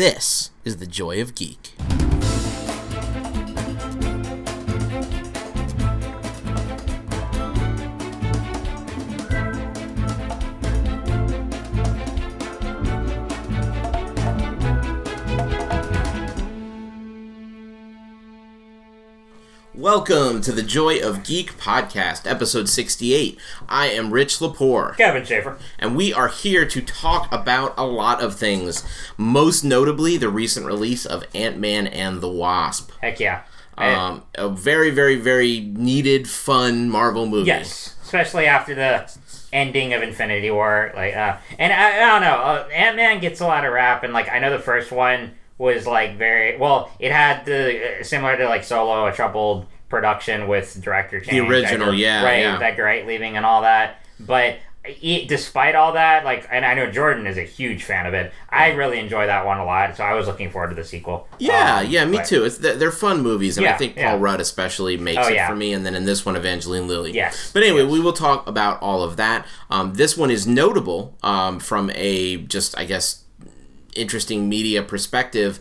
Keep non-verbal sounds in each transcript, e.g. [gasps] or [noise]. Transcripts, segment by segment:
This is the Joy of Geek. Welcome to the Joy of Geek podcast, episode 68. I am Rich Lepore. Kevin Schaefer. And we are here to talk about a lot of things. Most notably, the recent release of Ant Man and the Wasp. Heck yeah. Um, a very, very, very needed, fun Marvel movie. yes, especially after the ending of Infinity War. Like, uh, and I, I don't know, uh, Ant Man gets a lot of rap, and like I know the first one was like very well. It had the uh, similar to like Solo, a troubled production with director change. original, Edgar- yeah, right, yeah. Edgar Wright leaving and all that, but. It, despite all that, like, and I know Jordan is a huge fan of it. I really enjoy that one a lot, so I was looking forward to the sequel. Yeah, Um, yeah, me but- too. It's they're fun movies, and I Yeah, think yeah. Paul Rudd especially makes Oh, it yeah. for me. And then in this one, Evangeline Lilly. Yes, But anyway, yes. we will talk about all of that. Um, this one is notable um, from a just, I guess, interesting media perspective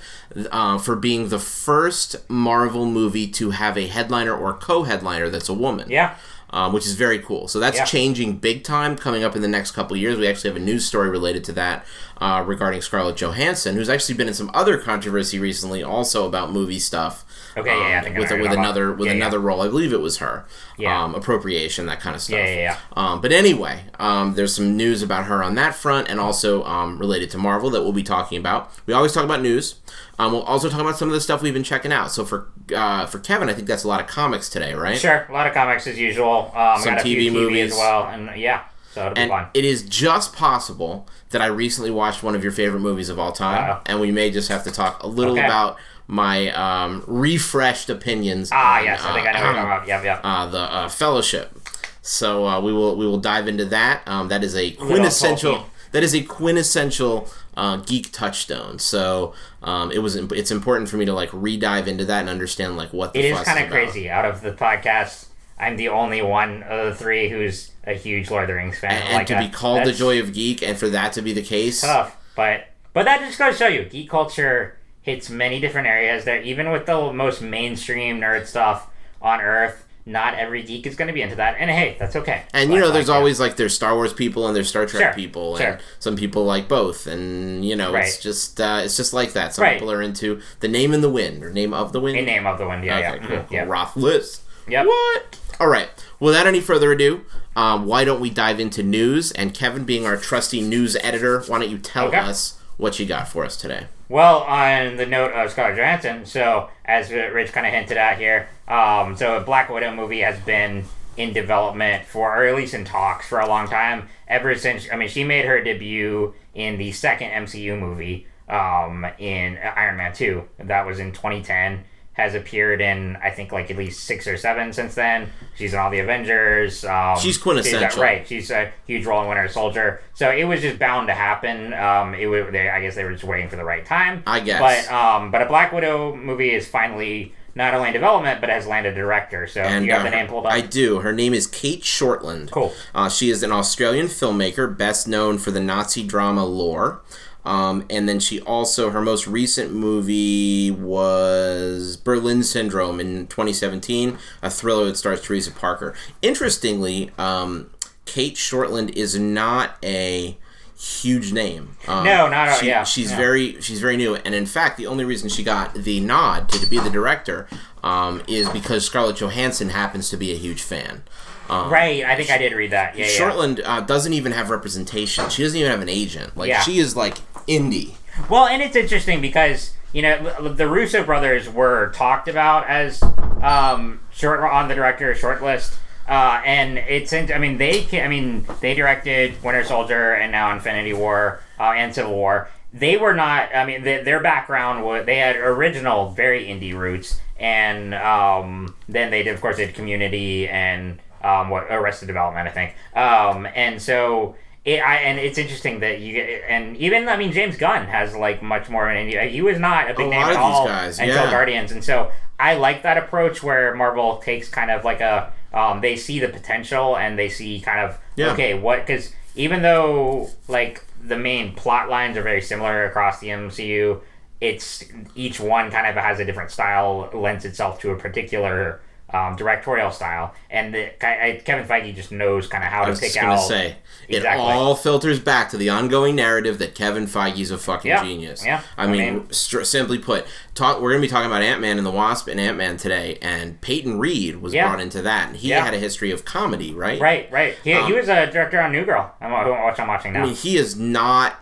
uh, for being the first Marvel movie to have a headliner or co-headliner that's a woman. Yeah. um, which is very cool. So that's Yeah. changing big time coming up in the next couple of years. We actually have a news story related to that uh, regarding Scarlett Johansson, who's actually been in some other controversy recently, also about movie stuff. Okay, yeah, yeah, I think with with another with Yeah, yeah. another role. I believe it was her. Yeah. Um, appropriation, that kind of stuff. Yeah, yeah, yeah. Um, but anyway, um, there's some news about her on that front, and also um, related to Marvel that we'll be talking about. We always talk about news. Um, we'll also talk about some of the stuff we've been checking out. So for uh, for Kevin, I think that's a lot of comics today, right? Sure, a lot of comics as usual. Um, Some TV movies. as well, and yeah, so it'll be And fun. it is just possible that I recently watched one of your favorite movies of all time, Uh-oh. and we may just have to talk a little Okay. about my um, refreshed opinions. Ah, on, yes, I think I know what you're talking about. Yep, yep. uh, the uh, Fellowship. So uh, we will we will dive into that. Um, that is a quintessential. That is a quintessential uh, geek touchstone. So um, it was it's important for me to like re-dive into that and understand like what the it is kind of crazy. Out of the podcast, I'm the only one of the three who's a huge Lord of the Rings fan. And, like to that. be called the joy of geek, and for that to be the case, tough, but but that just goes to show you, geek culture hits many different areas. There, even with the most mainstream nerd stuff on Earth, not every geek is going to be into that. And hey, that's okay. And you know, like, there's yeah. always like there's Star Wars people and there's Star Trek Sure, people, sure. and some people like both, and you know, it's just uh, it's just like that. Some Right. people are into the name in the wind or name of the wind. a name of the wind. Yeah, okay, yeah, cool, mhm, cool. yeah. Rothfuss. Yep. What? All right. Without any further ado, um, why don't we dive into news? And Kevin, being our trusty news editor, why don't you tell Okay. us what you got for us today? Well, on the note of Scarlett Johansson, so as Rich kind of hinted at here, um, so a Black Widow movie has been in development for, or at least in talks for a long time. Ever since, I mean, she made her debut in the second MCU movie, um, in Iron Man Two. That was in 2010. Has appeared in I think like at least six or seven since then. She's in all the Avengers. Um, She's quintessential. right. She's a huge role in Winter Soldier. So it was just bound to happen. Um, it would, they, I guess they were just waiting for the right time. I guess. But um, but a Black Widow movie is finally not only in development but has landed a director. So And you have uh, the name pulled up. I do. Her name is Cate Shortland. Cool. Uh, she is an Australian filmmaker, best known for the Nazi drama Lore. Um, and then she also, her most recent movie was Berlin Syndrome in 2017, a thriller that stars Teresa Parker. Interestingly, um, Cate Shortland is not a huge name. Um, No, not at- she- yeah, She's yeah. very she's very new, and in fact, the only reason she got the nod to, to be the director um, is because Scarlett Johansson happens to be a huge fan. Um, right. I think I did read that. Yeah. yeah. Shortland uh, doesn't even have representation. She doesn't even have an agent. Like Yeah. she is like indie. Well, and it's interesting because you know the Russo brothers were talked about as um, short on the director shortlist, uh, and it's I mean they can, I mean they directed Winter Soldier and now Infinity War uh, and Civil War. They were not. I mean, th their background was they had original, very indie roots, and um, then they did, of course, did Community and um, what Arrested Development, I think. Um, and so it, I, and it's interesting that you get, and even I mean James Gunn has like much more of an indie. He was not a big A name at all guys, until yeah. Guardians, and so I like that approach where Marvel takes kind of like a um, they see the potential and they see kind of Yeah. okay what because even though like the main plot lines are very similar across the MCU. it's each one kind of has a different style, lends itself to a particular um, directorial style, and the, I, Kevin Feige just knows kind of how to pick out. say it Exactly. all filters back to the ongoing narrative that Kevin Feige's a fucking Yeah, genius. yeah. I I mean, mean- str- simply put, talk. We're gonna be talking about Ant Man and the Wasp and Ant Man today, and Peyton Reed was Yeah. brought into that, and he Yeah. had a history of comedy, right? Right, right. He, Um, he was a director on New Girl. I'm, which I'm watching now. I mean, he is not.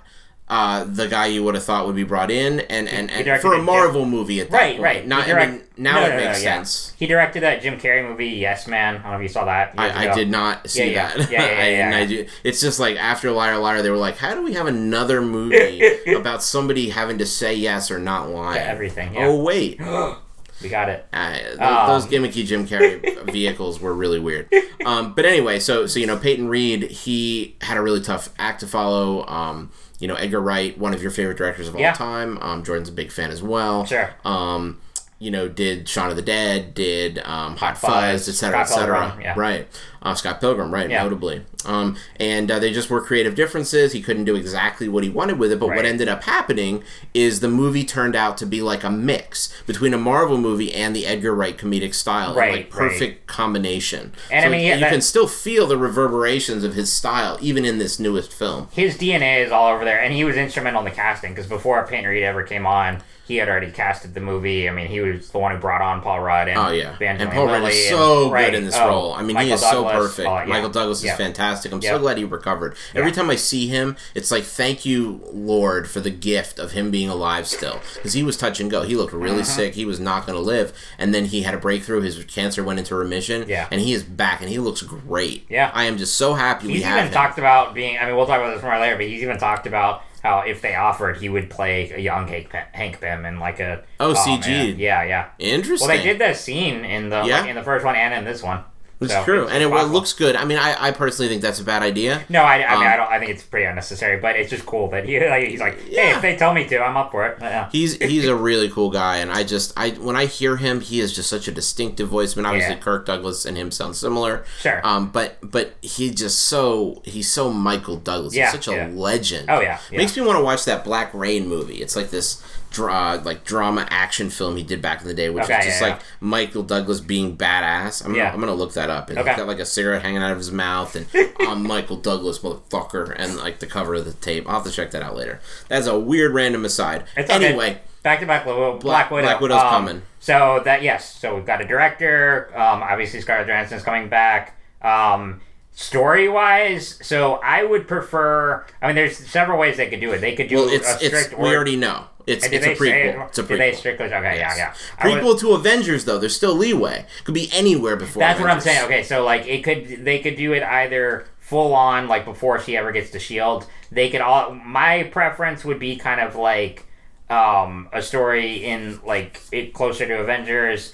Uh, the guy you would have thought would be brought in, and and, and directed for a it, Marvel movie at that Right, point. right. Not, He I mean, now No, it no, no, makes yeah. sense. He directed that Jim Carrey movie, Yes Man. I don't know if you saw that. I, I did not see Yeah, yeah. that. Yeah, yeah, [laughs] yeah, and yeah. I do, it's just like after Liar Liar, they were like, "How do we have another movie [laughs] about somebody having to say yes or not lying?" To everything, yeah. Oh wait, [gasps] We got it. uh, th- Um. those gimmicky Jim Carrey [laughs] vehicles were really weird. Um, but anyway, so so you know Peyton Reed, he had a really tough act to follow. Um, you know Edgar Wright, one of your favorite directors of all Yeah. time. Um, Jordan's a big fan as well. Sure. Um, you know, did Shaun of the Dead, did um, Hot Fuzz, Fuzz, et cetera, et Scott cetera. Pilgrim, yeah. Right. Uh, Scott Pilgrim, right, Yeah. notably. Um, and uh, they just were creative differences. He couldn't do exactly what he wanted with it, but what ended up happening is the movie turned out to be like a mix between a Marvel movie and the Edgar Wright comedic style. Right, like perfect combination. And so I mean, yeah, you that- can still feel the reverberations of his style even in this newest film. His DNA is all over there, and he was instrumental in the casting because before Peyton Reed ever came on, he had already casted the movie. I mean, he was the one who brought on Paul Rudd and Oh yeah, Evangeline and Paul Rudd is and- so right, good in this role. I mean, he Michael is so Douglas, perfect. oh, yeah, Michael Douglas is fantastic. I'm Yeah. so glad he recovered. Every time I see him, it's like thank you, Lord, for the gift of him being alive still, because he was touch and go. He looked really Uh-huh. sick. He was not going to live, and then he had a breakthrough. His cancer went into remission. Yeah. and he is back, and he looks great. Yeah. I am just so happy we have. He's even talked about being. I mean, we'll talk about this more later, but he's even talked about how if they offered, he would play a young Hank, Pym- Hank Pym in like a Oh, man. CG. Yeah, yeah. Interesting. Well, they did that scene in the Yeah. like, in the first one and in this one. It's So, true, it's and it, looks good. I mean, I, I personally think that's a bad idea. No, I, I mean, Um, I don't. I think it's pretty unnecessary, but it's just cool that he [laughs] like he's like, hey, Yeah. if they tell me to, I'm up for it. Yeah. He's [laughs] he's a really cool guy, and I just I when I hear him, he is just such a distinctive voice. I mean, obviously Yeah. Kirk Douglas and him sound similar. Sure. Um, but but he just so he's so Michael Douglas. Yeah, he's such a legend. Oh, yeah, yeah. Makes me want to watch that Black Rain movie. It's like this dra- like drama action film he did back in the day, which Okay, is just yeah, like Michael Douglas being badass. I'm gonna, Yeah. I'm gonna look that up. And Okay. he's got like a cigarette hanging out of his mouth, and [laughs] I'm Michael Douglas, motherfucker, and like the cover of the tape. I'll have to check that out later. That's a weird random aside. It's okay. anyway. Back to Black, Black, Black Widow. Black Widow's Um, coming. So that yes, so we've got a director. Um, obviously Scarlett Johansson's coming back. Um, story wise, so I would prefer. I mean, there's several ways they could do it. They could do Well, a it's it's strict. we already know it's it's a they say- prequel. It's a Did they prequel. strictly? Okay, Yes. yeah, yeah. Prequel to Avengers though. There's still leeway. Could be anywhere before. That's what I'm saying. Okay, so like it could they could do it either full on like before she ever gets to Shield. They could all my preference would be kind of like um a story in like it closer to Avengers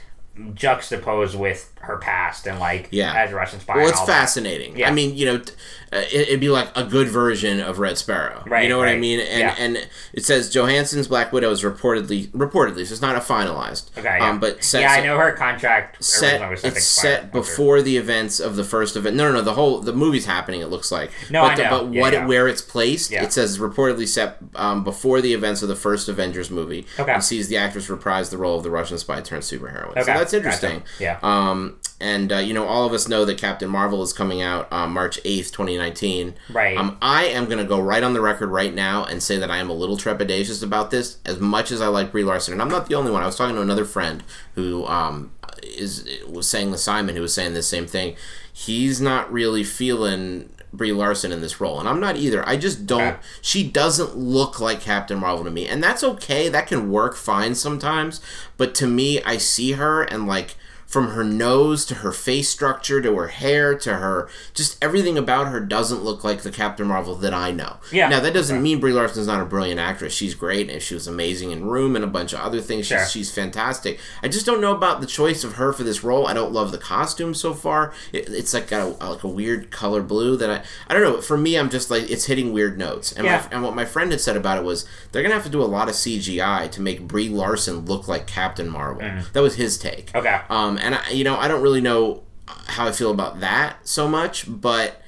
juxtaposed with her past and like Yeah. as a Russian spy. Well, it's that. fascinating. Yeah. I mean, you know, uh, it, it'd be like a good version of Red Sparrow. Right, You know what I mean? And Yeah. and it says Johansson's Black Widow is reportedly reportedly, so it's not a finalized. Okay, yeah. Um, but set, yeah, I know her contract set was it's set before the events of the first event. No, no, no. The whole the movie's happening. It looks like. No, but I the- know. but Yeah, what. It, where it's placed, it says reportedly set um, before the events of the first Avengers movie. Okay. And sees the actress reprise the role of the Russian spy turned superheroine. So That's gotcha. interesting. Yeah. Um, and uh, you know, all of us know that Captain Marvel is coming out um, March eighth, twenty nineteen. Right. Um, I am gonna go right on the record right now and say that I am a little trepidatious about this. As much as I like Brie Larson, and I'm not the only one. I was talking to another friend who um, is was saying the Simon, who was saying the same thing. He's not really feeling Brie Larson in this role, and I'm not either. I just don't. Okay. She doesn't look like Captain Marvel to me, and that's okay. That can work fine sometimes. But to me, I see her and like from her nose to her face structure to her hair to her just everything about her doesn't look like the Captain Marvel that I know. Yeah. Now that doesn't mean Brie Larson's not a brilliant actress. She's great and she was amazing in Room and a bunch of other things. Sure. She's, she's fantastic. I just don't know about the choice of her for this role. I don't love the costume so far. It, it's like got a, like a weird color blue that I I don't know. For me, I'm just like it's hitting weird notes. And, Yeah. my, and what my friend had said about it was they're gonna have to do a lot of CGI to make Brie Larson look like Captain Marvel. That was his take. Mm. Okay. Um, and I, you know, I don't really know how I feel about that so much, but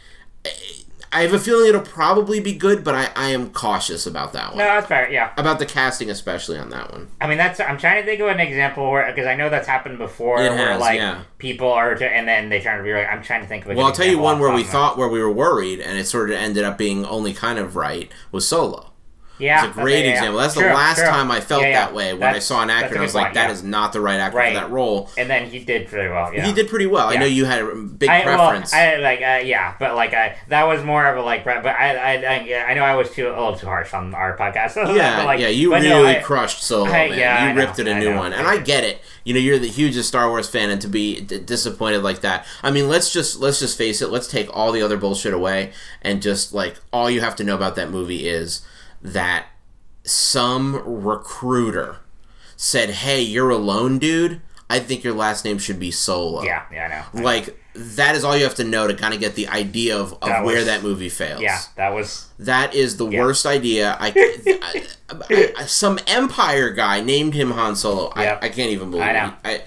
I have a feeling it'll probably be good, but I, I am cautious about that one. No, that's fair. Yeah. About the casting, especially on that one. I mean, that's. I'm trying to think of an example where because I know that's happened before, It where has, like yeah. people are, to, and then they try to be like, I'm trying to think of. A Well, I'll tell you one where we thought where we were worried, and it sort of ended up being only kind of right was Solo. Yeah, It's a great yeah, example. That's the last true. time I felt that way when I saw an actor and I was like, "That is not the right actor Right. for that role." And then he did pretty well. Yeah. He did pretty well. I know you had a big I, preference. Well, I like uh, yeah, but like I that was more of a like, but I I I, yeah, I know I was too a little too harsh on our podcast. [laughs] yeah, but, like, yeah, you really no, I- crushed Solo, I- man. yeah, you I know, ripped it a new one, and I get it. You know, you're the hugest Star Wars fan, and to be d- disappointed like that. I mean, let's just let's just face it. Let's take all the other bullshit away, and just like all you have to know about that movie is that some recruiter said, "Hey, you're alone, dude. I think your last name should be Solo." Yeah, yeah, I know. Like that is all you have to know to kind of get the idea of, of That where was- that movie fails. Yeah, that was That is the Yeah. worst idea. I, [laughs] I- I- some Empire guy named him Han Solo. Yep. I, I can't even believe I know. it. I,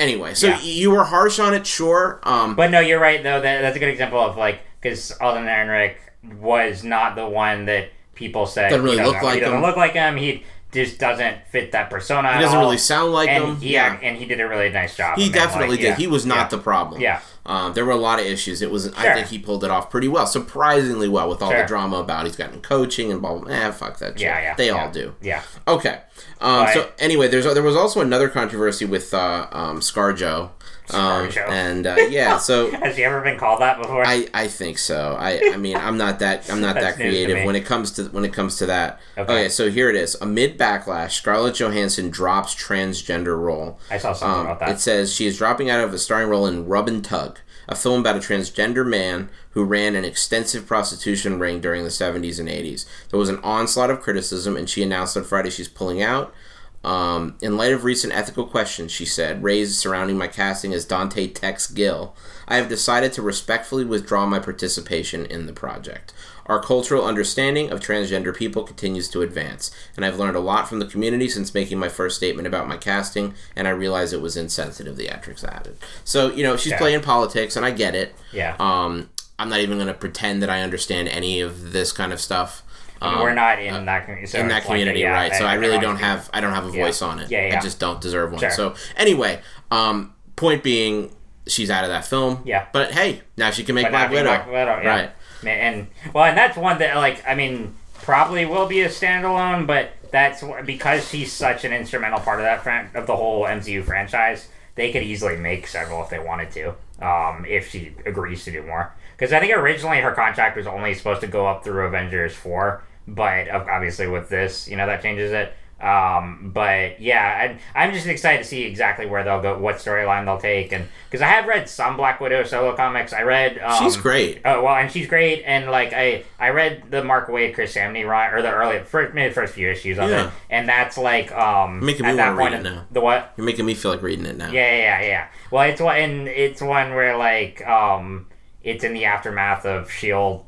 anyway, so Yeah. you were harsh on it, sure. Um, But no, you're right though. That that's a good example of like because Alden Ehrenreich was not the one that people said Doesn't really he look doesn't- like he doesn't him. look like him. He just doesn't fit that persona. he doesn't all. really sound like and him. He, yeah, and he did a really nice job. he it, like, definitely did. yeah, He was not yeah. the problem. Yeah. Um, there were a lot of issues. It was. I think he pulled it off pretty well, surprisingly well, with all the drama about he's gotten coaching and blah blah. Eh, fuck that shit. Yeah, yeah. They yeah, all do. Yeah. Okay. Um, so anyway, there's there was also another controversy with uh, um, ScarJo. Um, and uh, yeah, so [laughs] Has he ever been called that before? I, I think so. I, I mean I'm not that I'm not [laughs] that That's news to creative when it comes to when it comes to that. Okay. Okay. so here it is. Amid backlash, Scarlett Johansson drops transgender role. I saw something Um, about that. It says she is dropping out of a starring role in Rub and Tug, a film about a transgender man who ran an extensive prostitution ring during the 70s and 80s. There was an onslaught of criticism, and she announced on Friday she's pulling out. Um, in light of recent ethical questions, she said, raised surrounding my casting as Dante Tex Gill, I have decided to respectfully withdraw my participation in the project. Our cultural understanding of transgender people continues to advance, and I've learned a lot from the community since making my first statement about my casting, and I realized it was insensitive, the actress added. So, you know, she's Yeah. playing politics, and I get it. yeah. Um, I'm not even going to pretend that I understand any of this kind of stuff. Um, We're not in that community. So in that like, yeah, right? So I, really don't have I don't have a Yeah. voice on it. Yeah, I just don't deserve one. Sure. So anyway, um, point being, she's out of that film. Yeah. But hey, now she can make But Black Widow. Black Widow, yeah. Right. And well, and that's one that like I mean probably will be a standalone, but that's because she's such an instrumental part of that fran- of the whole MCU franchise. They could easily make several if they wanted to, um, if she agrees to do more. Because I think originally her contract was only supposed to go up through Avengers four, but obviously with this, you know, that changes it. Um, but yeah, I, I'm just excited to see exactly where they'll go, what storyline they'll take, and because I have read some Black Widow solo comics. I read um, She's great. Oh well, and she's great, and like I I read the Mark Waid Chris Samnee run or the early first maybe the first few issues of Yeah. it, and that's like um Making at me that wanna read point it now. the what You're making me feel like reading it now. yeah yeah yeah yeah well it's one and it's one where like um it's in the aftermath of Shield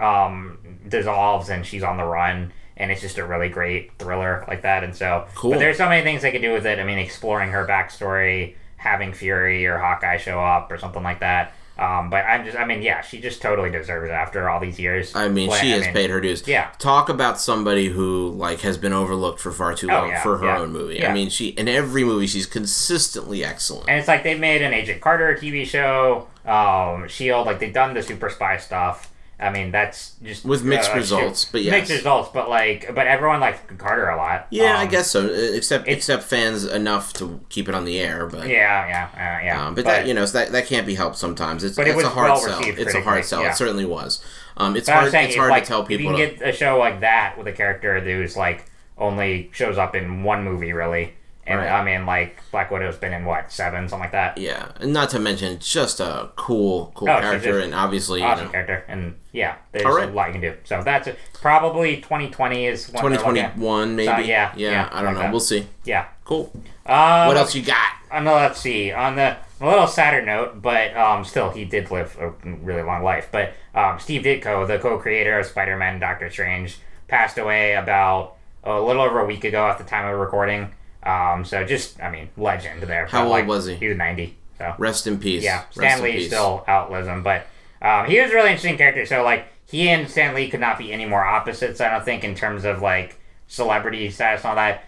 um dissolves and she's on the run. And it's just a really great thriller like that, and so. Cool. But there's so many things they could do with it. I mean, exploring her backstory, having Fury or Hawkeye show up or something like that. Um, but I'm just, I mean, yeah, she just totally deserves it after all these years. I mean, she I has mean, paid her dues. Yeah. Talk about somebody who like has been overlooked for far too Oh, long yeah, for her yeah, own movie. yeah. I mean, she in every movie she's consistently excellent. And it's like they've made an Agent Carter TV show, um, Shield, like they've done the super spy stuff. I mean, that's just With mixed uh, results, but yes. mixed results. But like, but everyone likes Carter a lot. yeah, I Um, guess so. Except except fans enough to keep it on the air, but Yeah, yeah, uh, yeah. Um, but, that you know that that can't be helped sometimes. It's, But it it's was a hard well sell. It's a hard sell. yeah. It certainly was. Um, it's But hard. saying It's hard like, to tell If you can To, get a show like that with a character who's like only shows up in one movie, really, and Right. I mean, like Black Widow's been in what seven, something like that. yeah, and not to mention just a cool, cool Oh, character, and obviously, you Awesome know, character, and yeah, there's right. a lot you can do. So that's probably 2020 is when twenty they're looking twenty at. one maybe. So, yeah, yeah, yeah, I don't like know. that. We'll see. Yeah. Cool. Uh, what else you got? Uh, no, let's see. On the a little sadder note, but um, still, he did live a really long life. But um, Steve Ditko, the co-creator of Spider-Man and Doctor Strange, passed away about a little over a week ago at the time of recording. Um, so just, I mean, legend there. How old like, was he? He was ninety. So Rest in peace. yeah, Stan Lee still outlives him, but um, he was a really interesting character. So like he and Stan Lee could not be any more opposites. I don't think in terms of like celebrity status and all that.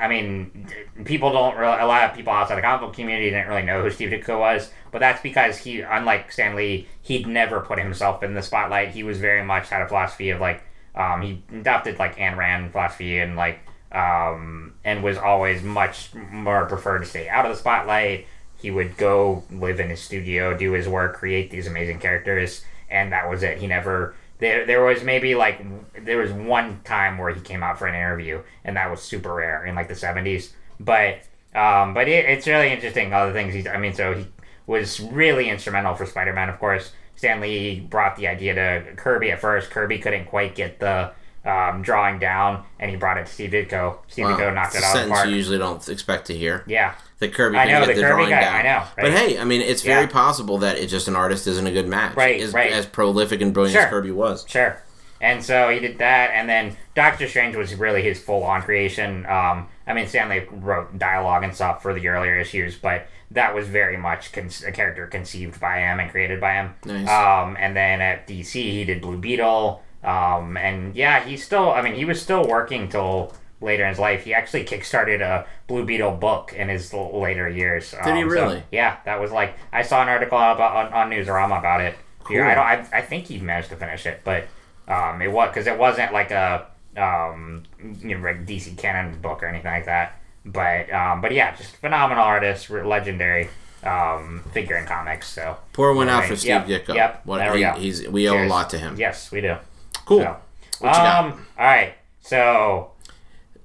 I mean, people don't really. A lot of people outside the comic book community didn't really know who Steve Ditko was, but that's because he, unlike Stan Lee, he'd never put himself in the spotlight. He was very much had a philosophy of like, um, he adopted like Ayn Rand philosophy and like, um, and was always much more preferred to stay out of the spotlight. He would go live in his studio, do his work, create these amazing characters, and that was it. He never there, there was maybe like there was one time where he came out for an interview, and that was super rare in like the seventies. But um, but it, it's really interesting all the things he's. I mean, so he was really instrumental for Spider Man, of course. Stan Lee brought the idea to Kirby at first. Kirby couldn't quite get the um, drawing down, and he brought it to Steve Ditko. Steve Wow. Ditko knocked it It's a out of the park. you usually don't expect to hear. Yeah, The Kirby I know, the the, Kirby guy, down. I know, But hey, I mean, it's very Yeah. possible that it's just an artist isn't a good match. Right, as, right. As prolific and brilliant Sure. as Kirby was. Sure. And so he did that, and then Doctor Strange was really his full on creation. Um, I mean, Stan Lee wrote dialogue and stuff for the earlier issues, but that was very much con- a character conceived by him and created by him. Nice. Um, and then at DC, he did Blue Beetle. Um, and yeah, he's still, I mean, he was still working till later in his life. He actually kickstarted a Blue Beetle book in his l- later years. Did he Um, so, really? yeah, that was like, I saw an article about, on, on Newsarama about it. Here, I don't. I, I think he managed to finish it, but um, it was because it wasn't like a um, you know, like DC canon book or anything like that. But um, but yeah, just phenomenal artist, legendary um, figure in comics. So Pour one out for Steve Yep, Ditko. yep, What, there we he- go. He's, we owe a lot to him. yes, we do. Cool. So, What um, all right. So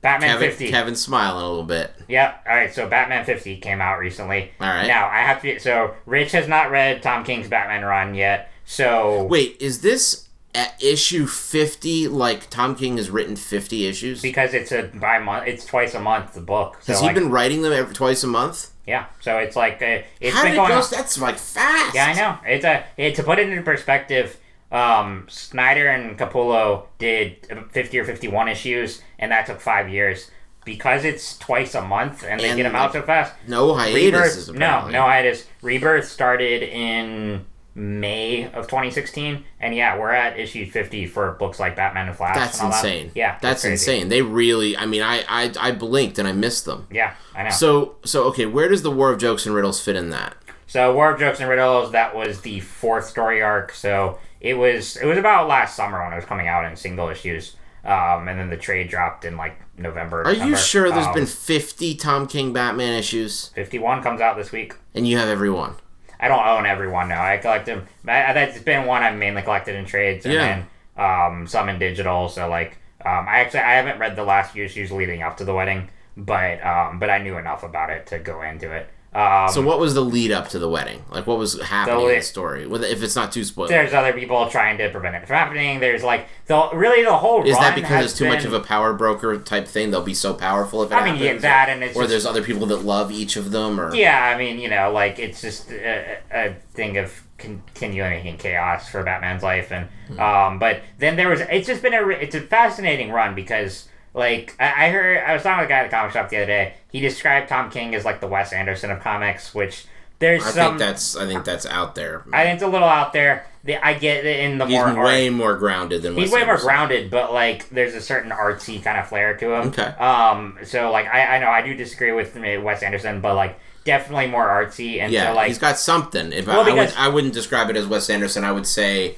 Batman Kevin, fifty. Kevin's smiling a little bit. Yep. All right. So Batman 50 came out recently. All right. Now I have to. So Rich has not read Tom King's Batman run yet. So Wait, is this at issue 50 like Tom King has written 50 issues? because it's a by month, it's twice a month the book. So Has like, he been writing them every, twice a month? yeah. So it's like uh, it's How been did it go? on- That's like fast. Yeah, I know. It's a it, to put it into perspective. Um, Snyder and Capullo did 50 or 51 issues, and that took five years because it's twice a month, and they And, get them out so fast. No hiatus. Rebirth, no, no hiatus. Rebirth started in May of 2016, and yeah, we're at issue 50 for books like Batman and Flash. That's and insane. That. Yeah, that's insane. They really. I mean, I, I I blinked and I missed them. Yeah, I know. So so okay, where does the War of Jokes and Riddles fit in that? So War of Jokes and Riddles, that was the fourth story arc. So it was it was about last summer when it was coming out in single issues. Um, and then the trade dropped in like November. Are you sure there's Um, been 50 Tom King Batman issues 51 comes out this week? and you have every one? I don't own every one now. I collect them. I, that's been one I've mainly collected in trades, and Yeah. then um, some in digital. So like, um, I actually I haven't read the last few issues leading up to the wedding, but um, but I knew enough about it to go into it. Um, So what was the lead up to the wedding? Like what was happening in lead- the story? With if it's not too spoiled. there's other people trying to prevent it from happening. There's like the really the whole Is that because it's too much of a power broker type thing? They'll be so powerful if it I mean, yeah, that and it's or just, there's other people that love each of them, or Yeah, I mean, you know, like it's just a, a thing of continuing in chaos for Batman's life, and Hmm. um, but then there was it's just been a it's a fascinating run because like I, I heard I was talking with a guy at the comic shop the other day. He described Tom King as like the Wes Anderson of comics, which there's I some. think that's I think that's out there. I think it's a little out there. The, I get it in the He's more art- way more grounded than He's Wes way more Anderson. grounded, but like there's a certain artsy kind of flair to him. Okay. Um. So like I, I know I do disagree with Wes Anderson, but like definitely more artsy and Yeah, so like he's got something. If Well, I, I, would, I wouldn't describe it as Wes Anderson. I would say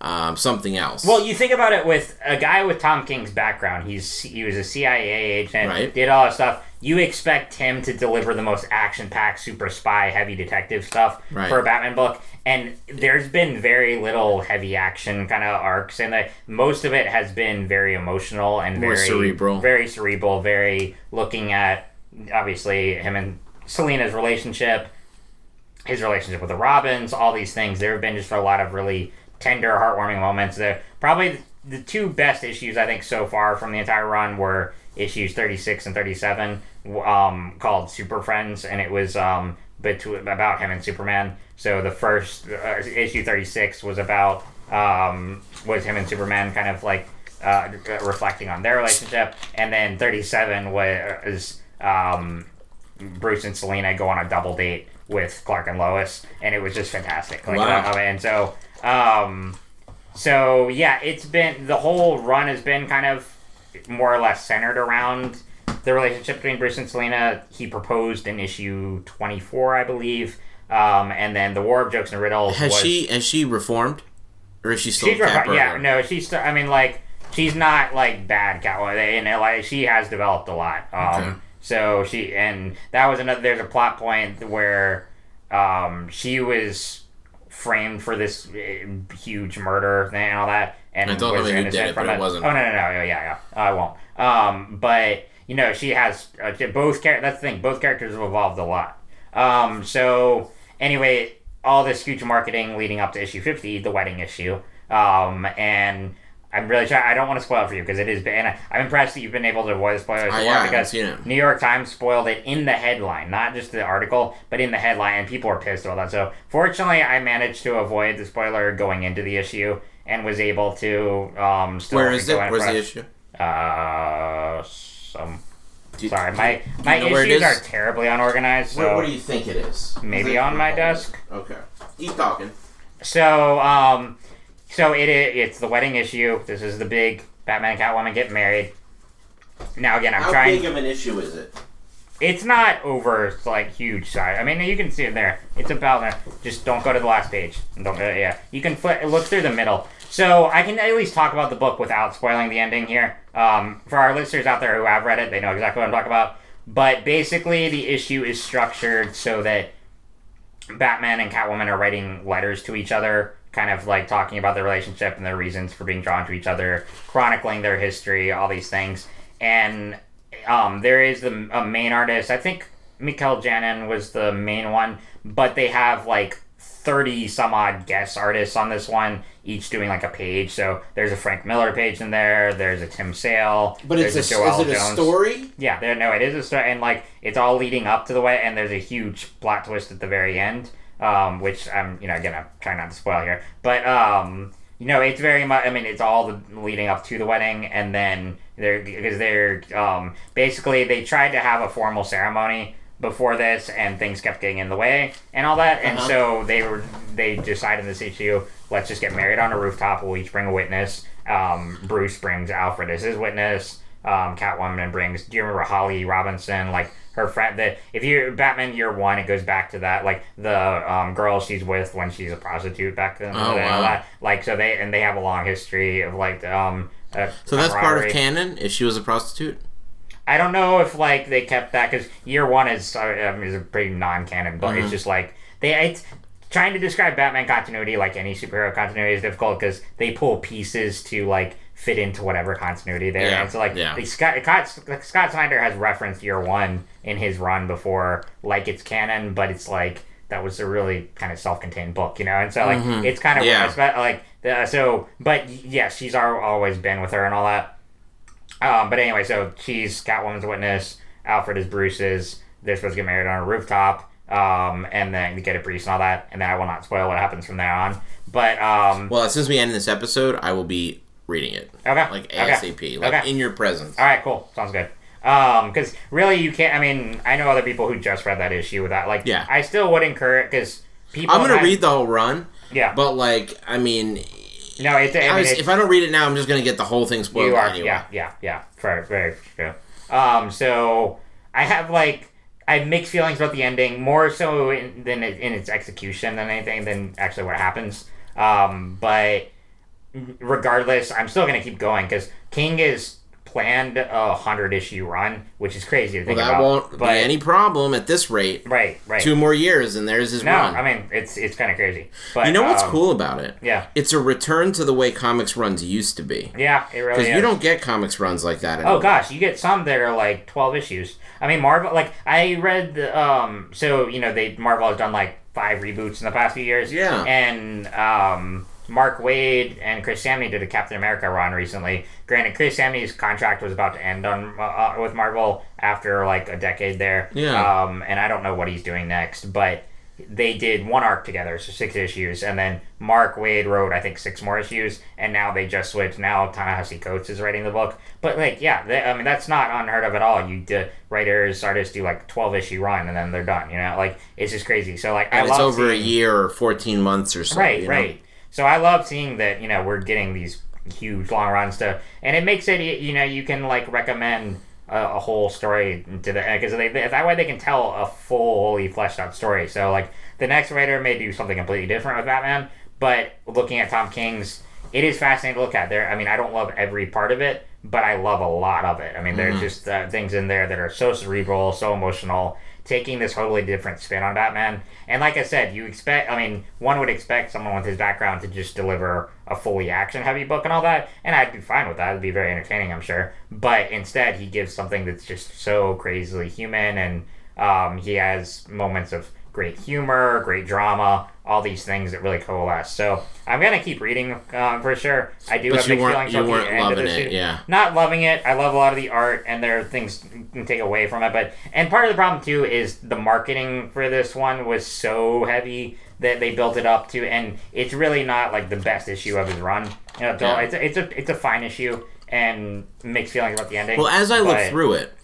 um, something else. Well, you think about it with a guy with Tom King's background. He's he was a CIA agent, Right. did all that stuff. You expect him to deliver the most action-packed, super spy, heavy detective stuff Right. for a Batman book, and there's been very little heavy action kind of arcs, and most of it has been very emotional and More very cerebral. very cerebral, very looking at obviously him and Selina's relationship, his relationship with the Robins, all these things. There have been just a lot of really tender, heartwarming moments. There probably the two best issues I think so far from the entire run were issues 36 and 37 um, called Super Friends and it was um, between, about him and Superman. So the first uh, issue 36 was about um, was him and Superman kind of like uh, reflecting on their relationship and then 37 was um, Bruce and Selina go on a double date with Clark and Lois, and it was just fantastic. Like, Wow. uh, and so, um, so yeah, it's been the whole run has been kind of more or less centered around the relationship between Bruce and Selina. He proposed in issue twenty four, I believe, um, and then the War of Jokes and Riddles. Has was, she has she reformed, or is she still She's refi- yeah, no, she's. st- I mean, like she's not like bad Catwoman, and uh, like she has developed a lot. Um, Okay. so she and that was another. There's a plot point where um, she was framed for this uh, huge murder thing and all that, and I don't was who did it, from but it wasn't- Oh no, no, no, yeah, yeah, yeah. I won't. Um, but you know, she has uh, both. Char- that's the thing. Both characters have evolved a lot. Um, so anyway, all this huge marketing leading up to issue fifty, the wedding issue, um, and. I'm really trying. I don't want to spoil it for you because it is, and I, I'm impressed that you've been able to avoid the spoilers. So yeah, because. New York Times spoiled it in the headline, not just the article, but in the headline, and people are pissed about that. So, fortunately, I managed to avoid the spoiler going into the issue and was able to um, still. Where is it? Where's the issue? Uh, some. You- Sorry, my you- my you know where it issues is? are terribly unorganized. So what do you think it is? maybe on my desk. Okay. Keep talking. So, um, so it it's the wedding issue. This is the big Batman and Catwoman get married. Now again, I'm How trying. big of an issue is it? It's not over like huge size. I mean, you can see it there. It's about there. Just don't go to the last page. Don't. Yeah, you can flip, look through the middle. So I can at least talk about the book without spoiling the ending here. Um, for our listeners out there who have read it, they know exactly what I'm talking about. But basically, the issue is structured so that Batman and Catwoman are writing letters to each other, kind of like talking about their relationship and their reasons for being drawn to each other, chronicling their history, all these things. And um, there is the a main artist. I think Mikel Janin was the main one, but they have like thirty some odd guest artists on this one, each doing like a page. So there's a Frank Miller page in there. There's a Tim Sale. But it's a, is it a Jones. story? Yeah, there. No, it is a story, and like it's all leading up to the way, and there's a huge plot twist at the very end, um, which I'm, you know, again, I'm trying not to spoil here, but um, you know, it's very much. I mean, it's all the leading up to the wedding, and then they're because they're um, basically they tried to have a formal ceremony before this, and things kept getting in the way and all that, and Uh-huh. so they were they decided this issue. Let's just get married on a rooftop. We'll each bring a witness. Um, Bruce brings Alfred as his witness um, Catwoman brings. Do you remember Holly Robinson? Like her friend. The if you Batman Year One, it goes back to that. Like the um, girl she's with when she's a prostitute back then. Oh, wow. that. Like so they and they have a long history of like um. Uh, So that's part of canon. If she was a prostitute, I don't know if like they kept that because year one is uh, um, is a pretty non-canon but Mm-hmm. It's just like they it's trying to describe Batman continuity like any superhero continuity is difficult because they pull pieces to like fit into whatever continuity there. Yeah, And so like yeah. like, Scott, Scott Scott Snyder has referenced year one in his run before, like it's canon, but it's like that was a really kind of self-contained book, you know. And so like it's kind of Mm-hmm. Yeah. like the, so, but yes, she's al- always been with her and all that. Um, but anyway, so she's Catwoman's witness. Alfred is Bruce's. They're supposed to get married on a rooftop, um, and then get a priest and all that. And then I will not spoil what happens from there on. But um, well, since we end this episode, I will be reading it okay, like okay. ASAP, like Okay. in your presence. All right, cool. Sounds good. Um, because really, you can't. I mean, I know other people who just read that issue with that. Like, Yeah. I still would encourage because people. I'm gonna have- read the whole run, Yeah. but like, I mean, no, it's. I I mean, was, it's, if I don't read it now, I'm just gonna get the whole thing spoiled you are. anyway. Yeah, yeah, yeah. Very, very true. Um, so I have like I have mixed feelings about the ending, more so in, than in its execution than anything than actually what happens. Um, but regardless, I'm still gonna keep going because King is planned a hundred issue run, which is crazy to Well, think that about. won't but, be any problem at this rate. right, right. Two more years, and there's his no, run. I mean it's it's kind of crazy. But you know what's um, cool about it? Yeah, It's a return to the way comics runs used to be. yeah, it really Because you don't get comics runs like that anymore. Oh gosh, you get some that are like twelve issues. I mean, Marvel. Like I read the um. So you know, they Marvel has done like five reboots in the past few years. Yeah. And um, Mark Waid and Chris Samnee did a Captain America run recently. Granted, Chris Samnee's contract was about to end on uh, uh, with Marvel after like a decade there. Yeah. Um, and I don't know what he's doing next, but they did one arc together, so six issues, and then Mark Waid wrote I think six more issues, and now they just switched. Now Ta-Nehisi Coates is writing the book, but like yeah, they, I mean that's not unheard of at all. You do, writers artists do like twelve issue run and then they're done. You know, like it's just crazy. So like and I it's over a year or 14 months or so. right, you know? So I love seeing that you know we're getting these huge long runs to, and it makes it you know you can like recommend a, a whole story to the because they, they- that way they can tell a fully fleshed out story. So like the next writer may do something completely different with Batman, but looking at Tom King's, it is fascinating to look at. There, I mean, I don't love every part of it, but I love a lot of it. I mean, there's just uh, things in there that are so cerebral, so emotional. Taking this totally different spin on Batman, and like I said, you expect. I mean, one would expect someone with his background to just deliver a fully action-heavy book and all that, and I'd be fine with that. It'd be very entertaining, I'm sure. But instead, he gives something that's just so crazily human, and um, he has moments of great humor, great drama, all these things that really coalesce. So I'm gonna keep reading uh, for sure. I do But have you mixed feelings you about the end of it, yeah. Not loving it. I love a lot of the art, and there are things you can take away from it. But and part of the problem too is the marketing for this one was so heavy that they built it up to, and it's really not like the best issue of his run. You know, Yeah. it's a, it's a it's a fine issue, and mixed feelings about the ending. Well, as I look through it,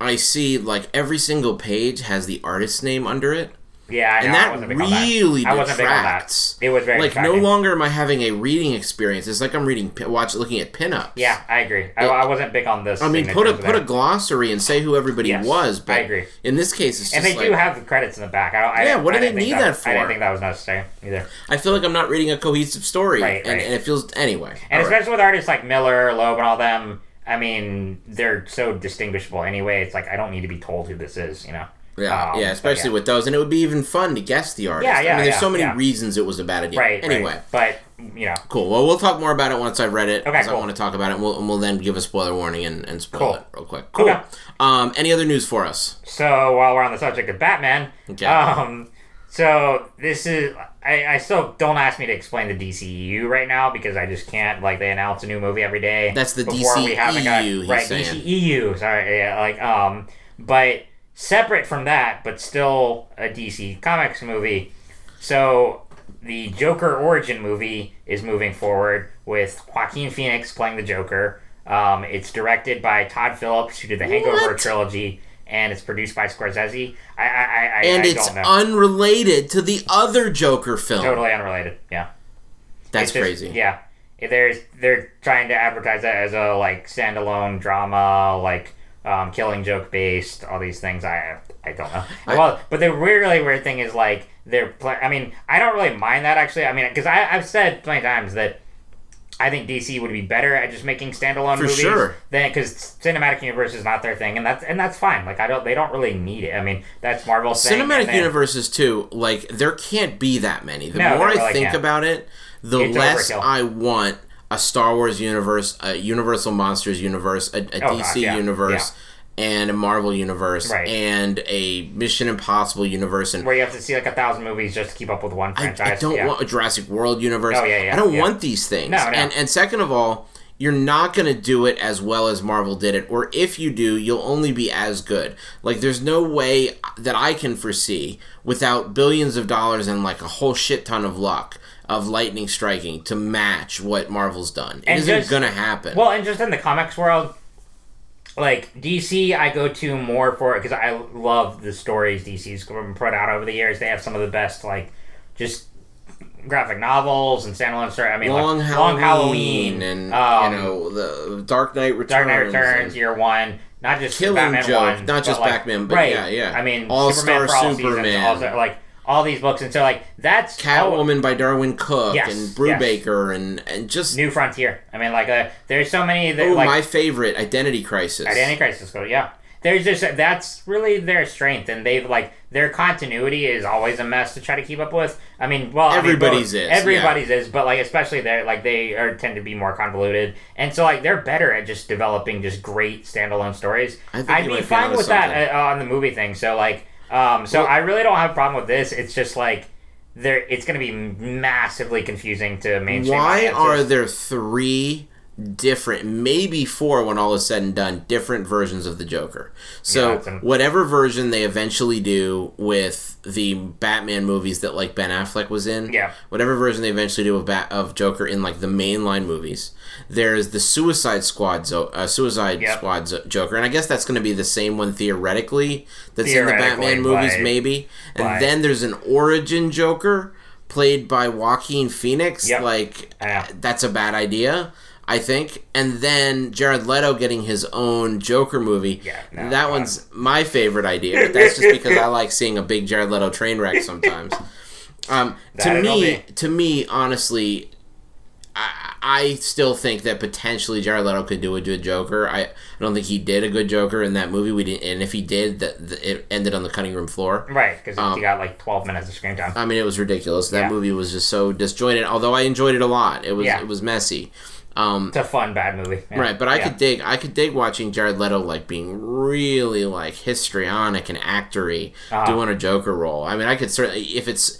I see like every single page has the artist's name under it. Yeah, I and that wasn't big on really I wasn't big on that. detracts. It was very like no longer am I having a reading experience. It's like I'm reading, watch, looking at pinups. Yeah, I agree. I, I wasn't big on this. I mean, put a put a glossary and say who everybody Yes, was. But I agree. In this case, it's just And they like do have the credits in the back. I don't, I, Yeah, what do they need that I for? I didn't think that was necessary either. I feel like I'm not reading a cohesive story, Right, and, right. and it feels anyway. And all right. especially with artists like Miller, Loeb, and all them, I mean, they're so distinguishable anyway. It's like I don't need to be told who this is, you know. Yeah, Um, yeah, especially yeah. with those, and it would be even fun to guess the artist. Yeah, yeah. I mean, there's yeah, so many reasons it was a bad idea. Right. Anyway, right. but you know, cool. Well, we'll talk more about it once I've read it. Okay, 'cause I want to talk about it, and we'll, and we'll then give a spoiler warning and, and spoil Cool. it real quick. Cool. Okay. Um, any other news for us? So while we're on the subject of Batman, Okay. um, so this is I, I still don't ask me to explain the DCEU right now because I just can't. Like they announce a new movie every day. That's the before we have, like, a- DCEU, he's right? DCEU. Sorry, yeah, like um, but separate from that, but still a DC Comics movie. So the Joker origin movie is moving forward with Joaquin Phoenix playing the Joker. Um, it's directed by Todd Phillips, who did the Hangover What? trilogy, and it's produced by Scorsese. I, I, I, And I it's don't know. unrelated to the other Joker film. totally unrelated. Yeah, That's just- crazy. Yeah, there's they're trying to advertise that as a like standalone drama, like um, killing joke based, all these things. I I don't know. I- well, but the really weird thing is like they're. Pl- I mean, I don't really mind that actually. I mean, because I've said plenty of times that. I think DC would be better at just making standalone For movies sure. than because cinematic universe is not their thing, and that's and that's fine. Like I don't, they don't really need it. I mean, that's Marvel's thing. Cinematic then- universes too. Like there can't be that many. The No, more there I really think can't. about it, the It's less overkill. I want a Star Wars universe, a Universal Monsters universe, a, a Oh, DC yeah, universe, and a Marvel universe, Right. and a Mission Impossible universe, and where you have to see like a thousand movies just to keep up with one I, franchise. I don't yeah. want a Jurassic World universe. Oh, yeah, yeah, I don't yeah. want these things. No, no. And and second of all, you're not going to do it as well as Marvel did it, or if you do, you'll only be as good. Like there's no way that I can foresee without billions of dollars and like a whole shit ton of luck of lightning striking to match what Marvel's done. It And isn't just- going to happen. Well, and just in the comics world, like DC, I go to more for it because I love the stories DC's put out over the years. They have some of the best, like, just graphic novels and standalone story. I mean, Long, like, Halloween, Long Halloween and um, you know the Dark Knight Returns. Dark Knight Returns, Year One. Not just Killing Batman Joke, one, not just but, like, Batman, but right. yeah, yeah. I mean, All-Star Superman all Superman. seasons, all, like all these books, and so like that's all- Catwoman by Darwyn Cooke Yes, and Brubaker and and just New Frontier. I mean, like uh, there's so many that oh like my favorite Identity Crisis. Identity Crisis go yeah. There's just that's really their strength, and they've like their continuity is always a mess to try to keep up with. I mean, well, I mean, Everybody's both- is, everybody's is, but like especially they like they are tend to be more convoluted, and so like they're better at just developing just great standalone stories. I think I'd be fine with that uh, on the movie thing. So like, um, so Well- I really don't have a problem with this. It's just like there, it's going to be massively confusing to mainstream. Why audiences. are there three different, maybe four when all is said and done, different versions of the Joker. So Yeah, whatever version they eventually do with the Batman movies that like Ben Affleck was in, Yeah. whatever version they eventually do of Bat of Joker in like the mainline movies, there's the Suicide Squad zo- uh, Suicide Yep. Squad zo- Joker, and I guess that's going to be the same one theoretically that's in the Batman movies, but- maybe. And but- then there's an origin Joker played by Joaquin Phoenix. Yep. Like that's a bad idea. I think, and then Jared Leto getting his own Joker movie. Yeah, no, that God. one's my favorite idea. But that's just because I [laughs] like seeing a big Jared Leto train wreck sometimes. [laughs] Um, to me, be. to me, honestly, I, I still think that potentially Jared Leto could do a good Joker. I, I don't think he did a good Joker in that movie. We didn't, and if he did, that it ended on the cutting room floor. Right, because Um, he got like 12 minutes of screen time. I mean, it was ridiculous. That Yeah. movie was just so disjointed. Although I enjoyed it a lot, it was Yeah. it was messy. Um, it's a fun bad movie. Yeah. Right, but I could dig I could dig watching Jared Leto like being really like histrionic and actory Uh-huh. doing a Joker role. I mean, I could certainly if it's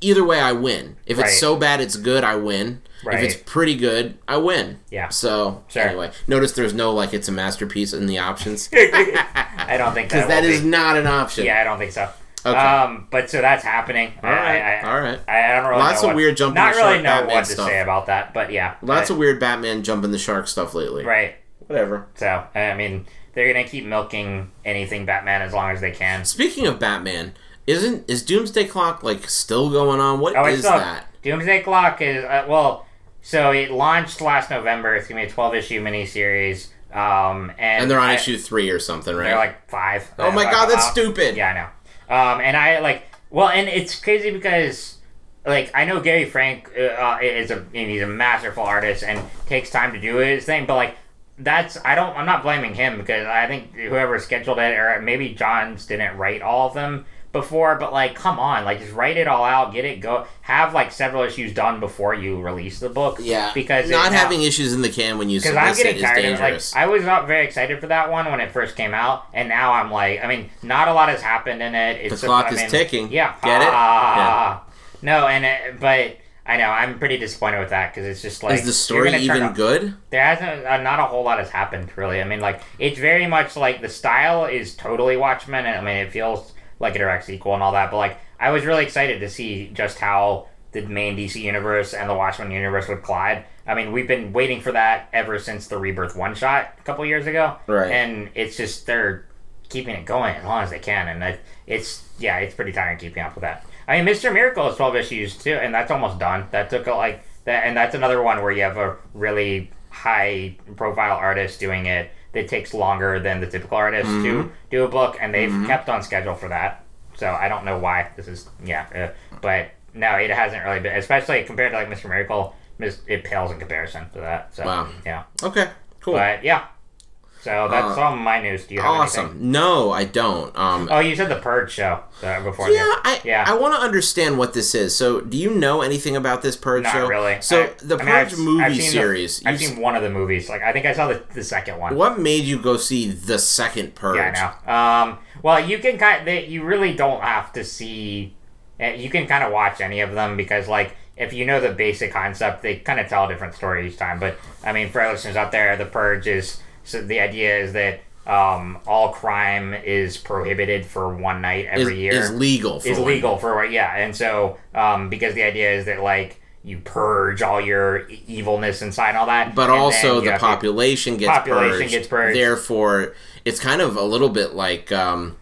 either way I win. If it's so bad it's good, I win. Right. If it's pretty good, I win. Yeah. So Sure. anyway, notice there's no like it's a masterpiece in the options [laughs] I don't think because that, that is be. not an option. Yeah, I don't think so. Okay. Um, but so that's happening. All right. I, I, all right. I, I don't really Lots know of what- weird jumping Not really know Batman what to stuff. say about that, but yeah. Lots I- of weird Batman jumping the shark stuff lately. right. Whatever. So I mean, they're gonna keep milking anything Batman as long as they can. Speaking of Batman, isn't is Doomsday Clock like still going on? What is Oh, it's still that? Doomsday Clock is uh, well. So it launched last November. It's gonna be a twelve issue miniseries. Um, and, And they're on I- issue three or something, right? They're like five. oh my god, that's stupid. Yeah, I know. Um, and I like well, and it's crazy because like I know Gary Frank uh, uh, is a he's a masterful artist and takes time to do his thing, but like that's I don't I'm not blaming him because I think whoever scheduled it or maybe Johns didn't write all of them before, but like come on, like just write it all out, get it go, have like several issues done before you release the book. Yeah, because not it, now- having issues in the can when you because I'm getting tired of it. Like. I was not very excited for that one when it first came out, and now I'm like, I mean, not a lot has happened in it. It's The clock is mean, ticking. Yeah, Get it? Ah. No, and it, but I know I'm pretty disappointed with that because it's just like is the story even a- good? There hasn't uh, not a whole lot has happened really. I mean, like it's very much like the style is totally Watchmen, and I mean it feels like a direct sequel and all that. But like I was really excited to see just how the main DC universe and the Watchmen universe would collide. I mean, we've been waiting for that ever since the Rebirth one shot a couple years ago, Right. And it's just they're keeping it going as long as they can, and it, it's yeah, it's pretty tiring keeping up with that. I mean, Mister Miracle is twelve issues too, and that's almost done. That took a, like that, and that's another one where you have a really high profile artist doing it. That takes longer than the typical artist Mm-hmm. to do a book, and they've kept on schedule for that. So I don't know why this is yeah, uh, but no, it hasn't really been, especially compared to like Mister Miracle. It pales in comparison to that. So Wow. yeah, Okay, cool, but yeah. So that's Uh, all my news. Do you have awesome. anything? No, I don't. Um, Oh, you said the Purge show uh, before. yeah. I yeah. I want to understand what this is. So, do you know anything about this Purge Not show? really. So, I- the I mean, Purge I've- movie I've seen the- series. I've seen one of the movies. Like I think I saw the, the second one. What made you go see the second Purge? Yeah, I know. Um, well, you can kind of, they, you really don't have to see. uh, You can kind of watch any of them because, like, if you know the basic concept, they kind of tell a different story each time. But I mean, for listeners out there, the purge is so the idea is that um, all crime is prohibited for one night Is, every year. is legal. For is legal for yeah and so um because the idea is that like you purge all your evilness inside and all that But and also, the to- population gets Population purged. gets purged. Therefore, it's kind of a little bit like um,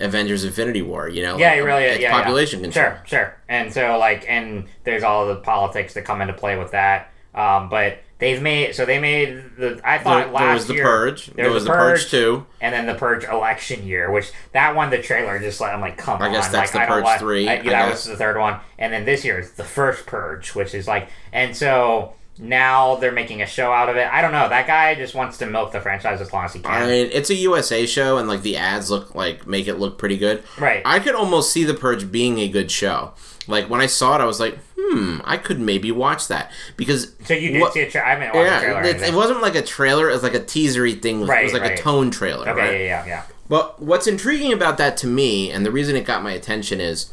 Avengers: Infinity War. You know? yeah Like, it really it's yeah, yeah. population control. sure sure and so like and there's all the politics that come into play with that um but they've made so they made the i There, thought last there was the year Purge. there There was was the Purge Purge. two. and then the purge election year which that one the trailer just like i'm like come I on I guess that's like, the I Purge want- 3, I, I yeah, that was the third one and then this year is the first purge which is like and so now they're making a show out of it i don't know that guy just wants to milk the franchise as long as he can I mean, it's a USA show, and like the ads look like make it look pretty good. right I could almost see the Purge being a good show. Like when I saw it, I was like, hmm, I could maybe watch that because so you did what- see a tra- i watched the trailer yeah, it, it wasn't like a trailer. It was like a teasery thing. it Right, was like right. a tone trailer. okay right? yeah yeah yeah But what's intriguing about that to me, and the reason it got my attention is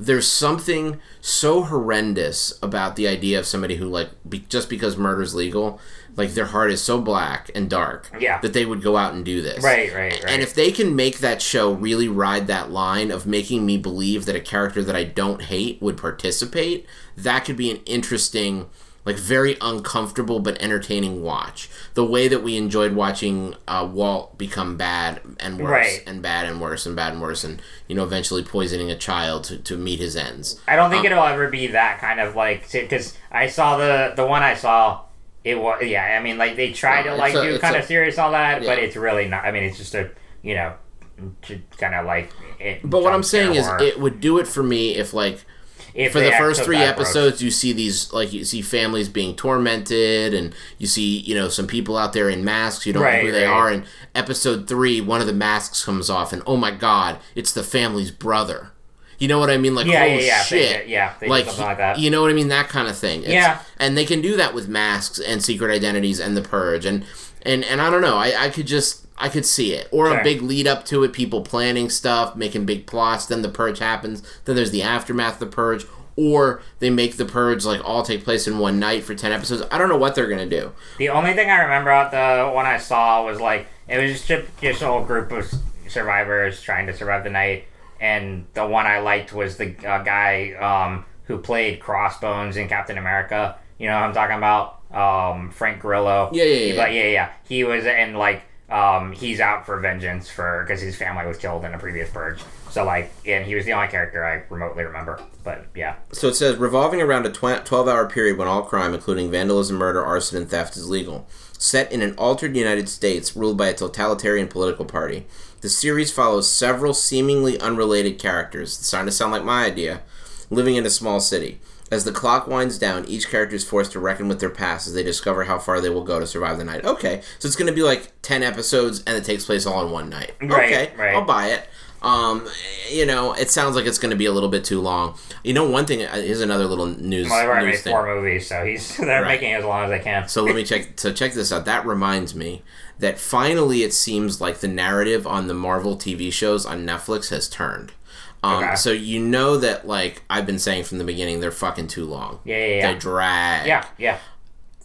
there's something so horrendous about the idea of somebody who like be, just because murder's legal like their heart is so black and dark Yeah. that they would go out and do this. Right, right, right. And if they can make that show really ride that line of making me believe that a character that I don't hate would participate, that could be an interesting, like very uncomfortable but entertaining watch. The way that we enjoyed watching uh, Walt become bad and worse Right. and bad and worse and bad and worse and, you know, eventually poisoning a child to, to meet his ends. I don't think Um, it'll ever be that kind of like because I saw the the one I saw. It was yeah. I mean, like they try No, to like a- do kind a- of serious all that, but it's really not. I mean, it's just a you know, to kind of like. It, But what I'm saying is, horror. it would do it for me if, like, If for the first three that approach. episodes you see these like you see families being tormented and you see you know some people out there in masks you don't know who they right. are and episode three one of the masks comes off and oh my god it's the family's brother you know what i mean like Yeah, oh yeah, yeah. Shit did- yeah, they like, something like that. you know what i mean that kind of thing It's- Yeah. and they can do that with masks and secret identities and the purge and and and i don't know i, I could just I could see it, or Sure. a big lead up to it, people planning stuff, making big plots. Then the purge happens. Then there's the aftermath of the purge, or they make the purge like all take place in one night for ten episodes. I don't know what they're gonna do. The only thing I remember about the one I saw was like it was just just a whole group of survivors trying to survive the night, and the one I liked was the uh, guy um, who played Crossbones in Captain America. You know what I'm talking about? Um, Frank Grillo. Yeah, yeah, He- yeah. But yeah, yeah. He was and like um, he's out for vengeance for because his family was killed in a previous purge. So like, and he was the only character I remotely remember. But yeah, So it says revolving around a tw- 12 hour period when all crime, including vandalism, murder, arson, and theft, is legal. Set in an altered United States ruled by a totalitarian political party. The series follows several seemingly unrelated characters, it's starting to sound like my idea, living in a small city. As the clock winds down, each character is forced to reckon with their past as they discover how far they will go to survive the night. Okay, so it's going to be like 10 episodes and it takes place all in one night. Right, okay, right. I'll buy it. Um, you know, it sounds like it's going to be a little bit too long. You know, one thing is another little news. well, they've already made thing. four movies, so he's [laughs] they're Right. making it as long as they can. So let me check. So check this out. That reminds me that finally it seems like the narrative on the Marvel TV shows on Netflix has turned. Um, Okay. So you know that like I've been saying from the beginning, they're fucking too long. Yeah, yeah, yeah. They drag. Yeah, yeah.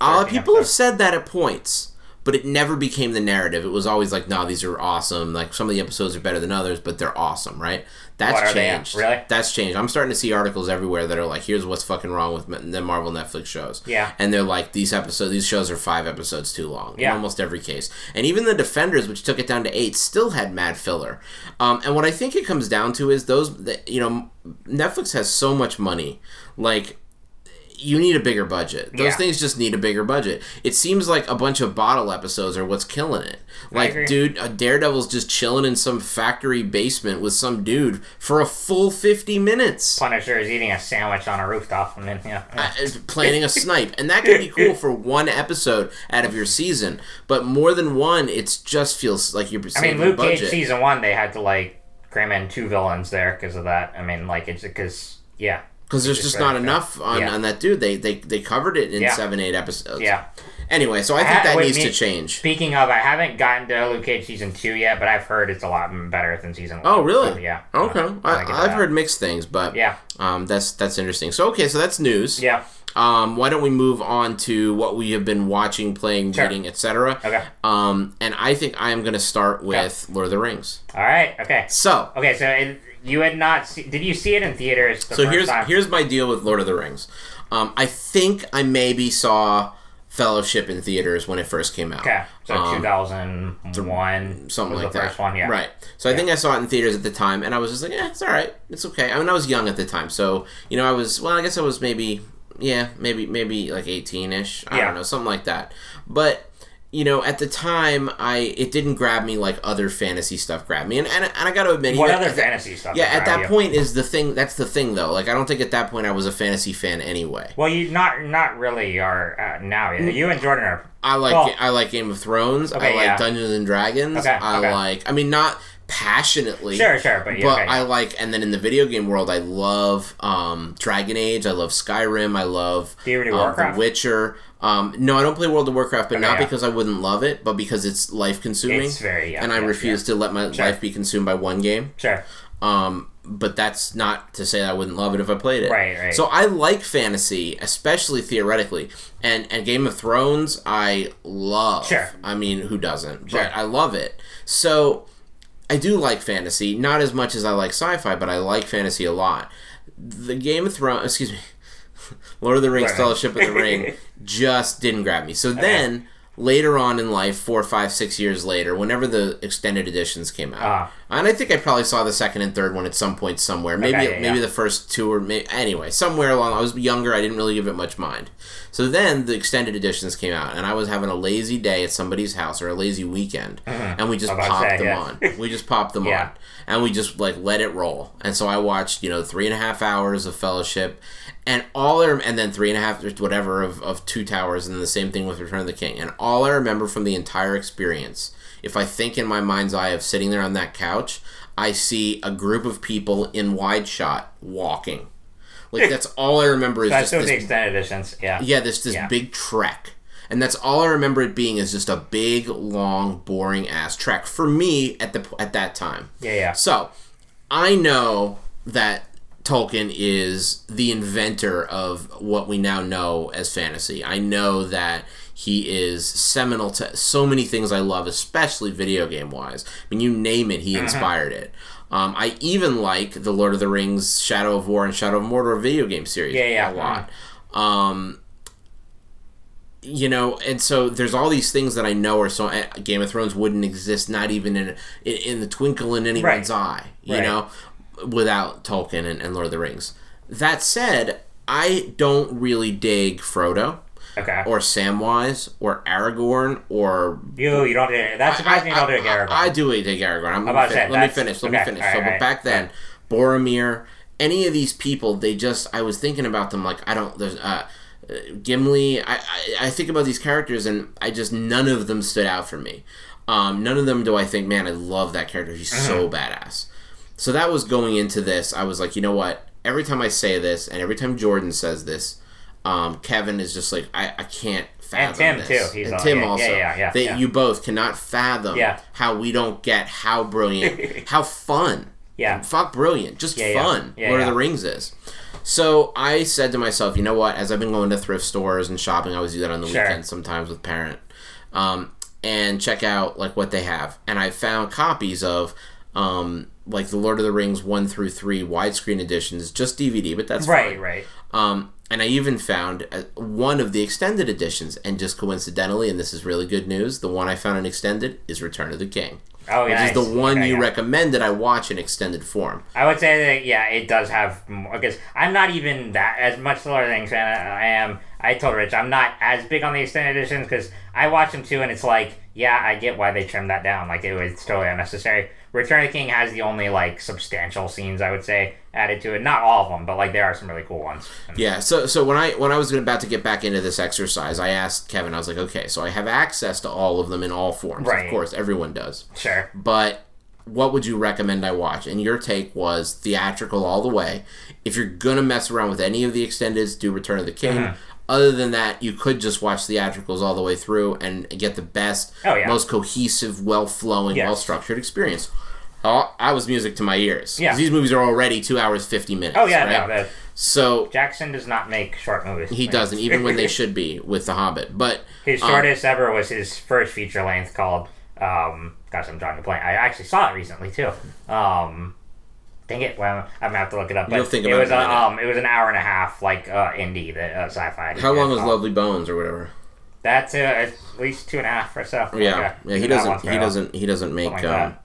A lot of people have said that at points, but it never became the narrative. It was always like, no, these are awesome. Like some of the episodes are better than others, but they're awesome, right? That's What are they? changed. Really? That's changed. I'm starting to see articles everywhere that are like, here's what's fucking wrong with the Marvel Netflix shows. Yeah. And they're like, these episodes, these shows are five episodes too long. Yeah. In almost every case. And even the Defenders, which took it down to eight, still had mad filler. Um, and what I think it comes down to is those, you know, Netflix has so much money. Like, you need a bigger budget. Those Yeah. things just need a bigger budget. It seems like a bunch of bottle episodes are what's killing it. Like, dude, a Daredevil's just chilling in some factory basement with some dude for a full 50 minutes. Punisher is eating a sandwich on a rooftop, and then yeah, yeah. Uh, planning a snipe. And that can be cool for one episode out of your season. But more than one, it just feels like you're I mean, Luke budget. Cage season one, they had to like cram in two villains there because of that. I mean, like it's because yeah, because there's just not enough on, Yeah. on that dude. They, they they covered it in Yeah. seven, eight episodes. yeah. Anyway, so I think ha- that wait, needs me- to change. Speaking of, I haven't gotten to Luke Cage season two yet, but I've heard it's a lot better than season one. Oh, really? So, yeah. Okay. I, gonna give it I've that. heard mixed things, but Yeah, um, that's that's interesting. So okay, so that's news. yeah. Um, why don't we move on to what we have been watching, playing, Sure. reading, etc. Okay. Um, and I think I am going to start with Lord of the Rings. All right. Okay. So, Okay. So it, you had not. See, did you see it in theaters? The so here's time? here's my deal with Lord of the Rings. Um, I think I maybe saw Fellowship in theaters when it first came out. Okay. So Um, 2001. something like the that. first one. Yeah. Right. So I think I saw it in theaters at the time, and I was just like, "Yeah, it's all right. It's okay." I mean, I was young at the time, so you know, I was well. I guess I was maybe, yeah, maybe maybe like eighteen ish. I Yeah. don't know, something like that. But you know, at the time, I it didn't grab me like other fantasy stuff grabbed me, and and, and I got to admit, What other at fantasy stuff? Yeah, at that you? point is the thing. That's the thing, though. Like, I don't think at that point I was a fantasy fan anyway. Well, you not not really are uh, now. You and Jordan are. I like Well- I like Game of Thrones. I like yeah. Dungeons and Dragons. Okay, I okay. like. I mean, not passionately. Sure, sure, but yeah. But okay. I like, and then in the video game world, I love um, Dragon Age. I love Skyrim. I love um, Warcraft? The Witcher. Um, no, I don't play World of Warcraft, but Okay, not yeah. because I wouldn't love it, but because it's life consuming, It's very yeah, and I yeah, refuse to let my Sure. life be consumed by one game. Sure. Um, but that's not to say I wouldn't love it if I played it. Right, right. So I like fantasy, especially theoretically, and and Game of Thrones I love. Sure. I mean, who doesn't? Sure. But I love it. So I do like fantasy, not as much as I like sci-fi, but I like fantasy a lot. The Game of Thrones, [laughs] excuse me, [laughs] Lord of the Rings. Fellowship of the Ring, [laughs] just didn't grab me. So uh-huh. then later on in life, four, five, six years later, whenever the extended editions came out, Ah. and I think I probably saw the second and third one at some point somewhere. Maybe Okay, yeah, maybe yeah. the first two or maybe, anyway somewhere along. I was younger. I didn't really give it much mind. So then the extended editions came out, and I was having a lazy day at somebody's house or a lazy weekend, and we just Mm-hmm. I was about to popped say, them yeah. on. We just popped them [laughs] on, and we just like let it roll. And so I watched you know three and a half hours of Fellowship. And all I rem- and then three and a half or whatever of, of Two Towers, and then the same thing with Return of the King. And all I remember from the entire experience, if I think in my mind's eye of sitting there on that couch, I see a group of people in wide shot walking. Like hmm. that's all I remember is That's just this extended editions. Yeah. yeah, this this Yeah. big trek. And that's all I remember it being is just a big, long, boring ass trek for me at the at that time. Yeah, yeah. So, I know that Tolkien is the inventor of what we now know as fantasy. I know that he is seminal to so many things I love, especially video game wise. I mean, you name it, he inspired it. Um, I even like the Lord of the Rings, Shadow of War, and Shadow of Mordor video game series Yeah, yeah. a lot. Um, you know, and so there's all these things that I know are so eh, Game of Thrones wouldn't exist, not even in in, in the twinkle in anyone's Right. eye, you Right. know, without Tolkien and, and Lord of the Rings. That said, I don't really dig Frodo Okay. or Samwise or Aragorn or you you don't do it. That's surprising you don't do it, Garrett. I, I do dig Aragorn. I'm about to fin- say, let me finish. Let me finish. so, but alright, back then, Boromir, any of these people, they just I was thinking about them like I don't. There's uh, Gimli. I, I I think about these characters and I just none of them stood out for me. Um, none of them do I think, man, I love that character. He's so Uh-huh. badass. So that was going into this. I was like, you know what? Every time I say this, and every time Jordan says this, um, Kevin is just like, I, I can't fathom Tim, this. too. He's and all- Tim yeah, also. yeah, yeah, yeah, They, yeah. You both cannot fathom Yeah. how we don't get how brilliant, [laughs] how fun. Yeah. Fuck brilliant. Just Yeah, fun. Yeah, Lord of the Rings is. So I said to myself, you know what? As I've been going to thrift stores and shopping, I always do that on the Sure. weekends sometimes with parent, um, and check out like what they have. And I found copies of um, like the Lord of the Rings one through three widescreen editions, just DVD, but that's right, fine. right. Um, and I even found uh, one of the extended editions, and just coincidentally, and this is really good news, the one I found in extended is Return of the King. Oh, Which yeah. is the one Okay, you yeah. recommended I watch in extended form. I would say that yeah, it does have because I'm not even that as much the Lord of the Rings fan I am. I told Rich I'm not as big on the extended editions because I watch them too, and it's like yeah, I get why they trimmed that down. Like it was totally unnecessary. Return of the King has the only like substantial scenes I would say added to it. Not all of them, but like there are some really cool ones. Yeah, so so when I when I was about to get back into this exercise, I asked Kevin. I was like, okay, so I have access to all of them in all forms. Right. Of course, everyone does. Sure. But what would you recommend I watch? And your take was theatrical all the way. If you're gonna mess around with any of the extendeds, do Return of the King. Uh-huh. Other than that, you could just watch theatricals all the way through and get the best, Oh, yeah. most cohesive, well flowing, Yes. well structured experience. Oh, I was music to my ears. Yeah. These movies are already two hours fifty minutes. Oh yeah, right? no, So Jackson does not make short movies. he doesn't, even when they should be with The Hobbit. But His um, shortest ever was his first feature length called. Um, gosh, I'm drawing a blank. I actually saw it recently too. Um, dang it! Well, I'm gonna have to look it up. But You'll think it about was it a a, um, it was an hour and a half, like uh, indie, the uh, sci-fi. how long was Um, Lovely Bones or whatever? That's uh, at least two and a half or so. Yeah, yeah. He doesn't. He doesn't. He doesn't make. Like Um.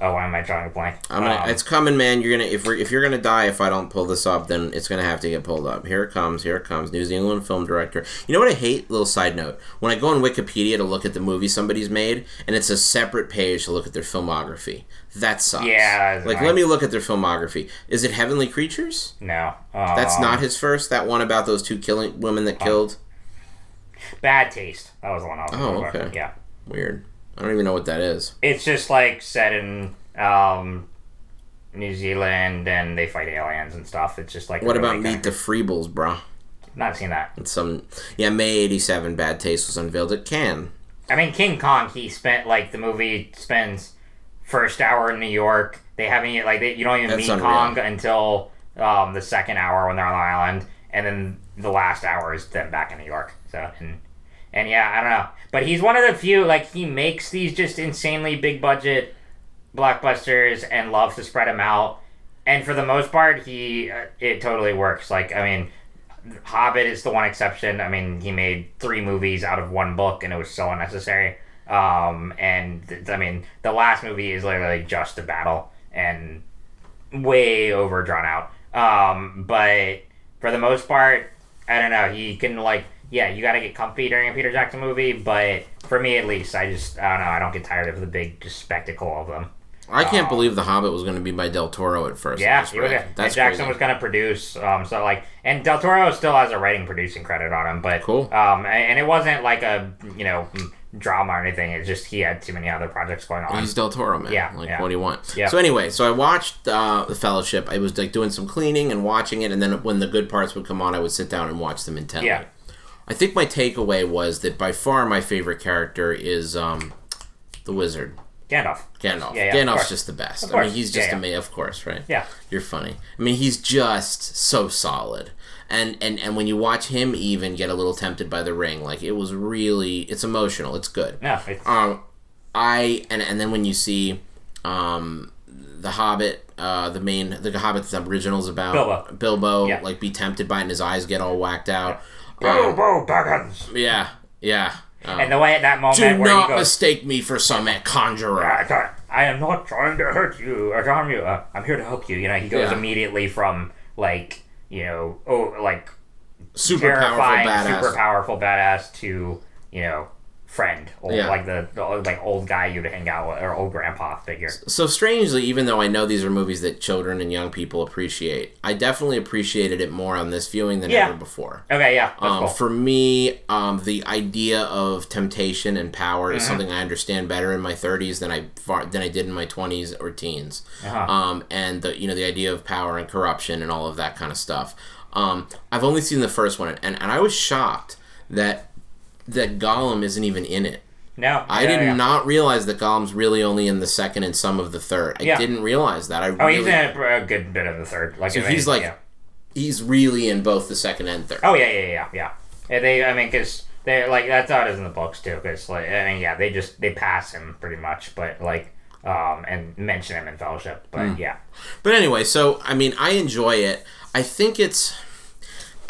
Oh, why am I drawing a blank? I'm gonna. Um, it's coming, man. You're gonna. If we're if you're gonna die if I don't pull this up, then it's gonna have to get pulled up. Here it comes. Here it comes. New Zealand film director. You know what I hate? Little side note. When I go on Wikipedia to look at the movie somebody's made, and it's a separate page to look at their filmography. That sucks. Yeah, Like, annoying. let me look at their filmography. Is it Heavenly Creatures? no. That's Um, not his first. That one about those two killing women that killed. bad taste. That was the one I was. Oh, okay. Yeah. Weird. I don't even know what that is. It's just like set in um, New Zealand and they fight aliens and stuff. It's just like What about Meet the Feebles, bruh? Not seen that. It's some yeah. May '87. Bad Taste was unveiled at Cannes. I mean, King Kong. He spent like the movie spends first hour in New York. They haven't yet- like they, you don't even That's meet unreal. Kong until um, the second hour when they're on the island, and then the last hour is them back in New York. So and and yeah, I don't know, but he's one of the few like he makes these just insanely big budget blockbusters and loves to spread them out. And for the most part, he uh, it totally works. Like I mean, Hobbit is the one exception. I mean, he made three movies out of one book, and it was so unnecessary. Um, and I mean, the last movie is literally just a battle and way over drawn out. Um, but for the most part, I don't know. He can like, yeah, you got to get comfy during a Peter Jackson movie. But for me, at least, I just I don't know. I don't get tired of the big just spectacle of them. I can't believe The Hobbit was going to be by Del Toro at first. Yeah, was, That's Jackson crazy. was going to produce. Um, so like, and Del Toro still has a writing producing credit on him, but Cool. Um, and, and it wasn't like a you know drama or anything. It's just he had too many other projects going on. He's Del Toro, man. Yeah, like yeah. what do you want? Yeah. So anyway, so I watched uh, the Fellowship. I was like doing some cleaning and watching it, and then when the good parts would come on, I would sit down and watch them intently. Yeah. I think my takeaway was that by far my favorite character is um, the wizard. Gandalf. Gandalf. Yeah, yeah, Gandalf's just the best. I mean, he's Yeah, just yeah. amazing. Of course, right? Yeah. You're funny. I mean, he's just so solid. And, and and when you watch him even get a little tempted by the ring, like it was really, it's emotional. It's good. It's, Um, I and and then when you see, um, the Hobbit, uh, the main the Hobbit the original's about Bilbo. Bilbo, Yeah. like be tempted by it and his eyes get all whacked out. Um, Bilbo Baggins. yeah, yeah. Um, And the way at that moment do where he not goes, mistake me for some conjurer. I, I am not trying to hurt you or harm you. Uh, I'm here to help you. You know, he goes Yeah. immediately from like you know, oh, like Super powerful badass. super powerful badass to you know, friend, old, Yeah. like the, the like old guy you'd hang out with or old grandpa figure. So strangely, even though I know these are movies that children and young people appreciate, I definitely appreciated it more on this viewing than Yeah. ever before. Okay, yeah, Um, cool. For me, um, the idea of temptation and power Mm-hmm. is something I understand better in my 30s than I far, than I did in my 20s or teens. Uh-huh. Um, and the you know the idea of power and corruption and all of that kind of stuff. Um, I've only seen the first one, and, and I was shocked that that Gollum isn't even in it. no, I yeah, did yeah. not realize that Gollum's really only in the second and some of the third. I Yeah. didn't realize that. I Oh, really, he's in a, good bit of the third. Like, So he's like- he's really in both the second and third. Oh yeah, yeah, yeah, yeah. yeah they, I mean, because they like that's how it is in the books too. Because like, I mean, yeah, they just they pass him pretty much, but like, um, and mention him in Fellowship. But Hmm. yeah, But anyway, so I mean, I enjoy it. I think it's.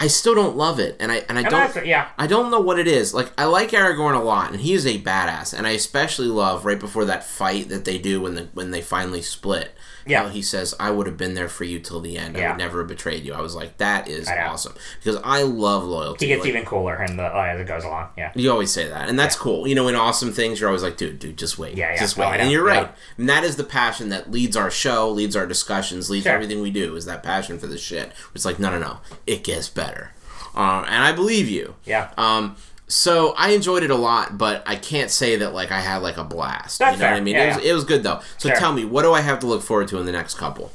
I still don't love it, and I and I and don't. yeah, I don't know what it is. Like I like Aragorn a lot, and he is a badass. And I especially love right before that fight that they do when the when they finally split. Yeah. how he says, "I would have been there for you till the end. I would never have betrayed you." I was like, "That is awesome," because I love loyalty. he gets Like, even cooler in the uh, as it goes along. Yeah, You always say that, and that's cool. You know, in awesome things, you're always like, "Dude, dude, just wait, Yeah, yeah. just Oh, wait." I and you're right. Yeah. And that is the passion that leads our show, leads our discussions, leads Sure. everything we do. Is that passion for this shit? It's like, no, no, no, it gets better, um, and I believe you. yeah. Um, so I enjoyed it a lot, but I can't say that like I had like a blast. That's you know what I mean? Yeah, it, was, yeah. it was good though. So Sure. tell me, what do I have to look forward to in the next couple?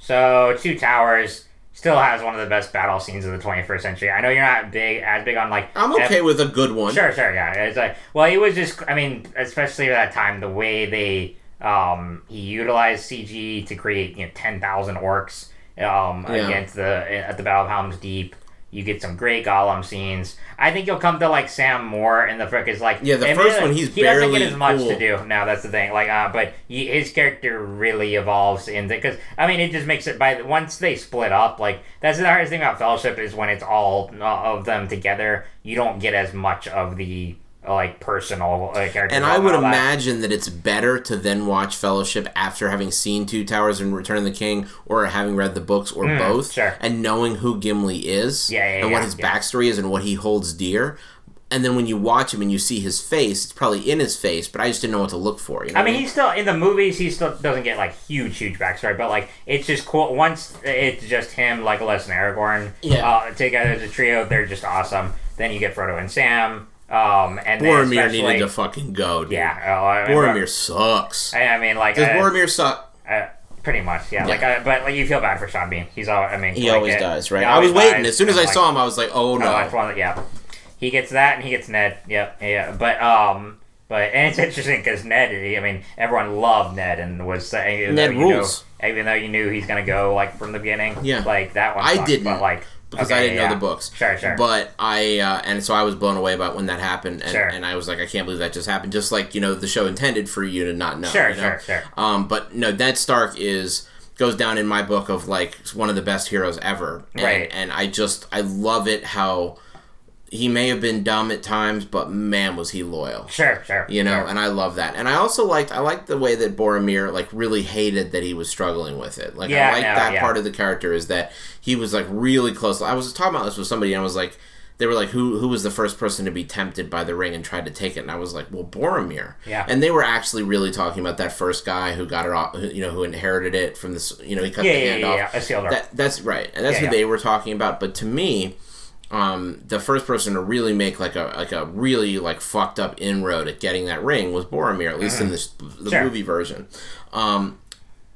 So Two Towers still has one of the best battle scenes of the 21st century. I know you're not big as big on like I'm okay with a good one. Sure, sure, yeah. It's like, well, it was just, I mean, especially at that time, the way they, um, he utilized CG to create, you know, 10,000 orcs, um, Yeah. against the, at the Battle of Helm's Deep. You get some great Gollum scenes. I think you'll come to like Sam more in the frick is like Yeah, the first one, he's he doesn't barely get as much cool. to do. now. that's the thing. Like, uh, but he, his character really evolves into because I mean it just makes it by once they split up. Like that's the hardest thing about Fellowship is when it's all of them together. You don't get as much of the uh, like personal character. And I would that. imagine that it's better to then watch Fellowship after having seen Two Towers and Return of the King, or having read the books, or both, Hmm, sure. and knowing who Gimli is, Yeah, yeah, and what his yeah. backstory is, and what he holds dear. And then when you watch him and you see his face, it's probably in his face, but I just didn't know what to look for. You know I mean, he's still in the movies. He still doesn't get like huge, huge backstory, but like it's just cool. Once it's just him, like Legolas and Aragorn, Yeah. uh, together as a trio, they're just awesome. Then you get Frodo and Sam, um, and Boromir needed to fucking go. Dude. yeah, uh, I mean, Boromir sucks. I, I mean, like Does uh, Boromir suck? uh, pretty much, yeah. Like, uh, but like you feel bad for Sean Bean. He's all. I mean, He like, always uh, does, right? I always was waiting. As soon as I like, saw him, I was like, oh Oh, no. that's one. Yeah, he gets that, and he gets Ned. Yep, yeah. But um, But and it's interesting because Ned, I mean, everyone loved Ned and was saying even Ned rules. Know, even though you knew he's gonna go like from the beginning. Yeah. like that one. I sucked, didn't, but like because okay, I didn't yeah. know the books. Sure, sure. But I uh, and so I was blown away about when that happened, and, Sure. and I was like, I can't believe that just happened. Just like you know, the show intended for you to not know. Sure, you know? sure, sure. Um, but no, Ned Stark is goes down in my book of like one of the best heroes ever. And, Right. And I just I love it how he may have been dumb at times, but man was he loyal. Sure, sure. You know, sure. and I love that. And I also liked I liked the way that Boromir like really hated that he was struggling with it. Like Yeah, I like no, that yeah. part of the character is that he was like really close. I was talking about this with somebody and I was like they were like who who was the first person to be tempted by the ring and tried to take it and I was like, "Well, Boromir." Yeah. And they were actually really talking about that first guy who got it off, who- you know, who inherited it from this, you know, he cut yeah, the yeah, hand yeah, off. yeah. Isildur. That, that's right, and that's Yeah, who yeah. they were talking about. But to me, um, the first person to really make like a like a really like fucked up inroad at getting that ring was Boromir, at least in this the Mm-hmm. Sure. movie version. Um,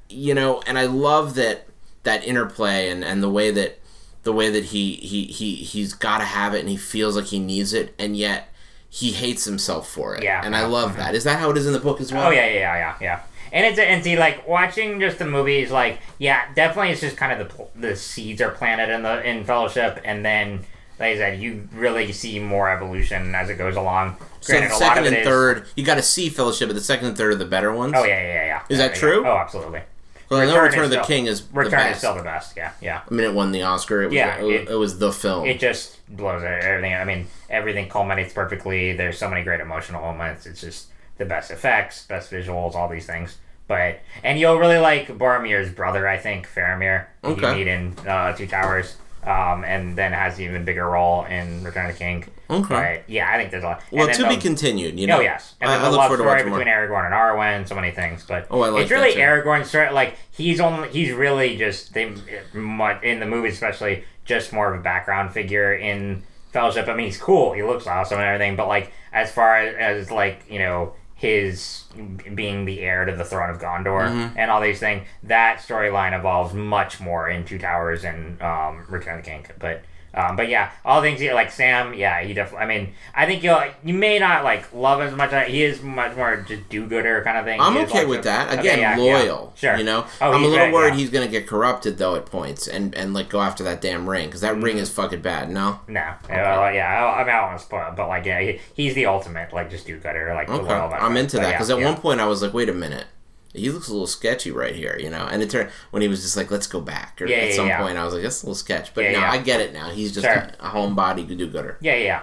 you know, and I love that that interplay and and the way that the way that he he he he's got to have it and he feels like he needs it, and yet he hates himself for it. Yeah. and I love that. Is that how it is in the book as well? Oh yeah, yeah, yeah, yeah, yeah. And it's and see like watching just the movies, like yeah, definitely it's just kind of the the seeds are planted in the in Fellowship, and then like I said, you really see more evolution as it goes along. So Granted, the second and is- third, you got to see Fellowship, but the second and third are the better ones. Oh yeah, yeah, yeah. Is Yeah, that yeah. true? Oh, absolutely. Well, I know Return Return of the still- King is the Return is still the best. Yeah, yeah. I mean, it won the Oscar. It was, Yeah, it, was, it- was the film. It just blows everything. I mean, everything culminates perfectly. There's so many great emotional moments. It's just the best effects, best visuals, all these things. But and you'll really like Boromir's brother, I think, Faramir. who Okay. You meet in uh, Two Towers, um, and then has an even bigger role in Return of the King. Okay. But yeah, I think there's a lot. well, to then be continued. You know. Oh yes, and I, then I the look love story watching more. between Aragorn and Arwen, so many things. But Oh, I like it's really. Aragorn's story. Like he's only he's really just they in the movie especially just more of a background figure in Fellowship. I mean, he's cool. He looks awesome and everything. But like as far as, as like you know his being the heir to the throne of Gondor Mm-hmm. and all these things, that storyline evolves much more in Two Towers and um, Return of the King. But um, but yeah, all things yeah, like Sam, yeah, he definitely. I mean, I think you'll you may not like love him as much. He is much more just do-gooder kind of thing. I'm okay with that. Again, yeah, yeah. loyal. Sure. You know, Oh, I'm a little right, worried yeah. he's gonna get corrupted though at points and and like go after that damn ring because that ring Mm-hmm. is fucking bad. No. No, uh, yeah, I, I mean, I don't want to spoil, it, but like, yeah, he, he's the ultimate like just do-gooder, like Okay. I'm into But that yeah, because at yeah. one point I was like, wait a minute. He looks a little sketchy right here, you know. And it turned when he was just like, "Let's go back." Or Yeah, at yeah, some yeah. point, I was like, "That's a little sketch." But Yeah, no, yeah. I get it now. He's just Sure. a, homebody do-gooder. Yeah, yeah. yeah.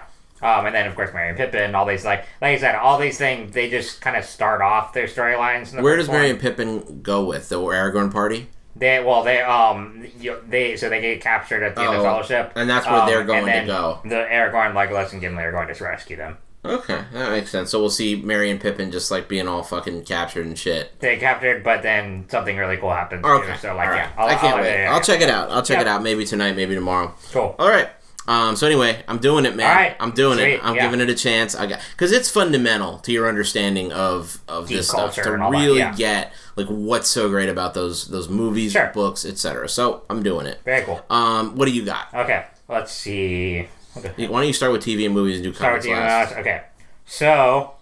Um, and then of course Merry and Pippin, all these like, like I said, all these things they just kind of start off their storylines. the Where does Merry one. and Pippin go with the Aragorn party? They well, they um, you, they so they get captured at the end of Oh, Fellowship, and that's where um, they're going to go. The Aragorn, Legolas, and Gimli are going to rescue them. Okay, that makes sense. So we'll see Merry and Pippin just like being all fucking captured and shit. They captured, but then something really cool happens. Okay, Too, so like, all yeah. I'll, I can't I'll, wait. yeah, yeah, I'll check it out. I'll check Yeah. it out. Maybe tonight, maybe tomorrow. Cool. All right. Um, so anyway, I'm doing it, man. All right. I'm doing Sweet, it. I'm yeah. giving it a chance. I got because it's fundamental to your understanding of of Geek this stuff to that, really yeah. get like what's so great about those those movies, Sure. books, etc. So I'm doing it. Very cool. Um, what do you got? Okay, let's see. Okay. Why don't you start with TV and movies and do Start with comics last? uh, Okay, so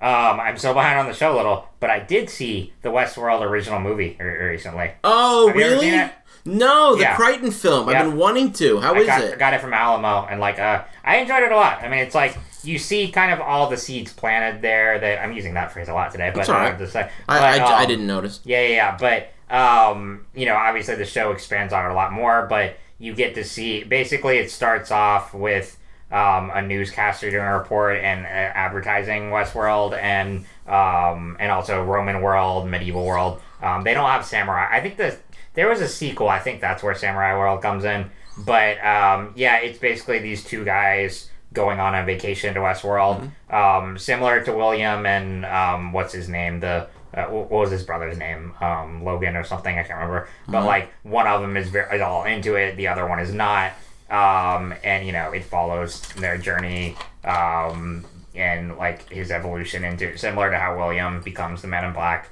um, I'm so behind on the show a little, but I did see the Westworld original movie re- recently. Oh, Have really? No, the Yeah. Crichton film. Yeah. I've been wanting to. How I is got, it? I got it from Alamo, and like uh, I enjoyed it a lot. I mean, it's like you see kind of all the seeds planted there. That I'm using that phrase a lot today, but I right. don't have to say. But, I, I um, didn't notice. Yeah, yeah, yeah. But um, you know, obviously the show expands on it a lot more. But you get to see. Basically, it starts off with um, a newscaster doing a report and uh, advertising Westworld and um, and also Roman world, medieval world. Um, they don't have samurai. I think the there was a sequel. I think that's where Samurai World comes in. But um, yeah, it's basically these two guys going on a vacation to Westworld, um, similar to William and um, what's his name, the uh, what was his brother's name, um, Logan or something, I can't remember. But like one of them is very is all into it, the other one is not, um, and you know it follows their journey. Um, and like his evolution into similar to how William becomes the Man in Black,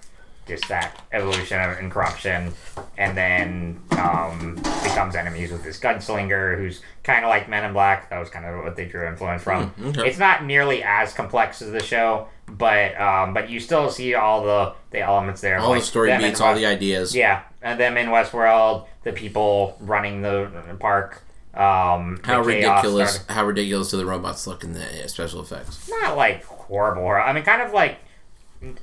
just that evolution of, and corruption, and then um, becomes enemies with this gunslinger who's kind of like Men in Black. That was kind of what they drew influence from. Hmm, okay. It's not nearly as complex as the show, but um, but you still see all the the elements there. All like, the story beats, all the ideas. yeah, and them in Westworld, the people running the park. Um, How ridiculous! How ridiculous do the robots look in the special effects? not like horrible. I mean, kind of like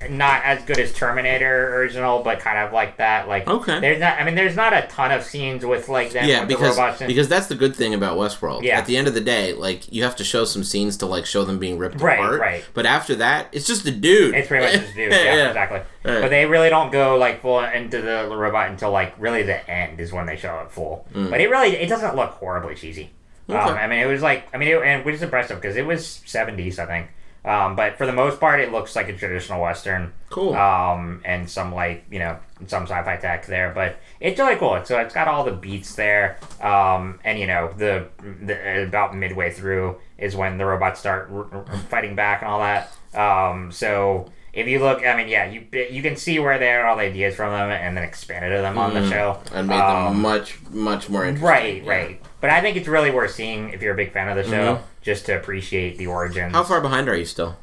not as good as Terminator original, but kind of like that. Like Okay. there's not. I mean, there's not a ton of scenes with like them Yeah, with because the robots. And, because that's the good thing about Westworld. Yeah. At the end of the day, like you have to show some scenes to like show them being ripped Right, apart. right. But after that, it's just a dude. it's pretty much just dude. [laughs] Yeah, exactly. Right. But they really don't go like full into the robot until like really the end is when they show it full. But it really it doesn't look horribly cheesy. Um, Mm. Okay. I mean, it was like I mean, it, and which is impressive because it was 70s, I think. Um, but for the most part, it looks like a traditional western. Cool. um, and some like you know some sci-fi tech there, but it's really cool. So it's got all the beats there, um, and you know the, the about midway through is when the robots start r- r- fighting back and all that. Um, so if you look, I mean, yeah, you you can see where they are, all the ideas from them and then expanded them on the show and made Um, them much much more interesting. right, Yeah. right. But I think it's really worth seeing if you're a big fan of the show, just to appreciate the origins. How far behind are you still?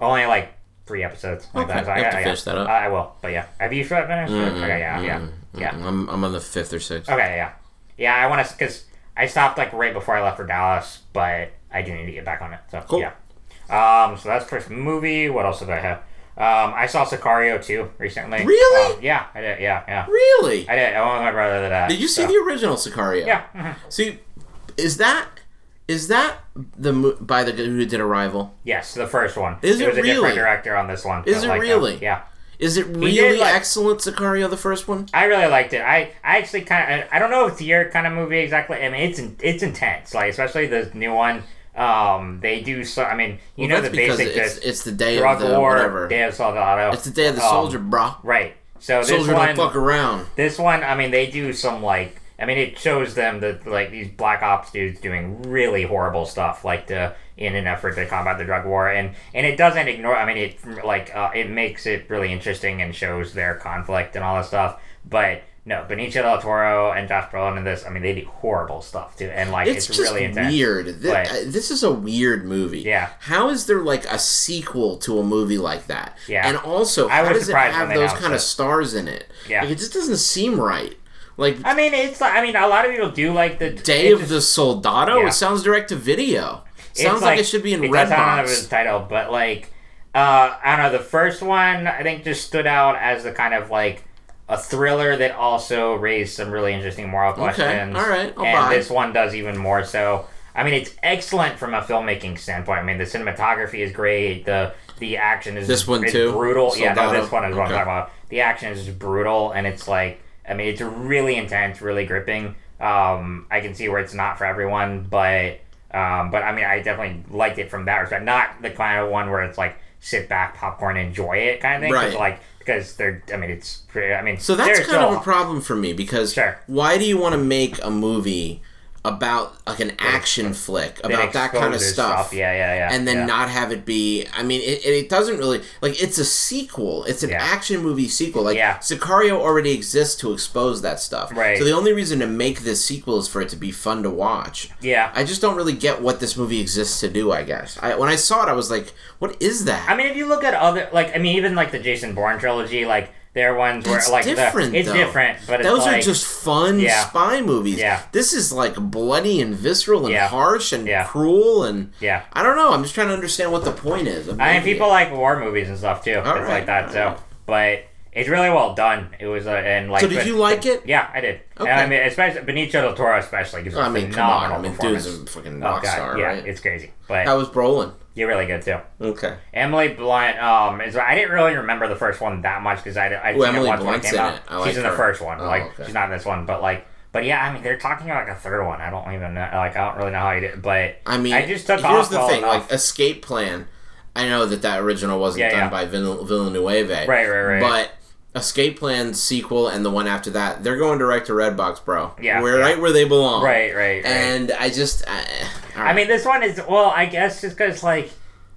Only like three episodes. Like Okay, that. So I you have to yeah. finish that up. I I will, but yeah. Have you finished? Okay, yeah, yeah, yeah. Mm, I'm, I'm on the fifth or sixth. Okay, yeah, yeah. I want to because I stopped like right before I left for Dallas, but I do need to get back on it. So Cool. yeah. Um, so that's first movie. What else did I have? Um, I saw Sicario too recently. Really? Um, yeah, I did. Yeah, yeah. Really? I did. I went with my brother to that. Did you see the original Sicario? Yeah. mhm. See, is that is that the by the guy who did Arrival? Yes, the first one. Is it was a different really? director on this one. Is it like, really? uh, yeah. Is it did, really like- excellent Sicario the first one? I really liked it. I, I actually kind of I don't know if it's your kind of movie exactly. I mean, it's it's intense, like especially the new one. Um, they do so. I mean, you Well, know the basic it's, it's the day of the war, whatever. Day of Soldado. It's the day of the Um, soldier, brah. right. So this Soldier one, don't fuck around. this one, I mean, they do some like. I mean, it shows them that like these black ops dudes doing really horrible stuff, like to in an effort to combat the drug war, and and it doesn't ignore. I mean, it like uh, it makes it really interesting and shows their conflict and all that stuff. But no, Benicio del Toro and Josh Brolin in this, I mean, they do horrible stuff too, and like It's, it's, just really intense. weird. Th- uh, this is a weird movie. Yeah. How is there like a sequel to a movie like that? Yeah. And also, I how does it have those kind of stars in it? Yeah. Like, it just doesn't seem right. Like I mean, it's like I mean, a lot of people do like the Day of just- the Soldado. Yeah. It sounds direct to video. Sounds like, it should be in it does sound like Redbox. his title, but like uh, I don't know. The first one I think just stood out as the kind of like a thriller that also raised some really interesting moral questions. all right, I'll and buy. this one does even more so. I mean, it's excellent from a filmmaking standpoint. I mean, the cinematography is great. The the action is This one is too? brutal. Yeah, no, this one is what I'm talking about. The action is just brutal, and it's like I mean, it's really intense, really gripping. Um, I can see where it's not for everyone, but um, but I mean, I definitely liked it from that respect. Not the kind of one where it's like sit back, popcorn, enjoy it kind of thing. Right. Like because they're, I mean, it's pretty. I mean, So that's kind of a problem for me because Sure. why do you want to make a movie about like an action flick about that kind of exposes stuff? Yeah, yeah, yeah. and then yeah. not have it be i mean it, it doesn't really like it's a sequel it's an Yeah. action movie sequel like Yeah. sicario already exists to expose that stuff Right. so the only reason to make this sequel is for it to be fun to watch Yeah. i just don't really get what this movie exists to do i guess I, when i saw it i was like what is that I mean, if you look at other, like, I mean, even like the Jason Bourne trilogy, like, there are ones where, It's like, the- different, it's though. different, but those like, are just fun Yeah. spy movies. Yeah. This is like bloody and visceral and Yeah. harsh and Yeah. cruel and yeah. I don't know. I'm just trying to understand what the point is. I mean, people it. like war movies and stuff too, It's right, like that. all So, right. but it's really well done. It was, uh, and like, So did but- you like it? Yeah, I did. Okay. And I mean, especially Benicio del Toro, especially gives a I mean, come phenomenal on. I mean, dude's a fucking oh rock god, star, yeah, right? it's crazy. But How was Brolin? you're really good too. Okay. Emily Blunt, um, is I didn't really remember the first one that much because I I Ooh, Emily it once when it Blunt's came in out. it. I like she's in the her. first one, Oh, like okay. she's not in this one, but like, but yeah, I mean, they're talking about like a third one. I don't even know, like, I don't really know how you did, but I mean, I just took here's off the thing: enough. like Escape Plan. I know that that original wasn't Yeah, done yeah. by Vill- Villeneuve, Right, right, right. But Escape Plan sequel and the one after that, they're going direct to Redbox, bro. Yeah, we're yeah. right where they belong. right, right, right. And I just, I, I mean, this one is well, I guess just because like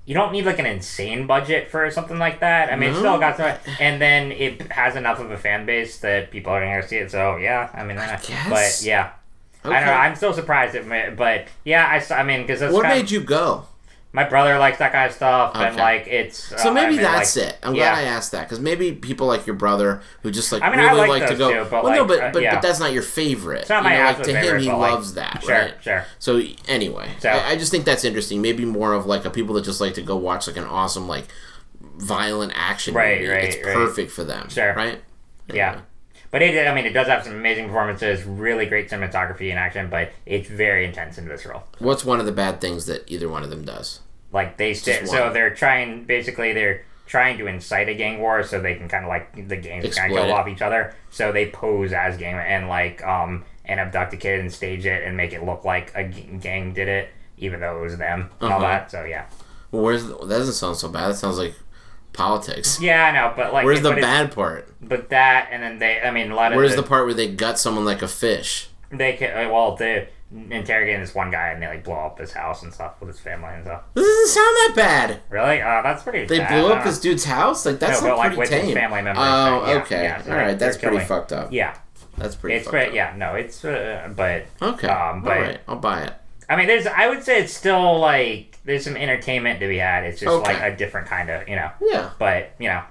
you don't need like an insane budget for something like that. I mean, it's No. still got some, and then it has enough of a fan base that people are going to see it. So yeah, I mean, uh, guess. but yeah, I don't know. I'm still surprised at, but yeah, I, I mean, because what kind made you go? My brother likes that kind of stuff, and like it's So uh, maybe I mean, that's like, it. I'm yeah. glad I asked that because maybe people like your brother who just like I mean, I really like like to go. too, but, well, no, like, but uh, but, yeah. but that's not your favorite. It's not you my know, like to him, favorite, he but, like, loves that, sure, right? sure. So anyway, So- I, I just think that's interesting. Maybe more of like a people that just like to go watch like an awesome like violent action Right, movie. right, it's right. perfect for them, Sure. right? Yeah. But it, I mean, it does have some amazing performances, really great cinematography and action, but it's very intense in this role. What's one of the bad things that either one of them does? Like they st- so they're trying basically they're trying to incite a gang war so they can kind of like the gangs kind of kill off each other. So they pose as gang and like um and abduct a kid and stage it and make it look like a gang did it, even though it was them and all Uh-huh. that. So yeah, Well, where's the, that doesn't sound so bad. That sounds like politics. yeah, I know, but like Where's it- the but bad part? But that and then they, I mean, a lot of Where's the, the part where they gut someone like a fish? they can, uh, well they interrogating this one guy and they like blow up his house and stuff with his family and stuff. This doesn't sound that bad. Really? Uh, that's pretty. They bad. blew up this dude's house. Like that's No, like, pretty with his tame. family members, Oh, yeah, okay. yeah, All right, that's pretty killing- fucked up. Yeah, That's pretty. it's fucked pretty. up. Yeah, no, it's uh, but Okay. Um, but- All right, I'll buy it. I mean, there's. I would say it's still like there's some entertainment to be had. It's just Okay. like a different kind of, you know. Yeah. But you know,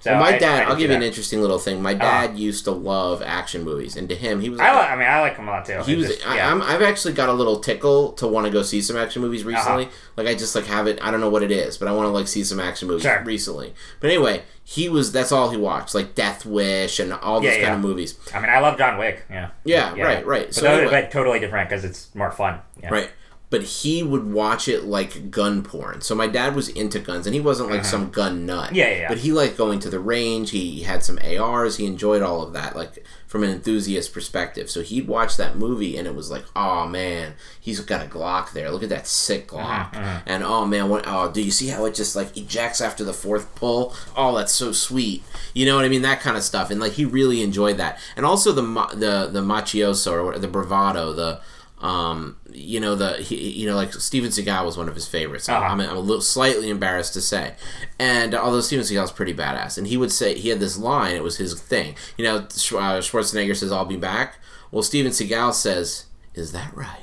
so Well, my I- dad. I I'll give you an interesting little thing. My dad used to love action movies, and to him, he was. I, li- I mean, I like him a lot too. he was. just- I, yeah. I'm, I've actually got a little tickle to want to go see some action movies recently. Uh-huh. Like I just like have it. I don't know what it is, but I want to like see some action movies Sure. recently. But anyway, he was. That's all he watched, like Death Wish and all those Yeah, kind yeah. of movies. I mean, I love John Wick. Yeah. Yeah, right, right. But, So anyway, but totally different because it's more fun. Yeah. Right. But he would watch it like gun porn. So my dad was into guns, and he wasn't like some gun nut. Uh-huh. Yeah, yeah, yeah. But he liked going to the range. He had some ARs. He enjoyed all of that, like from an enthusiast perspective. So he'd watch that movie, and it was like, oh man, he's got a Glock there. Look at that sick Uh-huh, Glock. And oh man, what, oh, do you see how it just like ejects after the fourth pull? Oh, that's so sweet. You know what I mean? That kind of stuff. And like he really enjoyed that. And also the the the machioso or the bravado, the um, you know the he, you know like Steven Seagal was one of his favorites. Uh-huh. I'm, I'm a little slightly embarrassed to say, and although Steven Seagal's pretty badass, and he would say he had this line. It was his thing. You know, uh, Schwarzenegger says, "I'll be back." Well, Steven Seagal says, "Is that right?"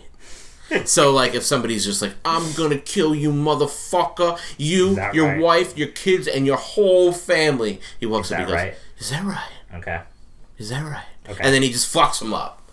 [laughs] so like if somebody's just like i'm gonna kill you motherfucker you your right? wife your kids and your whole family he walks up and goes right? is that right Okay. is that right Okay. and then he just fucks them up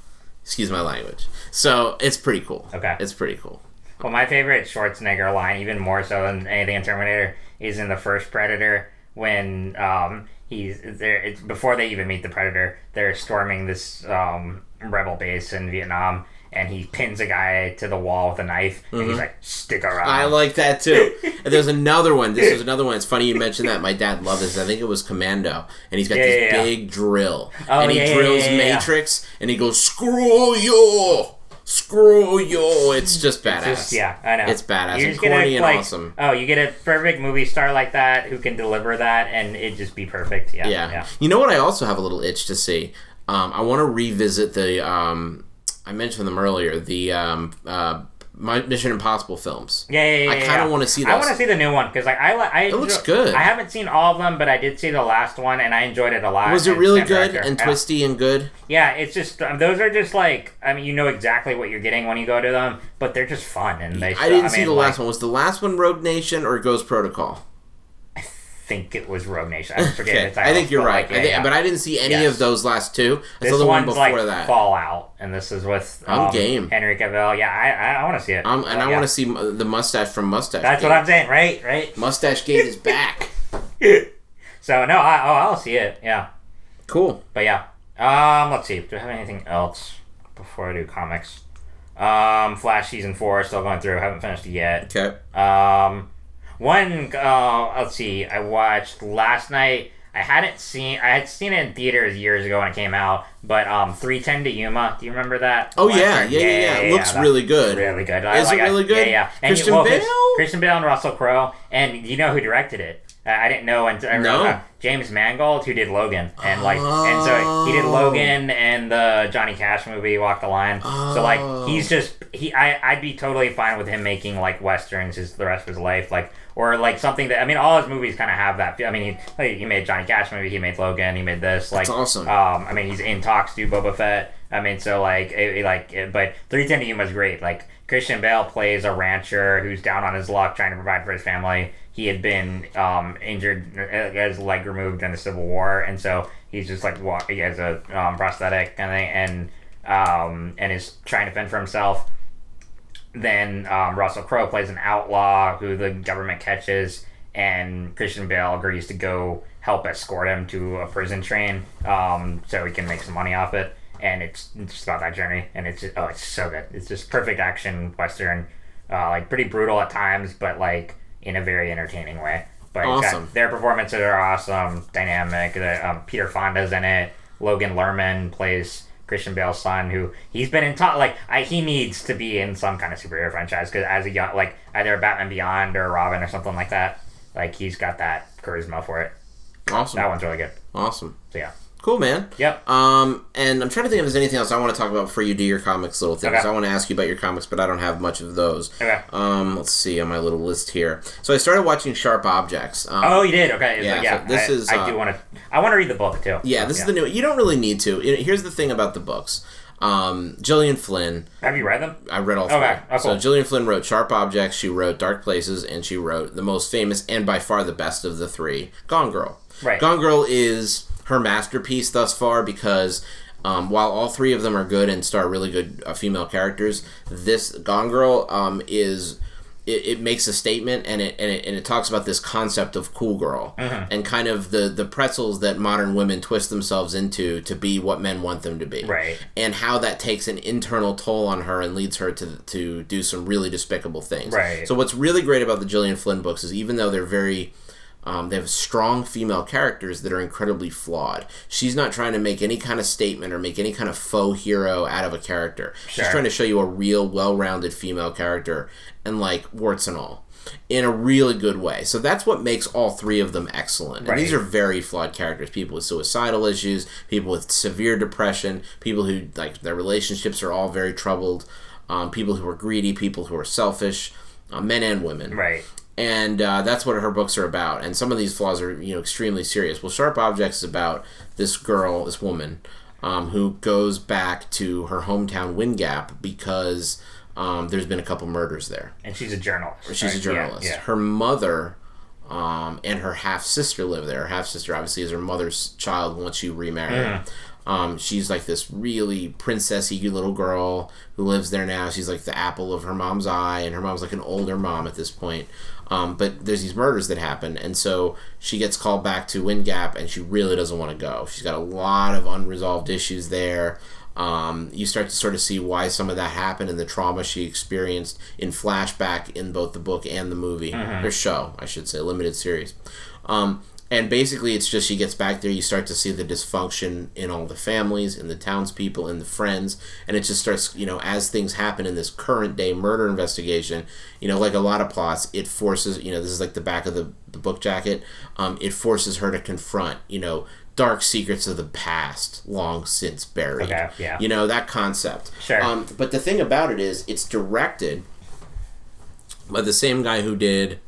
excuse my language so it's pretty cool Okay. it's pretty cool Well, my favorite Schwarzenegger line, even more so than anything in Terminator, is in the first Predator when um, he's there. It's before they even meet the Predator. They're storming this um, rebel base in Vietnam, and he pins a guy to the wall with a knife, and he's like, "Stick around." Mm-hmm. I like that too. and there's another one. This is another one. It's funny you mentioned that. My dad loved this. I think it was Commando, and he's got Yeah, this yeah, yeah. big drill, Oh, and he yeah, yeah, drills yeah, yeah, yeah. Matrix, and he goes, "Screw you, screw you." It's just badass. Just, yeah, I know. It's badass You and just get a, corny and like, awesome. Oh, you get a perfect movie star like that who can deliver that, and it just be perfect. Yeah, Yeah. yeah. You know what? I also have a little itch to see. Um, I want to revisit the. Um, I mentioned them earlier. The um, uh, my Mission Impossible films. Yeah, yeah, yeah. I kinda yeah. wanna see I want to see the new one because like I, I it looks good. I haven't seen all of them, but I did see the last one and I enjoyed it a lot. Was it really good director. and Yeah. twisty and good? Yeah, it's just um, those are just like I mean you know exactly what you're getting when you go to them, but they're just fun and they. I didn't I see the like, last one. Was the last one Rogue Nation or Ghost Protocol? I think it was Rogue Nation. I [laughs] forget Okay, the title. I think you're but, right. like, I think- yeah. But I didn't see any Yes. of those last two. I this saw the one one's before like that. Fallout, and this is with I'm um, game. Henry Cavill. Yeah, I I, I want to see it. Um, and Uh, I yeah. want to see the mustache from Mustache. That's Gate. what I'm saying, right? Right. Mustache Gate is back. [laughs] So no, I, oh, I'll see it. Yeah. Cool. But yeah. Um, let's see. Do I have anything else before I do comics? Um, Flash season four still going through. Haven't finished it yet. Okay. Um, one. Uh, let's see. I watched last night. I hadn't seen. I had seen it in theaters years ago when it came out. But um, three ten to Yuma. Do you remember that? Oh yeah, yeah, yeah, yeah. It looks really good. Really good. Is it really good? Yeah, yeah. And Christian Bale? Christian Bale and Russell Crowe. And you know who directed it? I I didn't know until No. uh, James Mangold who did Logan and like and so he did Oh. Logan and the Johnny Cash movie Walk the Line. So Oh. like he's just he I I'd be totally fine with him making like westerns his the rest of his life like or like something that I mean all his movies kind of have that. I mean he he made Johnny Cash movie, he made Logan, he made this like That's awesome. Um, I mean he's in talks to Boba Fett. I mean so like it, it, like it, but 310 to Yuma is great. Like Christian Bale plays a rancher who's down on his luck trying to provide for his family. He had been um, injured, uh, his leg removed in the Civil War, and so he's just like walk. He has a um, prosthetic kind of thing, and um, and is trying to fend for himself. Then um, Russell Crowe plays an outlaw who the government catches, and Christian Bale agrees to go help escort him to a prison train, um, so he can make some money off it. And it's it's just about that journey, and it's just, oh, it's so good. It's just perfect action western, uh, like pretty brutal at times, but like in a very entertaining way. But it's got- Awesome. their performances are awesome, dynamic. The, um, Peter Fonda's in it. Logan Lerman plays Christian Bale's son, who he's been in top. Like I, he needs to be in some kind of superhero franchise because as a young, like either Batman Beyond or Robin or something like that. Like he's got that charisma for it. awesome. That one's really good. Awesome. So yeah. Cool, man. Yep. Um, and I'm trying to think if there's anything else I want to talk about before you do your comics little things. Okay. I want to ask you about your comics, but I don't have much of those. Okay. Um, let's see on my little list here. So I started watching Sharp Objects. Um, Oh, you did. Okay. Yeah, like, yeah. so this I, is, I uh, do want to. I want to read the book too. yeah, this is the new. You don't really need to. Here's the thing about the books. Um, Gillian Flynn. Have you read them? I read all three. Okay, oh, So cool. Gillian Flynn wrote Sharp Objects. She wrote Dark Places, and she wrote the most famous and by far the best of the three, Gone Girl. Right. Gone Girl is her masterpiece thus far because um, while all three of them are good and star really good uh, female characters, this Gone Girl um, is. It, it makes a statement and it, and it and it talks about this concept of cool girl Uh-huh. and kind of the the pretzels that modern women twist themselves into to be what men want them to be Right. and how that takes an internal toll on her and leads her to to do some really despicable things. Right. So what's really great about the Gillian Flynn books is even though they're very um, they have strong female characters that are incredibly flawed. She's not trying to make any kind of statement or make any kind of faux hero out of a character. She's trying to show you a real, well-rounded female character, and like warts and all, in a really good way. So that's what makes all three of them excellent. And these are very flawed characters. People with suicidal issues, people with severe depression, people who like their relationships are all very troubled, um, people who are greedy, people who are selfish, uh, men and women Right. And uh, that's what her books are about. And some of these flaws are you know extremely serious. Well, Sharp Objects is about this girl, this woman, um, who goes back to her hometown Wind Gap because um, there's been a couple murders there. And she's a journalist. She's right? a journalist. Yeah. yeah. Her mother um, and her half sister live there. Her half sister obviously is her mother's child once she remarried. Mm. Um, she's like this really princessy little girl who lives there now. She's like the apple of her mom's eye, and her mom's like an older mom at this point. Um, but there's these murders that happen, and so she gets called back to Wind Gap, and she really doesn't want to go. She's got a lot of unresolved issues there. Um, you start to sort of see why some of that happened and the trauma she experienced in flashback in both the book and the movie or show, I should say, limited series. Um, and basically, it's just she gets back there. You start to see the dysfunction in all the families, in the townspeople, in the friends, and it just starts. You know, as things happen in this current day murder investigation, you know, like a lot of plots, it forces. You know, this is like the back of the, the book jacket. Um, it forces her to confront. You know, dark secrets of the past, long since buried. Okay, yeah. You know that concept. Sure. Um, but the thing about it is, it's directed by the same guy who did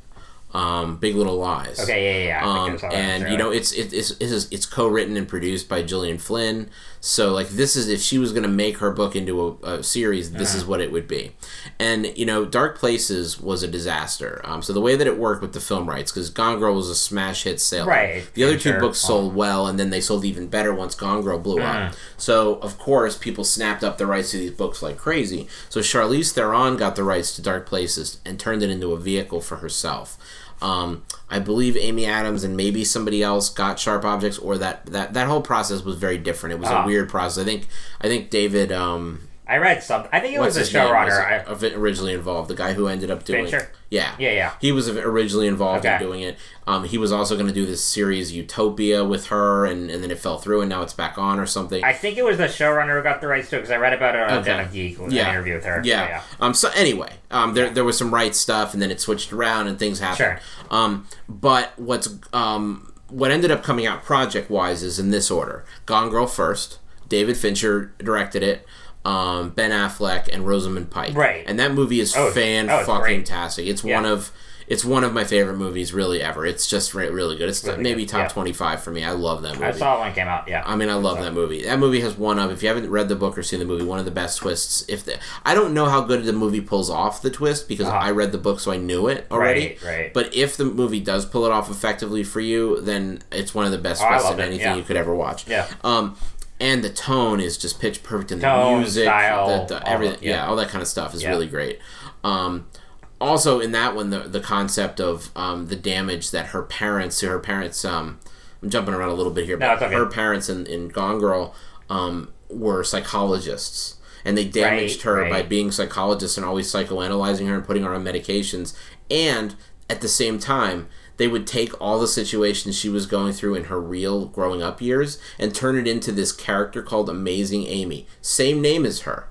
um, Big Little Lies. Okay. Yeah. Yeah. yeah. I think I Um, and you know it's it, it's it's, it's co-written and produced by Gillian Flynn. So like this is if she was going to make her book into a, a series, this Uh-huh. is what it would be. And you know, Dark Places was a disaster. Um, so the way that it worked with the film rights, because Gone Girl was a smash hit sale. Right, The other two sure. books sold well, and then they sold even better once Gone Girl blew Uh-huh. up. So of course, people snapped up the rights to these books like crazy. So Charlize Theron got the rights to Dark Places and turned it into a vehicle for herself. Um, I believe Amy Adams and maybe somebody else got Sharp Objects, or that that that whole process was very different. It was Ah. a weird process. I think I think David um, I read something. I think it What's was the was showrunner. Originally involved? The guy who ended up doing Fincher? Yeah, Yeah, yeah. He was originally involved Okay. in doing it. Um, he was also going to do this series Utopia with her, and, and then it fell through, and now it's back on or something. I think it was the showrunner who got the rights to it because I read about it on Okay. Geek, an Yeah. interview with her. Yeah. So, yeah. Um. So anyway, um, there there was some rights stuff, and then it switched around, and things happened. Sure. Um. But what's um what ended up coming out project wise is in this order: Gone Girl first. David Fincher directed it. Um, Ben Affleck and Rosamund Pike. Right. And that movie is Oh, fan oh, fucking tastic. It's Yeah. one of it's one of my favorite movies really ever. It's just re- really good. It's Really maybe good, top yeah. 25 for me. I love that movie. I saw it when it came out. Yeah. I mean, I love that movie. That movie has one of, if you haven't read the book or seen the movie, one of the best twists. If the, I don't know how good the movie pulls off the twist because Uh-huh. I read the book, so I knew it already. Right, right. But if the movie does pull it off effectively for you, then it's one of the best Oh, twists of anything yeah. you could ever watch. Yeah. Um, and the tone is just pitch perfect, and the Tone, music, style, the, all the everything, yeah. yeah. all that kind of stuff is Yeah. really great. Um, also in that one, the the concept of um, the damage that her parents, her parents, um, I'm jumping around a little bit here, but it's okay. her parents in, in Gone Girl um, were psychologists. And they damaged Right, her right. by being psychologists and always psychoanalyzing her and putting her on medications. And at the same time, they would take all the situations she was going through in her real growing up years and turn it into this character called Amazing Amy. Same name as her.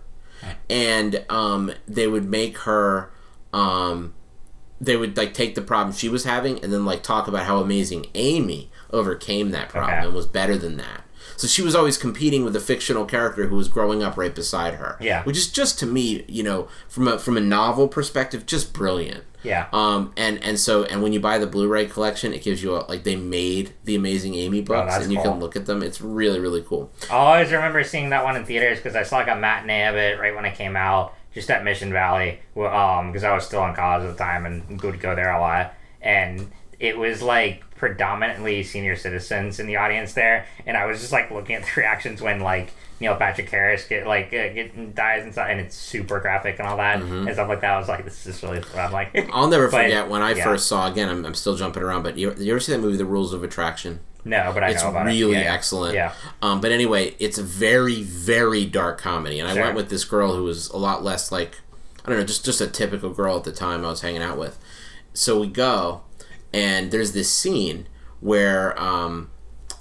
And um, they would make her. Um, they would like take the problem she was having and then like talk about how amazing Amy overcame that problem Okay. and was better than that. So she was always competing with a fictional character who was growing up right beside her. Yeah. Which is just to me, you know, from a from a novel perspective, just brilliant. Yeah. Um and and so and when you buy the Blu-ray collection, it gives you a, like they made the Amazing Amy books Oh, and you cool. can look at them. It's really really cool. I always remember seeing that one in theaters because I saw like a matinee of it right when it came out, just at Mission Valley. Um, because I was still in college at the time and would go there a lot, and it was like predominantly senior citizens in the audience there, and I was just like looking at the [laughs] reactions when like Neil Patrick Harris get like uh, get dies and stuff, and it's super graphic and all that Mm-hmm. and stuff like that. I was like, this is really. I'm like, [laughs] I'll never But, forget when I yeah. first saw again. I'm, I'm still jumping around, but you, you ever see that movie, The Rules of Attraction? no, but I It's know about really it. Yeah, excellent. Yeah. Um, but anyway, it's a very, very dark comedy, and I went with this girl who was a lot less like, I don't know, just just a typical girl at the time I was hanging out with. So we go, and there's this scene where um,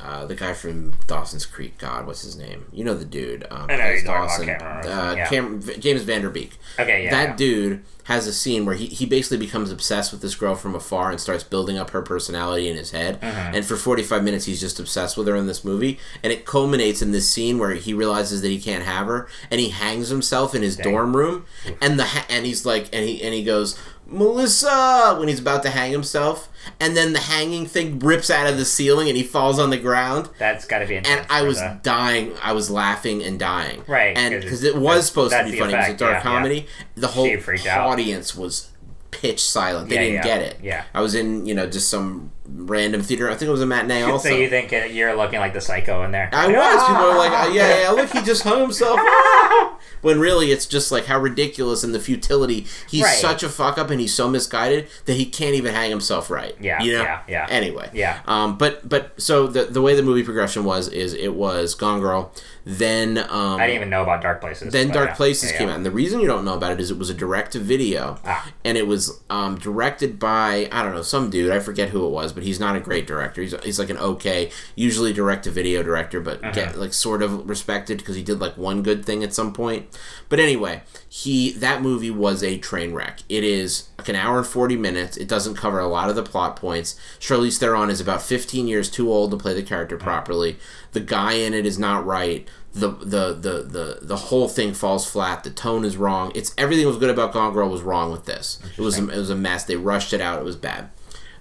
uh, the guy from Dawson's Creek, God, what's his name? You know the dude. Um, I know you're talking about, Dawson. his Uh, yeah. Cam- James Van Der Beek. Okay, yeah. that yeah. dude has a scene where he, he basically becomes obsessed with this girl from afar and starts building up her personality in his head. Mm-hmm. And for 45 minutes, he's just obsessed with her in this movie. And it culminates in this scene where he realizes that he can't have her and he hangs himself in his dorm room. And the ha- and he's like, and he, and he goes, Melissa, when he's about to hang himself. And then the hanging thing rips out of the ceiling and he falls on the ground. That's got to be. And I was the- dying. I was laughing and dying. Right, And because it was supposed to be funny. it was a dark yeah, yeah. comedy. The whole freaked out. audience was pitch silent. They Yeah, didn't yeah, get it. yeah. I was in, you know, just some random theater. I think it was a matinee also. So you think you're looking like the psycho in there? I was. People were like, [laughs] yeah, yeah, look, he just hung himself. [laughs] when really it's just like how ridiculous and the futility. He's Right. such a fuck up and he's so misguided that he can't even hang himself right. Yeah, You know? yeah, yeah. Anyway. Yeah. Um, but but so the the way the movie progression was is it was Gone Girl, then um, I didn't even know about Dark Places. then Dark yeah. Places Yeah, came yeah. out, and the reason you don't know about it is it was a direct to video, Ah. and it was um, directed by I don't know some dude I forget who it was, but he's not a great director. He's, he's like an okay, usually direct to video director, but Uh-huh. get like sort of respected because he did like one good thing at some point. But anyway, he that movie was a train wreck. It is like an hour and forty minutes. It doesn't cover a lot of the plot points. Charlize Theron is about fifteen years too old to play the character properly. The guy in it is not right the the the the the whole thing falls flat. The tone is wrong. It's everything was good about Gone Girl was wrong with this. It was a, it was a mess. They rushed it out. It was bad.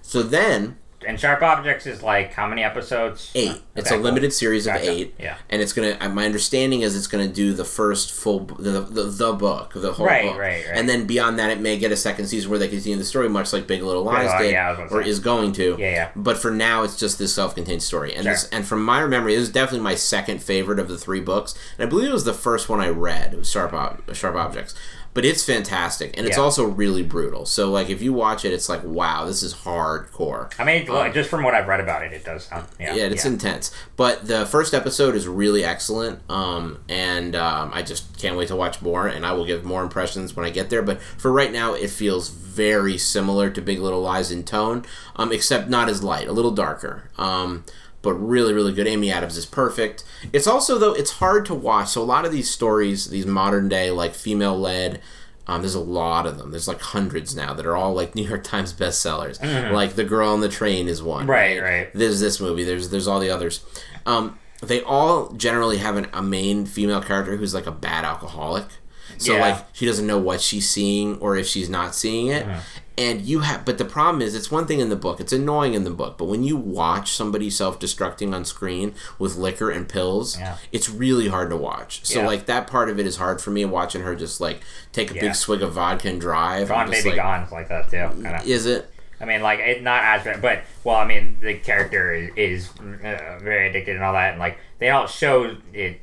So then And Sharp Objects is like how many episodes? eight. It's Okay, a limited series of Gotcha. eight. Yeah. And it's gonna. uh, My understanding is it's gonna do the first full the the, the book the whole Right, book. right, right. And then beyond that, it may get a second season where they continue the story, much like Big Little Lies did, yeah, I was gonna or say. is going to. Yeah, yeah. But for now, it's just this self-contained story. And Sure. this, and from my memory, this is definitely my second favorite of the three books. And I believe it was the first one I read. It was Sharp Ob- Sharp Objects. But it's fantastic and it's Yeah. also really brutal. So like if you watch it, it's like wow, this is hardcore. I mean, look, just from what I've read about it, it does sound. Yeah, Yeah, it's intense. But the first episode is really excellent, um, and um, I just can't wait to watch more. And I will give more impressions when I get there. But for right now, it feels very similar to Big Little Lies in tone, um, except not as light, a little darker. But really, really good. Amy Adams is perfect. It's also though it's hard to watch. So a lot of these stories, these modern day like female led. Um, there's a lot of them. There's like hundreds now that are all like [laughs] New York Times bestsellers. Like The Girl on the Train is one. Mm-hmm. Right, right. There's this movie. There's there's all the others. Um, they all generally have an, a main female character who's like a bad alcoholic. So Yeah. like she doesn't know what she's seeing or if she's not seeing it. Uh-huh. And you have, but the problem is, it's one thing in the book. It's annoying in the book, but when you watch somebody self-destructing on screen with liquor and pills, Yeah. it's really hard to watch. So Yeah. like that part of it is hard for me. Watching her just like take a Yeah. big swig of vodka and drive. Gone Baby like, Gone like that too. Kinda. Is it? I mean, like it not as bad, but well, I mean, the character is, is uh, very addicted and all that, and like they don't show it,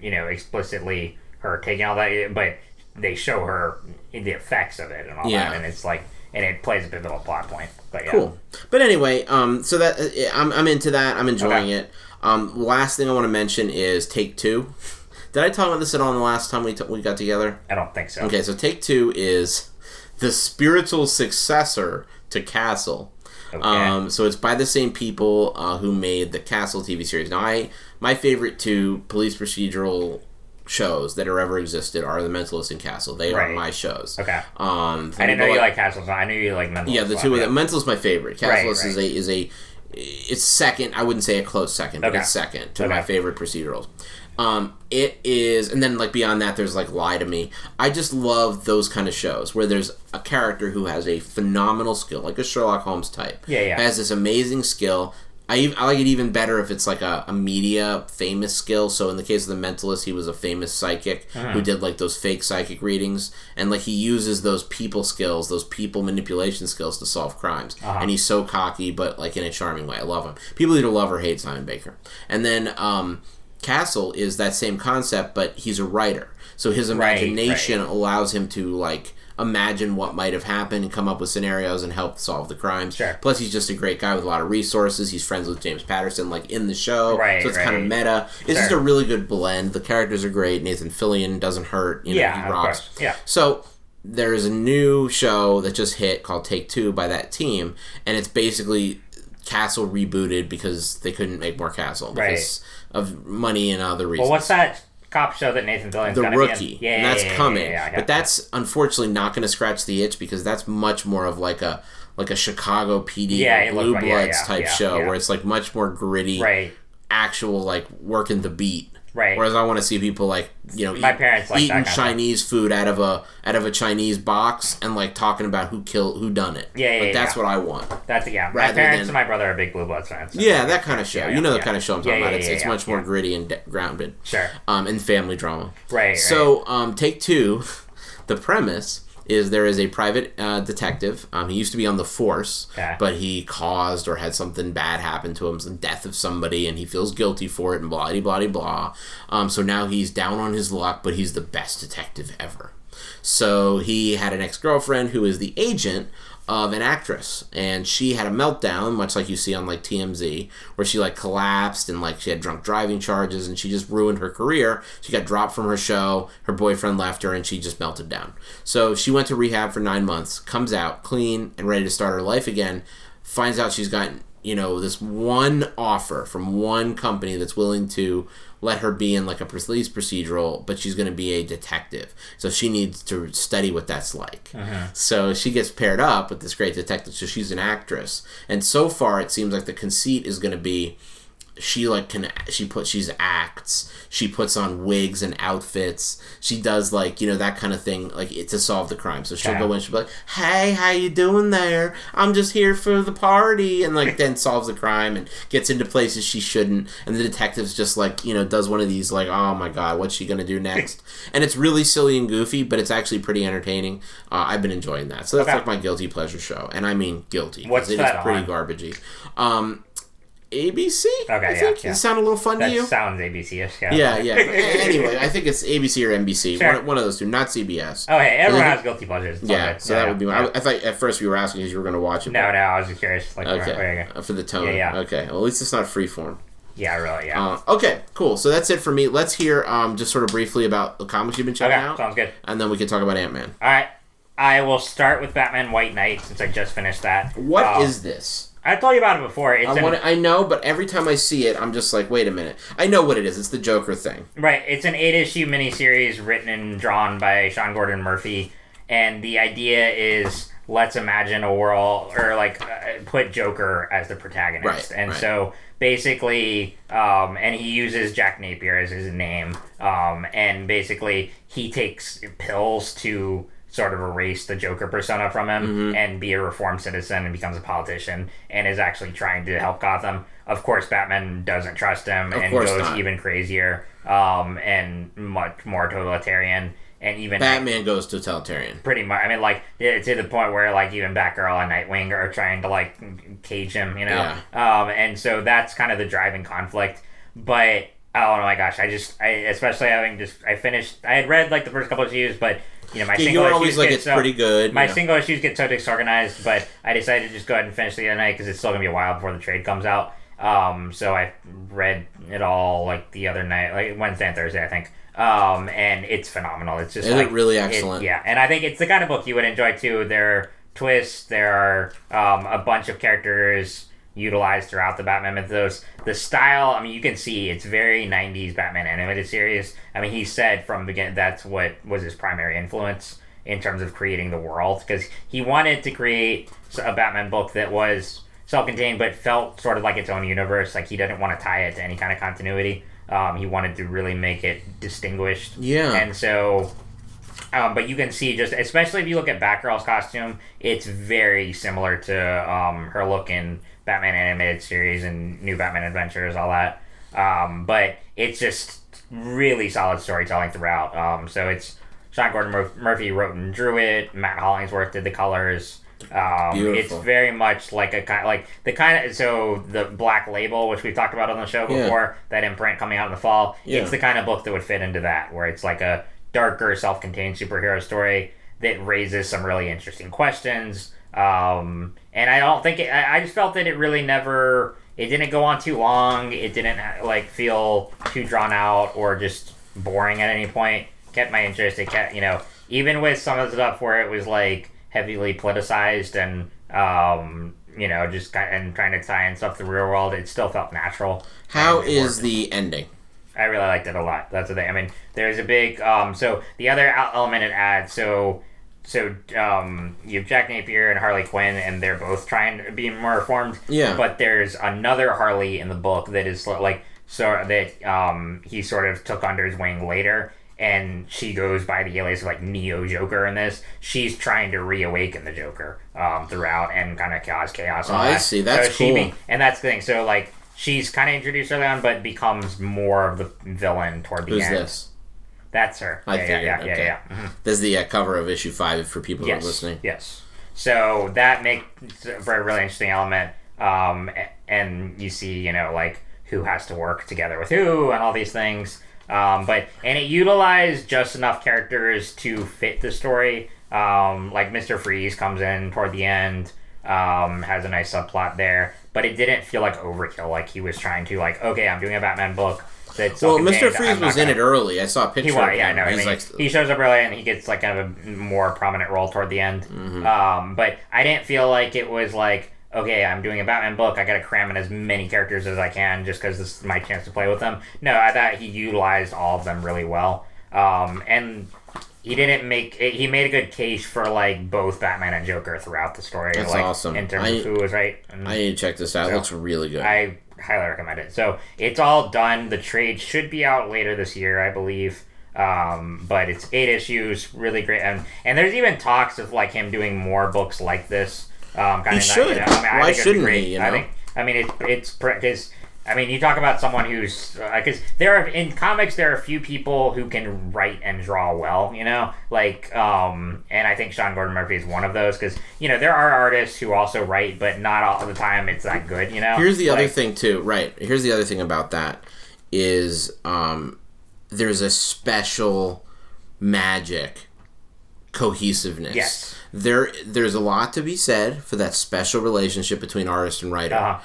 you know, explicitly her taking all that, but they show her the effects of it and all Yeah. that, and it's like, and it plays a bit of a plot point. But yeah, Cool. But anyway, um, so that uh, I'm, I'm into that. I'm enjoying Okay. it. Um, last thing I want to mention is Take Two. Did I talk about this at all the last time we, t- we got together? I don't think so. Okay, so Take Two is the spiritual successor to Castle. Okay. Um, so it's by the same people uh, who made the Castle TV series. Now, I my favorite two police procedural shows that are ever existed are The Mentalist and Castle. They are my shows. okay. Um, I didn't know you like- like Castles. I knew you like Mental. yeah, the two of well, them. Mental's my favorite. Castle Right, is a is a it's second. I wouldn't say a close second, but Okay. it's second to my favorite procedurals. Um, it is, and then like beyond that, there's like Lie to Me. I just love those kind of shows where there's a character who has a phenomenal skill, like a Sherlock Holmes type. Yeah, yeah. Has this amazing skill. I, I like it even better if it's like a, a media famous skill. So in the case of the Mentalist, he was a famous psychic Uh-huh. who did like those fake psychic readings, and like he uses those people skills, those people manipulation skills to solve crimes. Uh-huh. And he's so cocky, but like in a charming way. I love him. People either love or hate Simon Baker. And then um, Castle is that same concept, but he's a writer, so his Right, imagination allows him to like imagine what might have happened and come up with scenarios and help solve the crimes. Sure. Plus, he's just a great guy with a lot of resources. He's friends with James Patterson, like in the show. Right, So it's kind of meta. It's just a really good blend. The characters are great. Nathan Fillion doesn't hurt. You know, Yeah, he rocks. Yeah. So there's a new show that just hit called Take Two by that team, and it's basically Castle rebooted because they couldn't make more Castle Right. because of money and other reasons. Well, what's that cop show that Nathan Fillion's the rookie? Yeah, and that's yeah, coming. Yeah, yeah, I got but that's unfortunately not going to scratch the itch because that's much more of like a like a Chicago PD Yeah, or it looked Blue like- Bloods type show where it's like much more gritty, right. actual like working the beat. Right. Whereas I want to see people like you know My eat- parents like eating Chinese food out of a out of a Chinese box and like talking about who killed who done it. Yeah, yeah, like, that's yeah. what I want. That's yeah. My parents than- and my brother are big Blue Bloods fans. so- Yeah, that kind of show. You know the kind of show I'm talking about. It's, it's much more gritty and de- grounded. Sure. Um, and family drama. Right, right. So, um, take two. [laughs] The premise is there is a private uh, detective. Um, he used to be on the force, Okay. but he caused or had something bad happen to him, some death of somebody, and he feels guilty for it, and blah blah blah blah. Um, so now he's down on his luck, but he's the best detective ever. So he had an ex girlfriend who is the agent of an actress, and she had a meltdown, much like you see on like TMZ, where she like collapsed and like she had drunk driving charges, and she just ruined her career. She got dropped from her show. Her boyfriend left her, and she just melted down. So she went to rehab for nine months, comes out clean and ready to start her life again. Finds out she's got you know this one offer from one company that's willing to let her be in like a police procedural but she's going to be a detective. So she needs to study what that's like. Uh-huh. So she gets paired up with this great detective. So she's an actress. And so far it seems like the conceit is going to be she like can she put she's acts. She puts on wigs and outfits. She does like you know that kind of thing like it, to solve the crime. So she'll Okay. go in she'll be like hey how you doing there? I'm just here for the party. And like then solves the crime and gets into places she shouldn't. And the detective's just like you know does one of these like oh my god what's she gonna do next? [laughs] And it's really silly and goofy but it's actually pretty entertaining. Uh, i've been enjoying that. So that's Okay. like my guilty pleasure show. And i mean guilty 'cause What's it is pretty on? garbagey. Um ABC. Okay, I yeah, think. yeah. Does it sound a little fun That to you? sounds ABC-ish. Yeah. Yeah, yeah. [laughs] Anyway, I think it's ABC or NBC. Sure. One, one of those two, not CBS. Oh, hey, everyone has guilty pleasures. It's yeah, so Yeah, that would be. My, yeah. I, I thought at first we were asking because you were going to watch it. No, but- no, I was just curious. Like, Okay. where. Uh, For the tone. Yeah, yeah. Okay. Well, at least it's not freeform. Yeah, really. Yeah. Uh, okay, cool. So that's it for me. Let's hear um, just sort of briefly about the comics you've been checking okay, out, sounds good. and then we can talk about Ant Man. All right. I will start with Batman White Knight since I just finished that. What is Um, this? I told you about it before. It's I an, want. I know, but every time I see it, I'm just like, wait a minute. I know what it is. It's the Joker thing. Right, it's an eight issue miniseries written and drawn by Sean Gordon Murphy, and the idea is let's imagine a world or like uh, put Joker as the protagonist, Right, and right. so basically, um, and he uses Jack Napier as his name, um, and basically he takes pills to sort of erase the Joker persona from him Mm-hmm. and be a reformed citizen and becomes a politician and is actually trying to help Gotham. Of course, Batman doesn't trust him Of and goes not. even crazier um, and much more totalitarian and even Batman goes totalitarian. pretty much. I mean, like to the point where like even Batgirl and Nightwing are trying to like cage him, you know. Um, and so that's kind of the driving conflict. But oh my gosh, I just I especially having just I finished. I had read like the first couple of issues, but you know my Yeah, single you were issues always like, get it's so, pretty good. My you know. single issues get so disorganized, but I decided to just go ahead and finish the other night because it's still gonna be a while before the trade comes out. Um, so I read it all like the other night, like Wednesday and Thursday, I think. Um, and it's phenomenal. It's just Is it like really it- excellent? yeah, and I think it's the kind of book you would enjoy too. There are twists. There are um, a bunch of characters utilized throughout the Batman mythos. The style, I mean, you can see it's very '90s Batman animated series. I mean, he said from the beginning that's what was his primary influence in terms of creating the world because he wanted to create a Batman book that was self-contained but felt sort of like its own universe. Like he didn't want to tie it to any kind of continuity. Um, he wanted to really make it distinguished. Yeah. And so um, but you can see just, especially if you look at Batgirl's costume, it's very similar to um, her look in Batman animated series and New Batman Adventures, all that. Um, but it's just really solid storytelling throughout. Um, so it's Sean Gordon Mur- Murphy wrote and drew it. Matt Hollingsworth did the colors. Um, it's very much like a kind, like the kind of so the Black Label, which we've talked about on the show Yeah. before, that imprint coming out in the fall. Yeah. It's the kind of book that would fit into that, where it's like a darker, self-contained superhero story that raises some really interesting questions. Um, and I don't think it, I, I just felt that it really never. It didn't go on too long. It didn't like feel too drawn out or just boring at any point. Kept my interest. It kept you know even with some of the stuff where it was like heavily politicized and um, you know just and trying to tie in stuff to the real world, it still felt natural. How is the ending? I really liked it a lot. That's the thing. I mean, there's a big. Um, so the other element it adds. So, so um, you have Jack Napier and Harley Quinn, and they're both trying to be more reformed. Yeah. But there's another Harley in the book that is like so that um, he sort of took under his wing later. And she goes by the alias of like Neo Joker in this. She's trying to reawaken the Joker um, throughout and kind of cause chaos. all I that. see. That's so she cool. be- and that's the thing. So like she's kind of introduced early on, but becomes more of the villain toward the Who's end. this? That's her. I yeah, figured, yeah, yeah, okay. yeah, yeah. Mhm. This is the uh, cover of issue five for people who are listening. yes. So that makes a very, really interesting element. Um, and you see, you know, like who has to work together with who and all these things. Um, but and it utilized just enough characters to fit the story. Um, like Mister Freeze comes in toward the end, um, has a nice subplot there, but it didn't feel like overkill. Like he was trying to like, okay, I'm doing a Batman book. Well, Mr. Freeze was in gonna- it early. I saw a picture he was, of yeah, I know. I mean, like, he shows up early and he gets like kind of a more prominent role toward the end. Mm-hmm. Um, but I didn't feel like it was like, okay, I'm doing a Batman book. I got to cram in as many characters as I can just because this is my chance to play with them. No, I thought he utilized all of them really well. Um, and he didn't make he made a good case for like both Batman and Joker throughout the story. That's like, awesome. In terms I- of who was right. And, I need to check this out. It looks really good. I highly recommend it. So it's all done. The trade should be out later this year, I believe. Um, but it's eight issues, really great, and and there's even talks of like him doing more books like this. Um, kind He of should. You know, I mean, Why think it'd be shouldn't great. he, you I think. I mean, it's it's because I mean, you talk about someone who's because there are in comics there are a few people who can write and draw well, you know, like um, and I think Sean Gordon Murphy is one of those because you know there are artists who also write, but not all the time it's that good, you know. Here's the other thing too, right? Here's the other thing about that is um, there's a special magic cohesiveness. Yes. There there's a lot to be said for that special relationship between artist and writer. Uh-huh.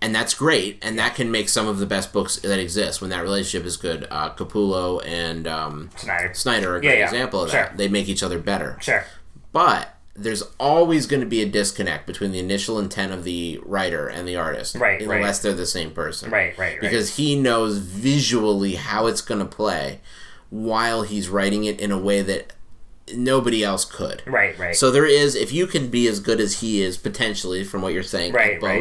And that's great, and that can make some of the best books that exist when that relationship is good. Uh, Capullo and um, Snyder. Snyder are a great yeah. example of Sure. that. They make each other better. Sure. But there's always going to be a disconnect between the initial intent of the writer and the artist, Right, right. Unless they're the same person, Right. Right. Right. Because he knows visually how it's going to play, while he's writing it in a way that nobody else could. right. Right. So there is, if you can be as good as he is potentially, from what you're saying, Right, at right.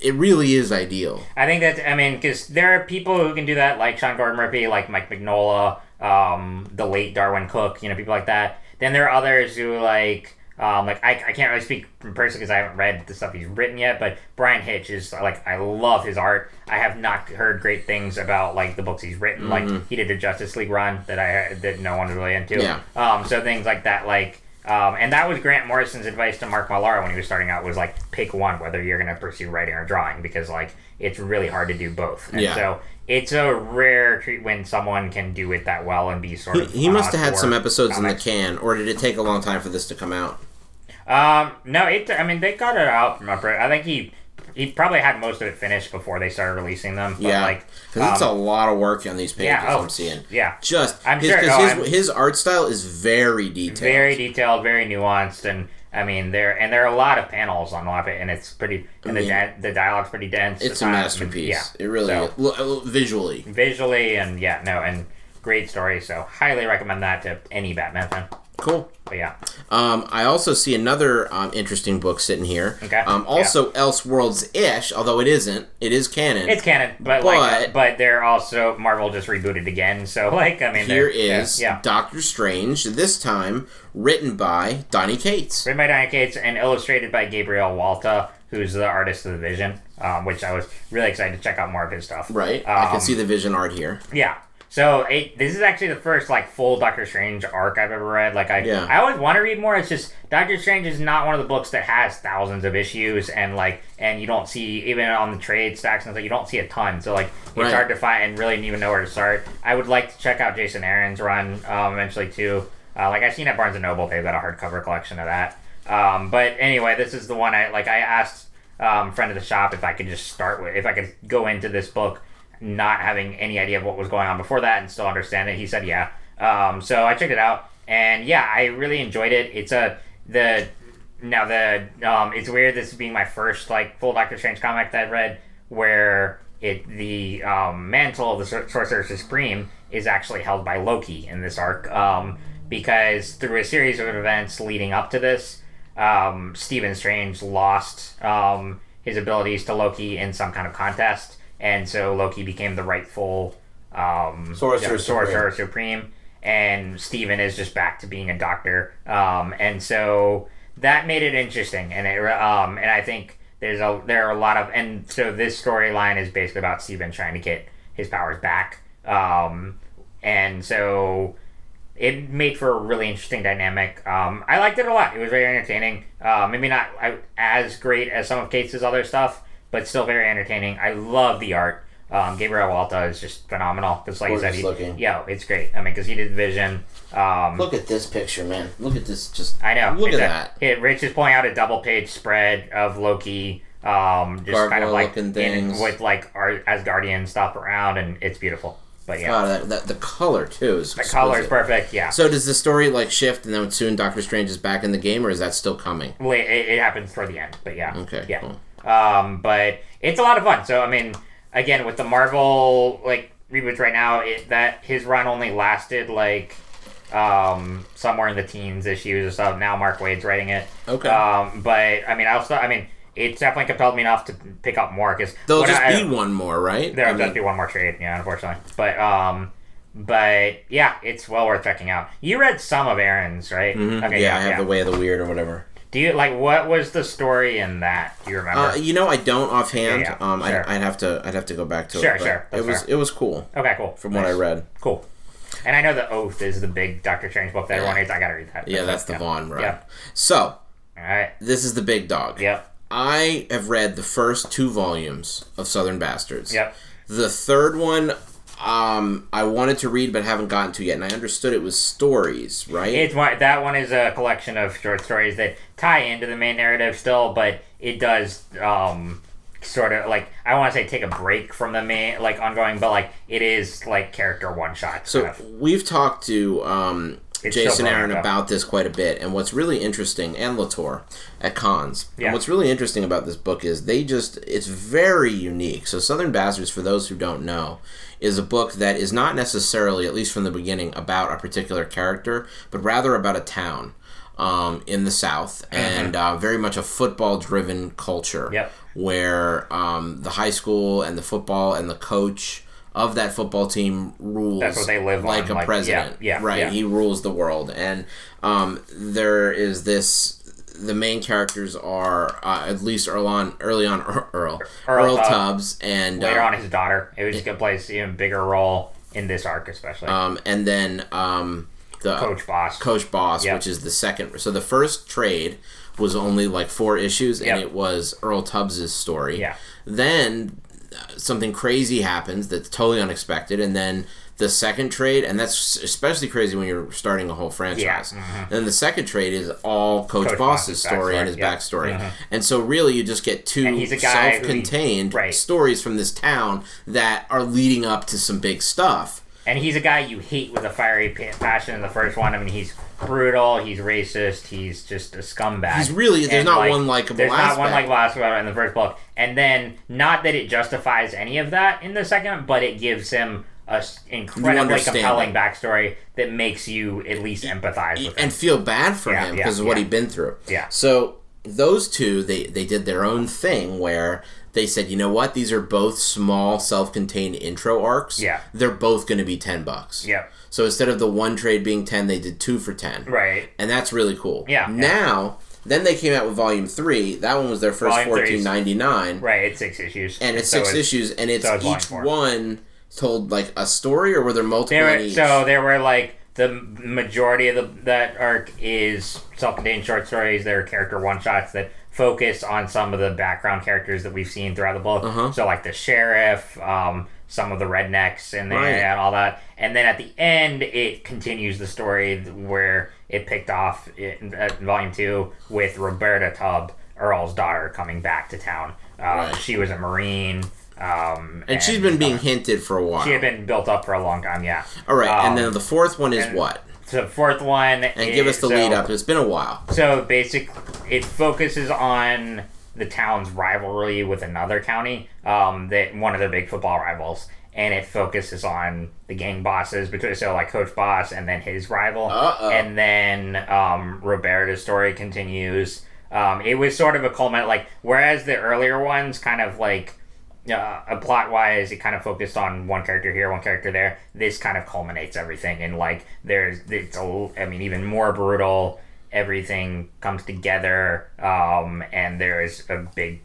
It really is ideal. I think that I mean because there are people who can do that, like Sean Gordon Murphy, like Mike Mignola, um, the late Darwyn Cooke, you know, people like that. Then there are others who like. Um, like I, I can't really speak from person because I haven't read the stuff he's written yet, but Bryan Hitch is like I love his art. I have not heard great things about like the books he's written. Like he did the Justice League run that I that no one was really into. Yeah. Um, so things like that, like um, and that was Grant Morrison's advice to Mark Millar when he was starting out was like pick one whether you're going to pursue writing or drawing because like it's really hard to do both. And Yeah. so it's a rare treat when someone can do it that well and be sort He, of. he must have had some episodes in the can, or did it take a long time for this to come out? Um, no, it. I mean, they got it out from. I think he he probably had most of it finished before they started releasing them. But Yeah, like because it's a um, lot of work on these pages. yeah, oh, I'm seeing. yeah. Just I'm his, sure- no, his, I'm- his art style is very detailed. very detailed, very nuanced, and I mean there and there are a lot of panels on a lot of it, and it's pretty and the mean, di- the dialogue's pretty dense. It's a times, masterpiece. Yeah, It really So- is. Lo- lo- visually. visually and yeah, no, and great story. So highly recommend that to any Batman fan. Cool. But yeah, Um, I also see another um, interesting book sitting here. Okay, Um, also, Elseworlds ish, although it isn't. It is canon. it's canon, but, But- like, but they're also Marvel just rebooted again. So [laughs] like, I mean, here they're- yeah, yeah. Doctor Strange. This time written by Donny Cates. Written by Diane Cates and illustrated by Gabriel Walta, who's the artist of the Vision, um, which I was really excited to check out more of his stuff. Right. I can Um, see the vision art here. Yeah. So it, this is actually the first like full Doctor Strange arc I've ever read. Like I, Yeah. I always want to read more. It's just Doctor Strange is not one of the books that has thousands of issues and like and you don't see even on the trade stacks and stuff you don't see a ton. So like it's Right. hard to find and really even know where to start. I would like to check out Jason Aaron's run um, eventually too. Uh, like I've seen at Barnes and Noble they've got a hardcover collection of that. Um, but anyway, this is the one I like. I asked um, friend of the shop if I could just start with if I could go into this book not having any idea of what was going on before that and still understand it. He said, yeah. Um, so I checked it out, and yeah, I really enjoyed it. It's a the now the um, it's weird this being my first like full Doctor Strange comic that I've read where it the um, mantle of the Sor- Sorcerer Supreme is actually held by Loki in this arc um, because through a series of events leading up to this, um, Stephen Strange lost um, his abilities to Loki in some kind of contest, and so Loki became the rightful um, Sorcerer yeah, Sorcerer Supreme, and Stephen is just back to being a doctor, um, and so that made it interesting, and it um, and I think there's a there are a lot of and so this storyline is basically about Stephen trying to get his powers back, um, and so it made for a really interesting dynamic. Um, I liked it a lot. It was very entertaining. Uh, maybe not uh, as great as some of Cates' other stuff, but still very entertaining. I love the art. Um, Gabriel Walta is just phenomenal. Because, like I said, Gorgeous he, looking. yeah, it's great. I mean, because he did Vision. Um, Look at this picture, man. Look at this. Just I know. Look at a- it- Rich is pulling out a double page spread of Loki, um, just kind of like in, things. with like Ar- Asgardian stuff around, and it's beautiful. But yeah, God, that, that the color too is the color is perfect. Yeah, So does the story like shift and then soon Doctor Strange is back in the game, or is that still coming? Well, it, it happens toward the end, but yeah. Okay, Yeah. cool. Um, but it's a lot of fun. So I mean, again, with the Marvel like reboots right now, it, that his run only lasted like um somewhere in the teens issues or so. Now Mark Waid's writing it. Okay. Um, but I mean, I'll still. I mean, it's definitely compelled me enough to pick up more because There'll just be one more, right? There'll I just mean, be one more trade. Yeah, unfortunately. But um. But yeah, it's well worth checking out. You read some of Aaron's, right? mhm. Okay, yeah, I have the Way of the Weird or whatever. Do you like what was the story in that? Do you remember? Uh, you know, I don't offhand. Yeah, yeah, um, sure. I, I'd have to. I'd have to go back to Sure, it. sure, that's It was. fair. It was cool okay, cool. from what I read. Cool. And I know the Oath is the big Doctor Strange book that everyone reads. I gotta read that. Yeah, that's the yeah. Vaughan run. Yeah. So All right. this is the big dog. Yep. I have read the first two volumes of Southern Bastards. Yep. The third one, um, I wanted to read but haven't gotten to yet, and I understood it was stories, right? It's one, that one is a collection of short stories that tie into the main narrative still, but it does um, sort of like I want to say take a break from the main like ongoing, but like it is like character one shot. So we've talked to um, It's Jason Aaron up. about this quite a bit, and what's really interesting, and Latour at cons. Yeah. And what's really interesting about this book is they just—it's very unique. So Southern Bastards, for those who don't know, is a book that is not necessarily, at least from the beginning, about a particular character, but rather about a town. Um, in the South, and uh, very much a football-driven culture, Mm-hmm. Yep. where um, the high school and the football and the coach of that football team rules That's what they live like on, a like, president. yeah, yeah, right. yeah. He rules the world, and um, there is this. The main characters are uh, at least early on, early on Earl, Earl, Earl Tubbs. Tubbs, and later uh, on, his daughter. It was play an even bigger role in this arc, especially um, and then um, the Coach Boss. Coach Boss, Yep. which is the second. So the first trade was only like four issues, and Yep. it was Earl Tubbs's story. Yeah. Then uh, something crazy happens that's totally unexpected, and then the second trade, and that's especially crazy when you're starting a whole franchise. And then the second trade is all Coach, mm-hmm. Coach Boss's story and his yeah. backstory. And so really, you just get two And he's a guy who he- self-contained right. stories from this town that are leading up to some big stuff. And he's a guy you hate with a fiery passion in the first one. I mean, he's brutal, he's racist, he's just a scumbag. He's really- there's And, not one likable There's not one aspect. likable aspect about in the first book. And then, not that it justifies any of that in the second, but it gives him a incredibly compelling backstory that makes you at least empathize with him. and feel bad for Yeah, him yeah, because of what yeah. he'd been through. Yeah. So those two, they they did their own thing where they said, you know what, these are both small, self-contained intro arcs. Yeah. They're both going to be ten bucks. Yep. So instead of the one trade being ten, they did two for ten. Right. And that's really cool. Yeah, yeah. Now. Then they came out with Volume Three. That one was their first fourteen ninety nine, Right, it's six issues. and it's so six issues, and it's so it's each one told like a story, or were there multiple There were, so there were like the majority of the, that arc is self-contained short stories. There are character one-shots that focus on some of the background characters that we've seen throughout the book. Uh-huh. So like the sheriff, um, some of the rednecks in there Right. and all that. And then at the end, it continues the story where it picked off in, volume two with Roberta Tubb, Earl's daughter, coming back to town. Um, Right. She was a marine. Um, and she's been being uh, hinted for a while. she had been built up for a long time, yeah. All right, Um, and then the fourth one is what? The fourth one And give us the lead up. It's been a while. So basically, it focuses on the town's rivalry with another county, um, that one of their big football rivals, and it focuses on the gang bosses between so like Coach Boss and then his rival, Uh-oh. and then um, Roberta's story continues. Um, it was sort of a culminate, like whereas the earlier ones kind of like uh, plot wise, it kind of focused on one character here, one character there. This kind of culminates everything, and like there's it's a, I mean, even more brutal. Everything comes together, um, and there's a big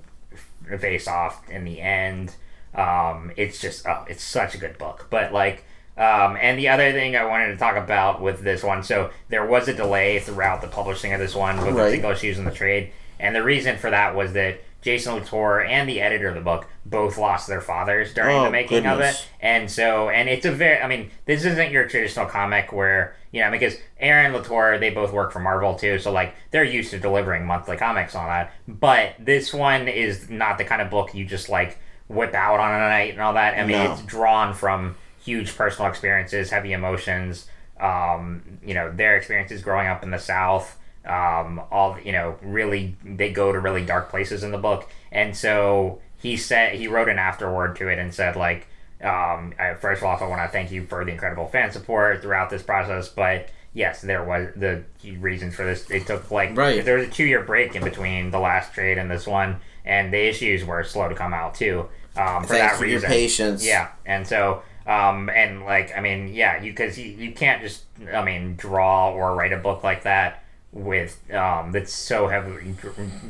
face off in the end. Um, it's just oh, it's such a good book, but like. Um, and the other thing I wanted to talk about with this one, so there was a delay throughout the publishing of this one with the Right. single issues in the trade, and the reason for that was that Jason Latour and the editor of the book both lost their fathers during Oh, the making of it, and so and it's a very I mean this isn't your traditional comic where you know because Aaron Latour they both work for Marvel too, so like they're used to delivering monthly comics on that, but this one is not the kind of book you just like whip out on a night and all that. I mean No. it's drawn from huge personal experiences, heavy emotions, um, you know their experiences growing up in the South um, all you know really they go to really dark places in the book and so he said he wrote an afterword to it and said like um, I, first of all i want to thank you for the incredible fan support throughout this process but yes there was the reasons for this it took like Right. there was a two year break in between the last trade and this one and the issues were slow to come out too um, for Thanks that for your reason patience. yeah, and so um, and like I mean, yeah, you because you, you can't just I mean draw or write a book like that with um, that's so heavily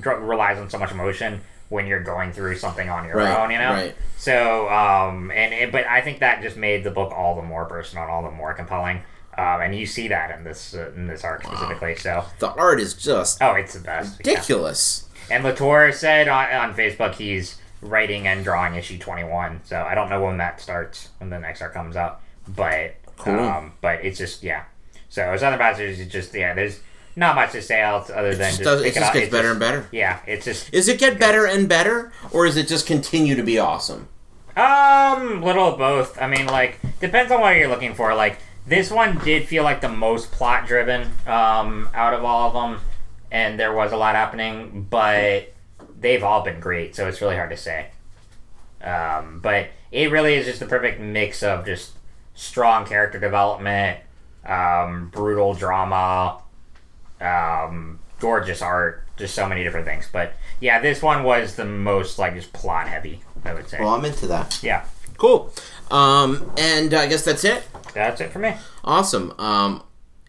relies on so much emotion when you're going through something on your Right, own, you know. right. So, um, and it, but I think that just made the book all the more personal, all the more compelling. Um, and you see that in this uh, in this arc specifically. So, The art is just oh, it's the best. Yeah. ridiculous. And Latour said on, on Facebook he's writing and drawing issue 21. So I don't know when that starts, when the next arc comes out. But Cool. um, but it's just, yeah. So Southern Bastards is just, yeah, there's not much to say else other than It just, does, it just out. gets It's better just- and better. Yeah, it's just, Is it get better and better, or is it just continue to be awesome? um, little of both. I mean, like, depends on what you're looking for. Like, this one did feel like the most plot driven um, out of all of them. And there was a lot happening, but they've all been great, so it's really hard to say. Um, but it really is just the perfect mix of just strong character development, um, brutal drama, um, gorgeous art, just so many different things. But yeah, this one was the most like just plot heavy, I would say. Well, I'm into that. yeah, Cool. Um, and I guess that's it. that's it for me. Awesome. Um,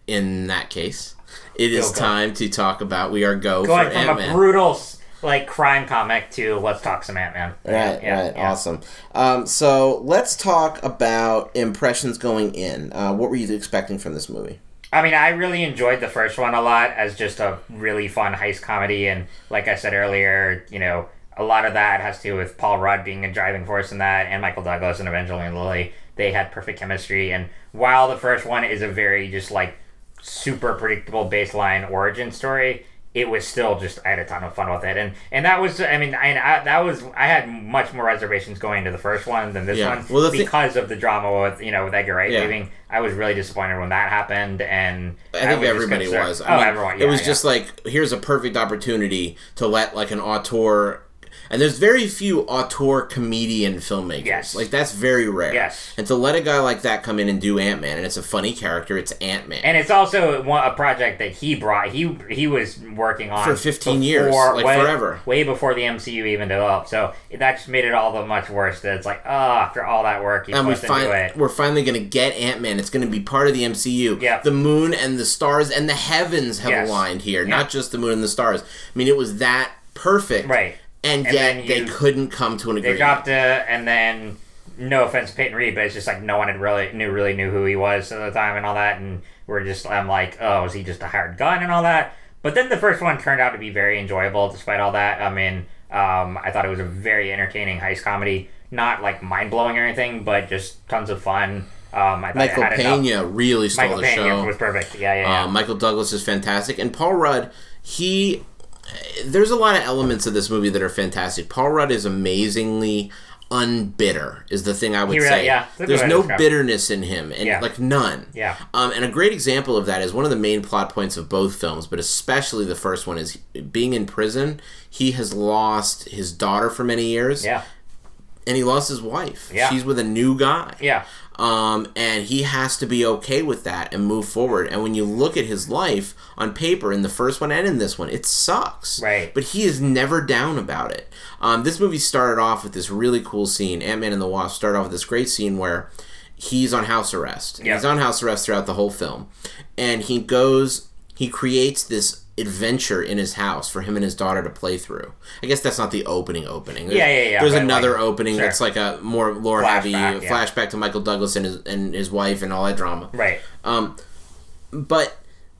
in that case, it is Go, go. time to talk about We Are Go Going for from Ant a brutal like crime comic to let's talk some Ant Man. Right, Yeah, right, yeah. awesome. Um, so let's talk about impressions going in. Uh, what were you expecting from this movie? I mean, I really enjoyed the first one a lot as just a really fun heist comedy, and like I said earlier, you know, a lot of that has to do with Paul Rudd being a driving force in that, and Michael Douglas and Evangeline Lilly. They had perfect chemistry, and while the first one is a very just like super predictable baseline origin story. It was still just I had a ton of fun with it, and and that was I mean I, I that was I had much more reservations going into the first one than this Yeah. one Well, because of the drama with you know with Edgar Wright Yeah. leaving. I was really disappointed when that happened, and I think was everybody was. I oh, mean, everyone. it was yeah. just like here's a perfect opportunity to let like an auteur, and there's very few auteur comedian filmmakers. Yes. like that's very rare. Yes. and to let a guy like that come in and do Ant Man, and it's a funny character. It's Ant Man. and it's also one, a project that he brought. He he was working on For 15 years, like way, forever. way before the MCU even developed. So that just made it all the much worse. That it's like, oh, after all that work, he and we put into find it. we're finally going to get Ant Man. It's going to be part of the MCU. Yeah. The moon and the stars and the heavens have Yes. aligned here, Yeah. not just the moon and the stars. I mean, it was that perfect, Right. And, And yet then they you- couldn't come to an agreement. They dropped it, and then no offense to Peyton Reed, but it's just like no one had really knew really knew who he was at the time and all that, and we're just I'm like, oh, is he just a hired gun and all that? But then the first one turned out to be very enjoyable despite all that. I mean, um, I thought it was a very entertaining heist comedy, not like mind blowing or anything, but just tons of fun. Um, I Michael it Pena really stole Michael the Pena show. was perfect. Yeah, yeah, yeah. Uh, Michael Douglas is fantastic, and Paul Rudd. He, there's a lot of elements of this movie that are fantastic. Paul Rudd is amazingly unbitter. Is the thing I would really- say. yeah, that's a good there's no bitterness in him, and Yeah. like none. Yeah. Um, and a great example of that is one of the main plot points of both films, but especially the first one is being in prison. He has lost his daughter for many years, yeah, and he lost his wife. Yeah. She's with a new guy yeah. Um, and he has to be okay with that and move forward. And when you look at his life on paper in the first one and in this one, it sucks. Right. But he is never down about it. Um, this movie started off with this really cool scene. Ant Man and the Wasp started off with this great scene where he's on house arrest. Yeah. He's on house arrest throughout the whole film, and he goes. He creates this adventure in his house for him and his daughter to play through. I guess that's not the opening opening. There's, Yeah, yeah, yeah, There's another like, opening sure. that's like a more lore heavy Flashback, yeah. flashback to Michael Douglas and his and his wife and all that drama. Right. Um, but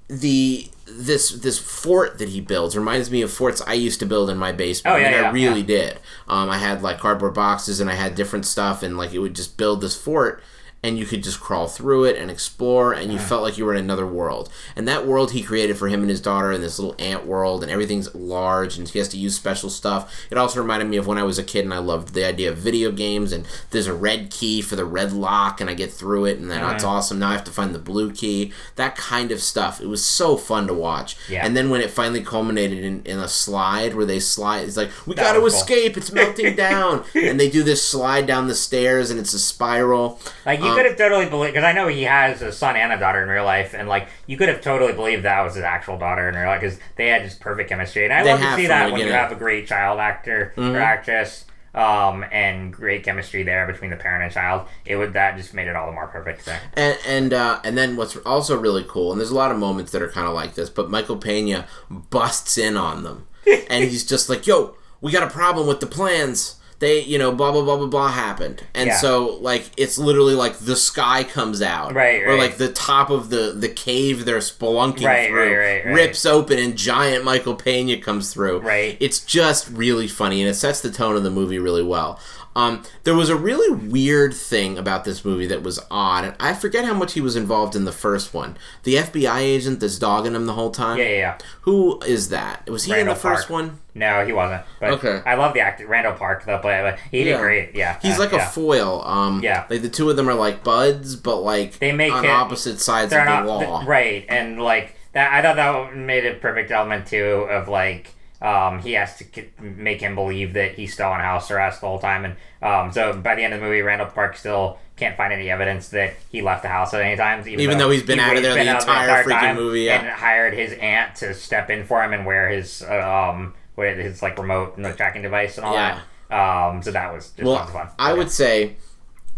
the this this fort that he builds reminds me of forts I used to build in my basement. Oh, yeah, I mean, I really yeah. did. Um, I had like cardboard boxes and I had different stuff, and like it would just build this fort. And you could just crawl through it and explore, and you felt like you were in another world. And that world he created for him and his daughter in this little ant world, and everything's large, and he has to use special stuff. It also reminded me of when I was a kid, and I loved the idea of video games. And there's a red key for the red lock, and I get through it, and then that's awesome. Now I have to find the blue key. That kind of stuff. It was so fun to watch. Yeah. And then when it finally culminated in, in a slide where they slide, it's like we That got to was cool. escape. It's melting down, [laughs] and they do this slide down the stairs, and it's a spiral. Like you Um, could have totally believed because I know he has a son and a daughter in real life, and like you could have totally believed that was his actual daughter in real life because they had just perfect chemistry. And I They love to see that when you have a great child actor or actress. um, and great chemistry there between the parent and child. It would that just made it all the more perfect there. And and uh, and then what's also really cool, and there's a lot of moments that are kind of like this, but Michael Pena busts in on them, [laughs] and he's just like, "Yo, we got a problem with the plans." They, you know, blah blah blah blah blah happened, and Yeah. so like it's literally like the sky comes out, Right, or like the top of the the cave they're spelunking Right, through right, right, right. rips open, and giant Michael Pena comes through. Right. it's just really funny, and it sets the tone of the movie really well. Um, there was a really weird thing about this movie that was odd, and I forget how much he was involved in the first one. The FBI agent that's dogging him the whole time. Yeah, yeah, yeah. Who is that? Was he in Randall the first Park. one? No, he wasn't. But Okay. I love the actor Randall Park though, but, but he did Yeah. great. Yeah, He's uh, like yeah. a foil. Um, Yeah. Like the two of them are like buds, but like They make on it- opposite sides of the not law. th- right and like that i thought that made a perfect element too of like um, he has to k- make him believe that he's still on house arrest the whole time and um, so by the end of the movie randall park still can't find any evidence that he left the house at any time. even, Even though he's been out of there the out entire freaking movie, yeah. and hired his aunt to step in for him and wear his uh, um with his like remote and tracking device and all Yeah. that um so that was just Well, fun I Yeah. would say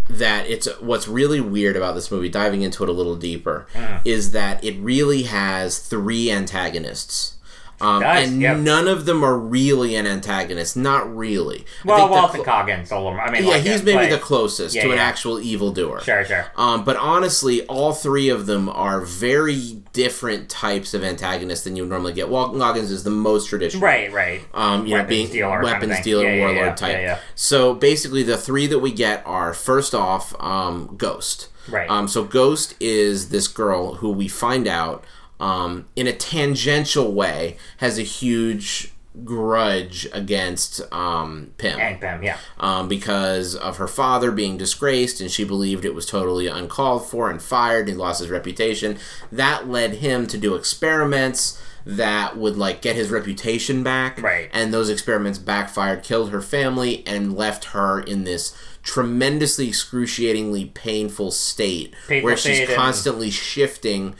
that it's what's really weird about this movie, diving into it a little deeper, Mm. is that it really has three antagonists. Um, does, and yep. none of them are really an antagonist. Not really. I well walton cl- goggins a little i mean yeah, like, he's maybe but- the closest Yeah, to an yeah. actual evildoer. sure sure Um, but honestly, all three of them are very different types of antagonists than you would normally get. Walton Goggins is the most traditional. right right Um, you know, being dealer kind of weapons dealer, Yeah, warlord type. So basically, the three that we get are first off, um, Ghost. Right. Um, so Ghost is this girl who we find out, um, in a tangential way, has a huge grudge against um, Pym and Pym, yeah. um, because of her father being disgraced and she believed it was totally uncalled for and fired and he lost his reputation that led him to do experiments that would like get his reputation back Right. and those experiments backfired killed her family and left her in this tremendously excruciatingly painful state Painful where she's constantly shifting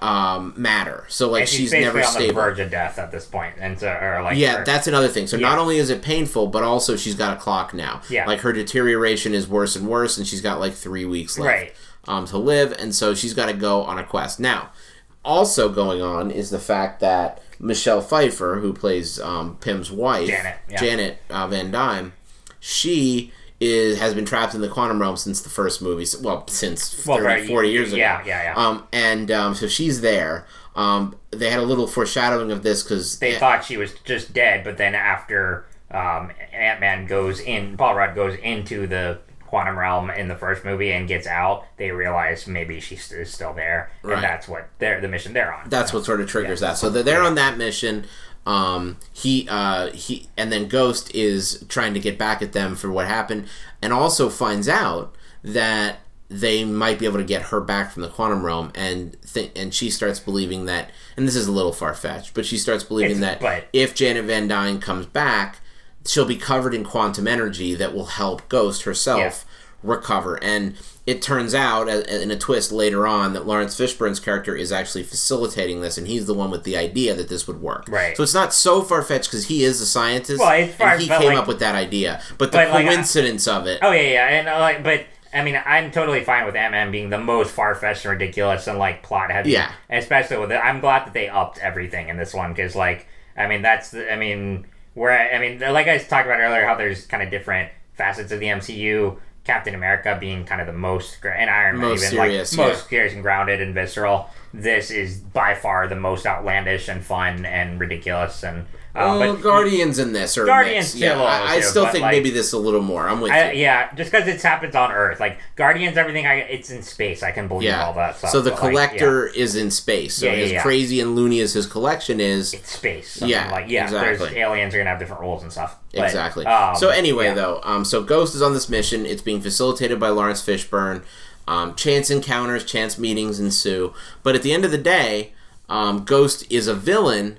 um, matter so like she's, she's, never on the stable verge of death at this point, and so or like yeah, or- that's another thing. So Yeah. not only is it painful, but also she's got a clock now. Yeah. Like her deterioration is worse and worse, and she's got like three weeks left Right. um, to live, and so she's got to go on a quest. Now, also going on is the fact that Michelle Pfeiffer, who plays um, Pym's wife, Janet, yeah. Janet uh, Van Dyne, she is has been trapped in the quantum realm since the first movie. Well, since Well, right, 40 years ago. yeah, yeah, yeah. Um, and um, so she's there. Um, they had a little foreshadowing of this because they thought she was just dead, but then after um, Ant Man goes in, Paul Rudd goes into the quantum realm in the first movie and gets out, they realize maybe she st- is still there, Right. and that's what they're the mission they're on. that's what sort of triggers that. So they're, they're on that mission. Um, he uh, he and then Ghost is trying to get back at them for what happened, and also finds out that they might be able to get her back from the quantum realm, and th- and she starts believing that. And this is a little far fetched, but she starts believing It's- that if Janet Van Dyne comes back, she'll be covered in quantum energy that will help Ghost herself recover. And it turns out, in a twist later on, that Laurence Fishburne's character is actually facilitating this, and he's the one with the idea that this would work. Right. So it's not so far fetched because he is a scientist, Well, it's far- and he came like- up with that idea. But the but, like, coincidence of it, Oh yeah, yeah, and uh, like, but I mean, I'm totally fine with Ant Man being the most far fetched and ridiculous and like plot heavy. Yeah. especially with it. I'm glad that they upped everything in this one because, like, I mean, that's the, I mean, where I, I mean, like I talked about earlier, how there's kind of different facets of the MCU. Captain America being kind of the most, and Iron Man Most even serious, like yeah. most serious and grounded and visceral. This is by far the most outlandish and fun and ridiculous and. Um, well, but Guardians in this or Guardians mixed. Yeah, I, I still think like- maybe this a little more. I'm with I, you. yeah, just because it happens on Earth, like Guardians, everything. I it's in space. I can believe Yeah. all that stuff. so the but, like, collector is in space. So Yeah, yeah, as yeah. crazy and loony as his collection is, it's space. Yeah, like yeah, there's exactly. aliens are gonna have different rules and stuff. But, Exactly. um, so anyway, yeah. though, um, so Ghost is on this mission. It's being facilitated by Laurence Fishburne. Um, chance encounters, chance meetings ensue. But at the end of the day, um, Ghost is a villain.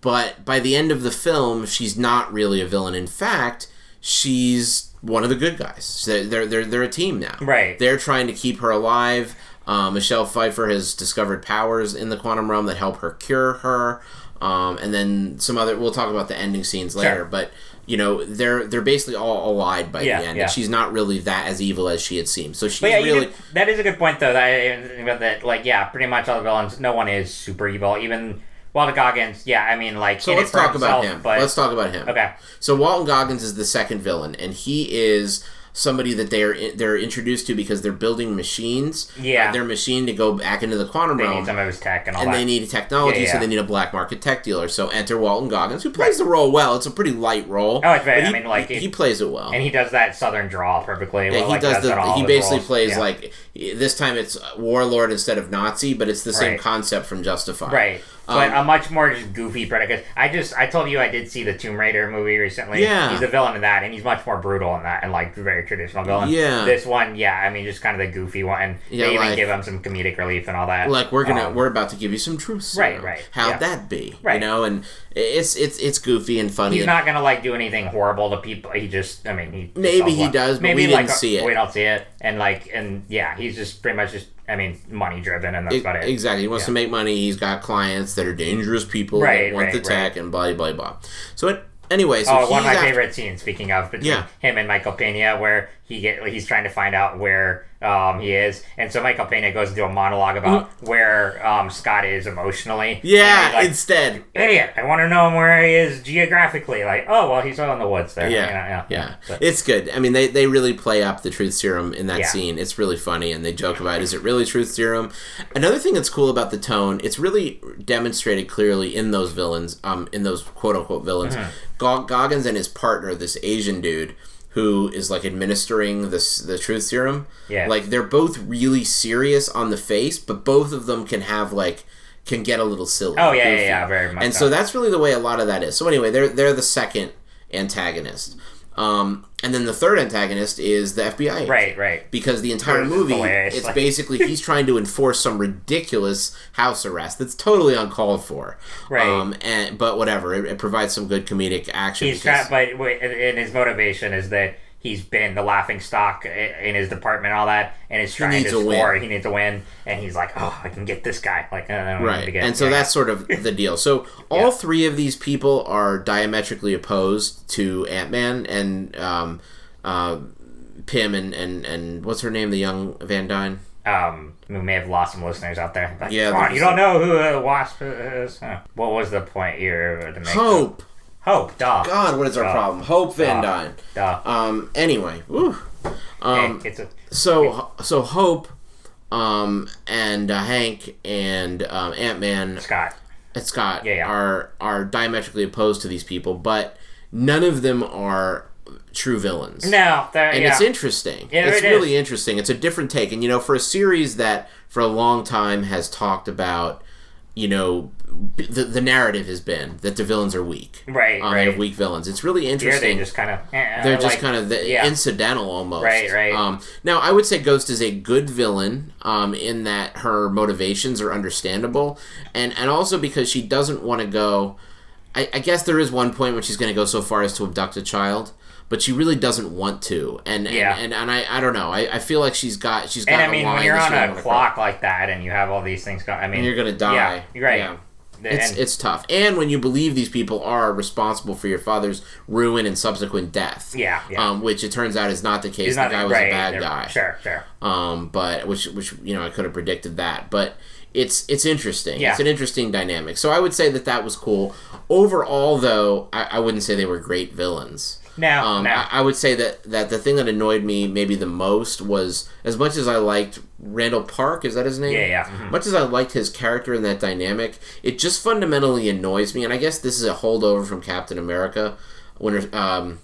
But by the end of the film, she's not really a villain. In fact, she's one of the good guys. They're they're they're, they're a team now. Right. They're trying to keep her alive. Um, Michelle Pfeiffer has discovered powers in the quantum realm that help her cure her. Um, and then some other. We'll talk about the ending scenes later, Sure. but you know they're they're basically all allied by Yeah, the end, yeah. and she's not really that as evil as she had seemed. So she's yeah, really did- that is a good point though. That, that, like, yeah, pretty much all the villains. No one is super evil. Even Walter Goggins. Yeah, I mean, like, So let's talk about himself, him. But let's talk about him. okay, So Walton Goggins is the second villain, and he is somebody that they are they're introduced to because they're building machines. Yeah. their machine to go back into the quantum they realm. need some of his tech and all and that. they need technology, Yeah, so they need a black market tech dealer. So enter Walton Goggins, who plays the role well. It's a pretty light role. Oh, it's very- but I he, mean, like, he, he plays it well. and he does that southern drawl perfectly. Yeah, well, he like, does in the. He basically roles. plays Yeah. like this time it's warlord instead of Nazi, but it's the same Right. concept from Justified. Right. But Um, a much more just goofy predator. I just I told you I did see the Tomb Raider movie recently. Yeah. He's a villain in that, and he's much more brutal in that, and like very traditional villain. Yeah. This one, yeah, I mean, just kind of the goofy one. And Yeah, they even like- give him some comedic relief and all that. Like we're gonna Um, we're about to give you some truth. Right, serum. right, How'd yeah. that be? Right, You Right. know, and it's it's it's goofy and funny. He's not gonna like do anything horrible to people. He just, I mean, he Maybe he one- does, but maybe we like didn't see it. We don't see it, and like, and yeah, he's just pretty much just, I mean, money driven, and that's E- about it. Exactly. He wants Yeah. to make money. He's got clients that are dangerous people Right, that want right, the tech and blah blah blah. So it, anyway, so Oh, one of my after- favorite scenes. Speaking of between Yeah. him and Michael Pena, where he get he's trying to find out where um, he is, and so Michael Pena goes into a monologue about where um, Scott is emotionally. Yeah. Like, instead. idiot! I want to know where he is geographically. Like, oh well, he's out in the woods there. Yeah, You know, yeah, yeah, it's good. I mean, they, they really play up the truth serum in that Yeah. scene. It's really funny, and they joke about is it really truth serum? Another thing that's cool about the tone, it's really demonstrated clearly in those villains, um, in those quote unquote villains. Mm-hmm. Goggins and his partner, this Asian dude, who is like administering this the truth serum. Yeah. like they're both really serious on the face, but both of them can have like can get a little silly. Oh, yeah, yeah, yeah, very much And so. so that's really the way a lot of that is. So anyway, they're they're the second antagonist. Um, and then the third antagonist is the FBI. agent. right, right. Because the entire movie, hilarious, it's like- basically he's [laughs] trying to enforce some ridiculous house arrest that's totally uncalled for. Right. Um, and but whatever, it, it provides some good comedic action. He's because- trying, but wait, and his motivation is that he's been the laughing stock in his department, and all that, and is trying to a win. score. He needs to win, and he's like, "Oh, I can get this guy." Like, don't right and so yeah. that's sort of [laughs] the deal so all Yeah. three of these people are diametrically opposed to ant-man and um, uh, pym and, and, and what's her name the young van dyne um, we may have lost some listeners out there. Like, Yeah, you don't know who a wasp is. Huh. What was the point here to make? hope Hope, duh, god what is our problem hope van dyne um anyway whew. um Hey, it's a so so hope um and uh, hank and um, ant-man Scott. and Scott Yeah, yeah. are are diametrically opposed to these people, but none of them are true villains. No, and yeah. it's interesting. Yeah, it's it is. really interesting. It's a different take, and you know, for a series that for a long time has talked about, you know, the the narrative has been that the villains are weak. Right, um, they have right. weak villains. It's really interesting. they just kind of. They're just kind of the yeah. incidental almost. Right, right. Um, now, I would say Ghost is a good villain um, in that her motivations are understandable, and and also because she doesn't want to go. I, I guess there is one point when she's going to go so far as to abduct a child, but she really doesn't want to. And and, Yeah. and, and I, I don't know. I, I feel like she's got she's got And I a mean, when you're on a clock like that, and you have all these things going, I mean, And you're gonna die. Yeah, right. Yeah. It's it's tough, and when you believe these people are responsible for your father's ruin and subsequent death, Yeah, yeah. um, which it turns out is not the case. he's the guy was right, a bad guy, Sure, sure. um, but which which you know I could have predicted that, but it's it's interesting. Yeah. It's an interesting dynamic. So I would say that that was cool. Overall, though, I, I wouldn't say they were great villains. No, Um, no. I, I would say that, that the thing that annoyed me maybe the most was as much as I liked Randall Park, is that his name? Yeah, yeah, mhm. Much as I liked his character and that dynamic, it just fundamentally annoys me. And I guess this is a holdover from Captain America, when um,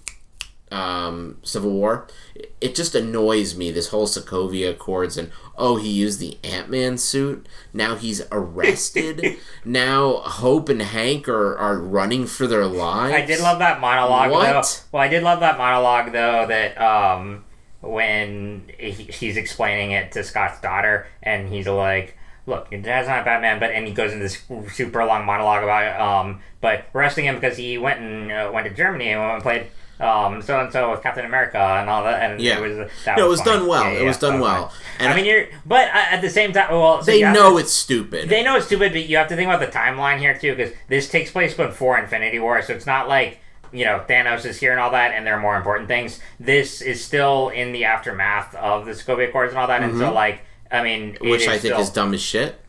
um, Civil War. It- just annoys me this whole Sokovia Accords and oh he used the Ant Man suit. Now he's arrested. [laughs] now Hope and Hank are, are running for their lives. I did love that monologue What? though. Well, I did love that monologue though that um when he, he's explaining it to Scott's daughter and he's like, "Look, your dad's not a Batman," but and he goes into this super long monologue about it, um but arresting him because he went and uh, went to Germany and went and played um so and so with Captain America and all that and Yeah. it was that No, it was, funny. done well. Yeah, It was done well. And I mean, you're but uh, at the same time, well, so they know to- it's stupid. they know it's stupid, but you have to think about the timeline here too, because this takes place before Infinity War, so it's not like you know, Thanos is here and all that, and there are more important things. This is still in the aftermath of the Sokovia Accords and all that, and so like, I mean, Mm-hmm. which I think still- is dumb as shit.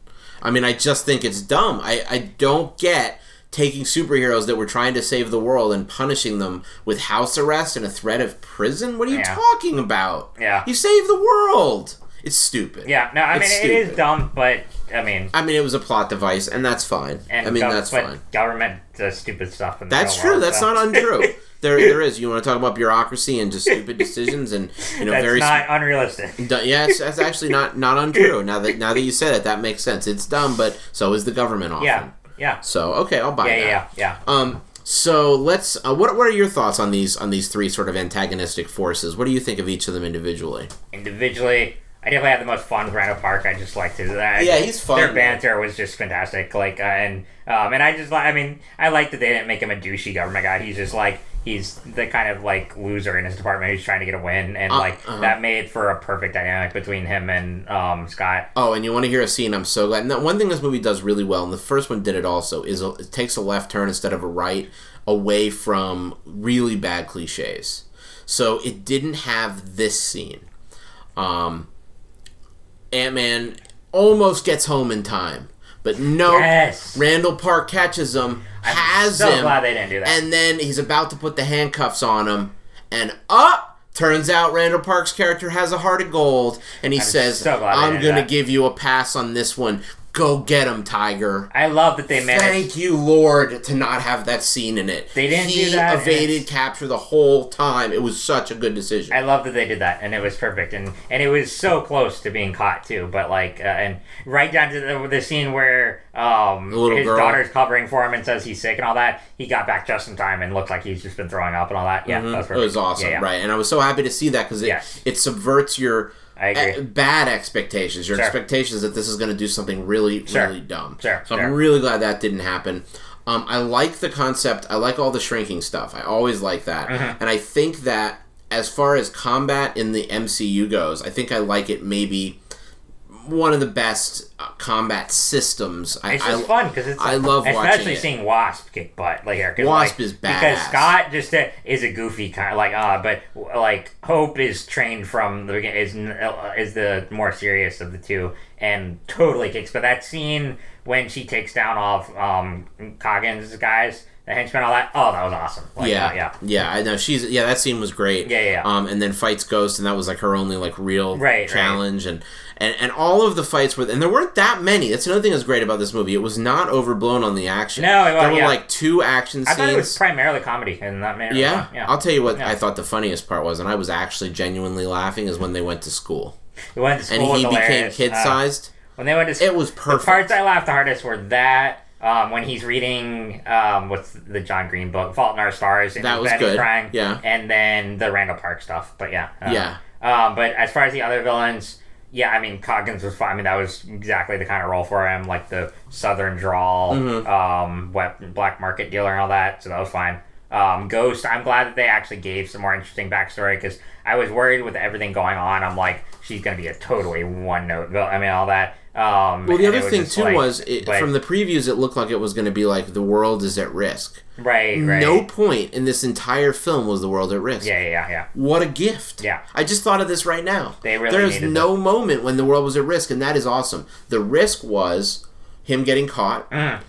I mean, I just think it's dumb. I, I don't get taking superheroes that were trying to save the world and punishing them with house arrest and a threat of prison. What are you Yeah. talking about? Yeah. You saved the world. It's stupid. Yeah, no, I mean, It's it is dumb, but I mean, I mean, it was a plot device, and that's fine. and I mean, that's fine. Government does stupid stuff. In the That's true. world, That's so- not untrue. [laughs] there, there is. You want to talk about bureaucracy and just stupid [laughs] decisions, and you know, That's very not unrealistic. [laughs] Du- Yeah, it's, that's actually not not untrue. Now that now that you said it, that makes sense. It's dumb, but so is the government often. Yeah, yeah, So okay, I'll buy yeah, that. yeah, yeah. Um. So let's. Uh, what What are your thoughts on these on these three sort of antagonistic forces? What do you think of each of them individually? Individually, I definitely had the most fun with Randall Park. I just liked his. I, Yeah, he's fun, Their banter was just fantastic. Like, uh, and um, and I just like. I mean, I like that they didn't make him a douchey government guy. He's just like he's the kind of like loser in his department who's trying to get a win, and Uh, like uh-huh. that made for a perfect dynamic between him and um, Scott. Oh, and you want to hear a scene? I'm so glad. That one thing this movie does really well, and the first one did it also, is a, it takes a left turn instead of a right, away from really bad cliches. So it didn't have this scene. Um, Ant Man almost gets home in time, but no. Yes. Randall Park catches him, has so him, glad they didn't do that. and then he's about to put the handcuffs on him, and up. Turns out Randall Park's character has a heart of gold, and he says, so "I'm gonna that. give you a pass on this one. Go get him, Tiger." I love that they managed. Thank you, Lord, to not have that scene in it. They didn't he do that, evaded capture the whole time. It was such a good decision. I love that they did that, and it was perfect, and and it was so close to being caught too. But like, uh, and right down to the, the scene where um his girl. daughter's covering for him and says he's sick and all that, he got back just in time and looked like he's just been throwing up and all that. Yeah, that was it was awesome, Yeah, yeah. right? And I was so happy to see that because it, Yes. it subverts your I agree. bad expectations, your Sure. expectations that this is going to do something really, Sure. really dumb. Sure, So. I'm really glad that didn't happen. Um, I like the concept. I like all the shrinking stuff. I always like that, Mm-hmm. and I think that as far as combat in the MCU goes, I think I like it maybe one of the best uh, combat systems. I, It's I, just fun because it's I love watching especially seeing Wasp kick butt like. 'cause, Wasp like, is because. Scott just uh, is a goofy kind of like uh, but like Hope is trained from the beginning is uh, is the more serious of the two and totally kicks. But that scene when she takes down all of um Goggins guys, the henchmen, all that. Oh, that was awesome. Like, yeah, uh, yeah. yeah. I know she's yeah. That scene was great. Yeah, yeah, yeah. Um, and then fights Ghost, and that was like her only like real Right, right. challenge, and and and all of the fights were, and there weren't that many. That's another thing that's great about this movie. It was not overblown on the action. No, it there wasn't, were yeah. like two action Scenes. I thought it was primarily comedy in that manner. yeah? yeah. I'll tell you what Yeah. I thought the funniest part was, and I was actually genuinely laughing, is when they went to school We went to school, and he was became kid Uh, sized. when they went to school, it was perfect. The parts I laughed the hardest were that um, when he's reading um, what's the John Green book, Fault in Our Stars, and That was good. crying, Yeah. and then the Randall Park stuff. But yeah, uh, Yeah. Um, but as far as the other villains, yeah, I mean Goggins was fine. I mean that was exactly the kind of role for him, like the Southern drawl, Mm-hmm. um, wet, black market dealer, and all that. So that was fine. Um, Ghost, I'm glad that they actually gave some more interesting backstory because I was worried with everything going on. I'm like, she's gonna be a totally one note. I mean, all that. Um, well, the other thing too like- was it, but- from the previews, it looked like it was going to be like the world is at risk. right, right. No point in this entire film was the world at risk. Yeah, yeah, yeah, yeah. What a gift. Yeah. I just thought of this right now. They really There's no moment when the world was at risk, and that is awesome. The risk was him getting caught. Mm.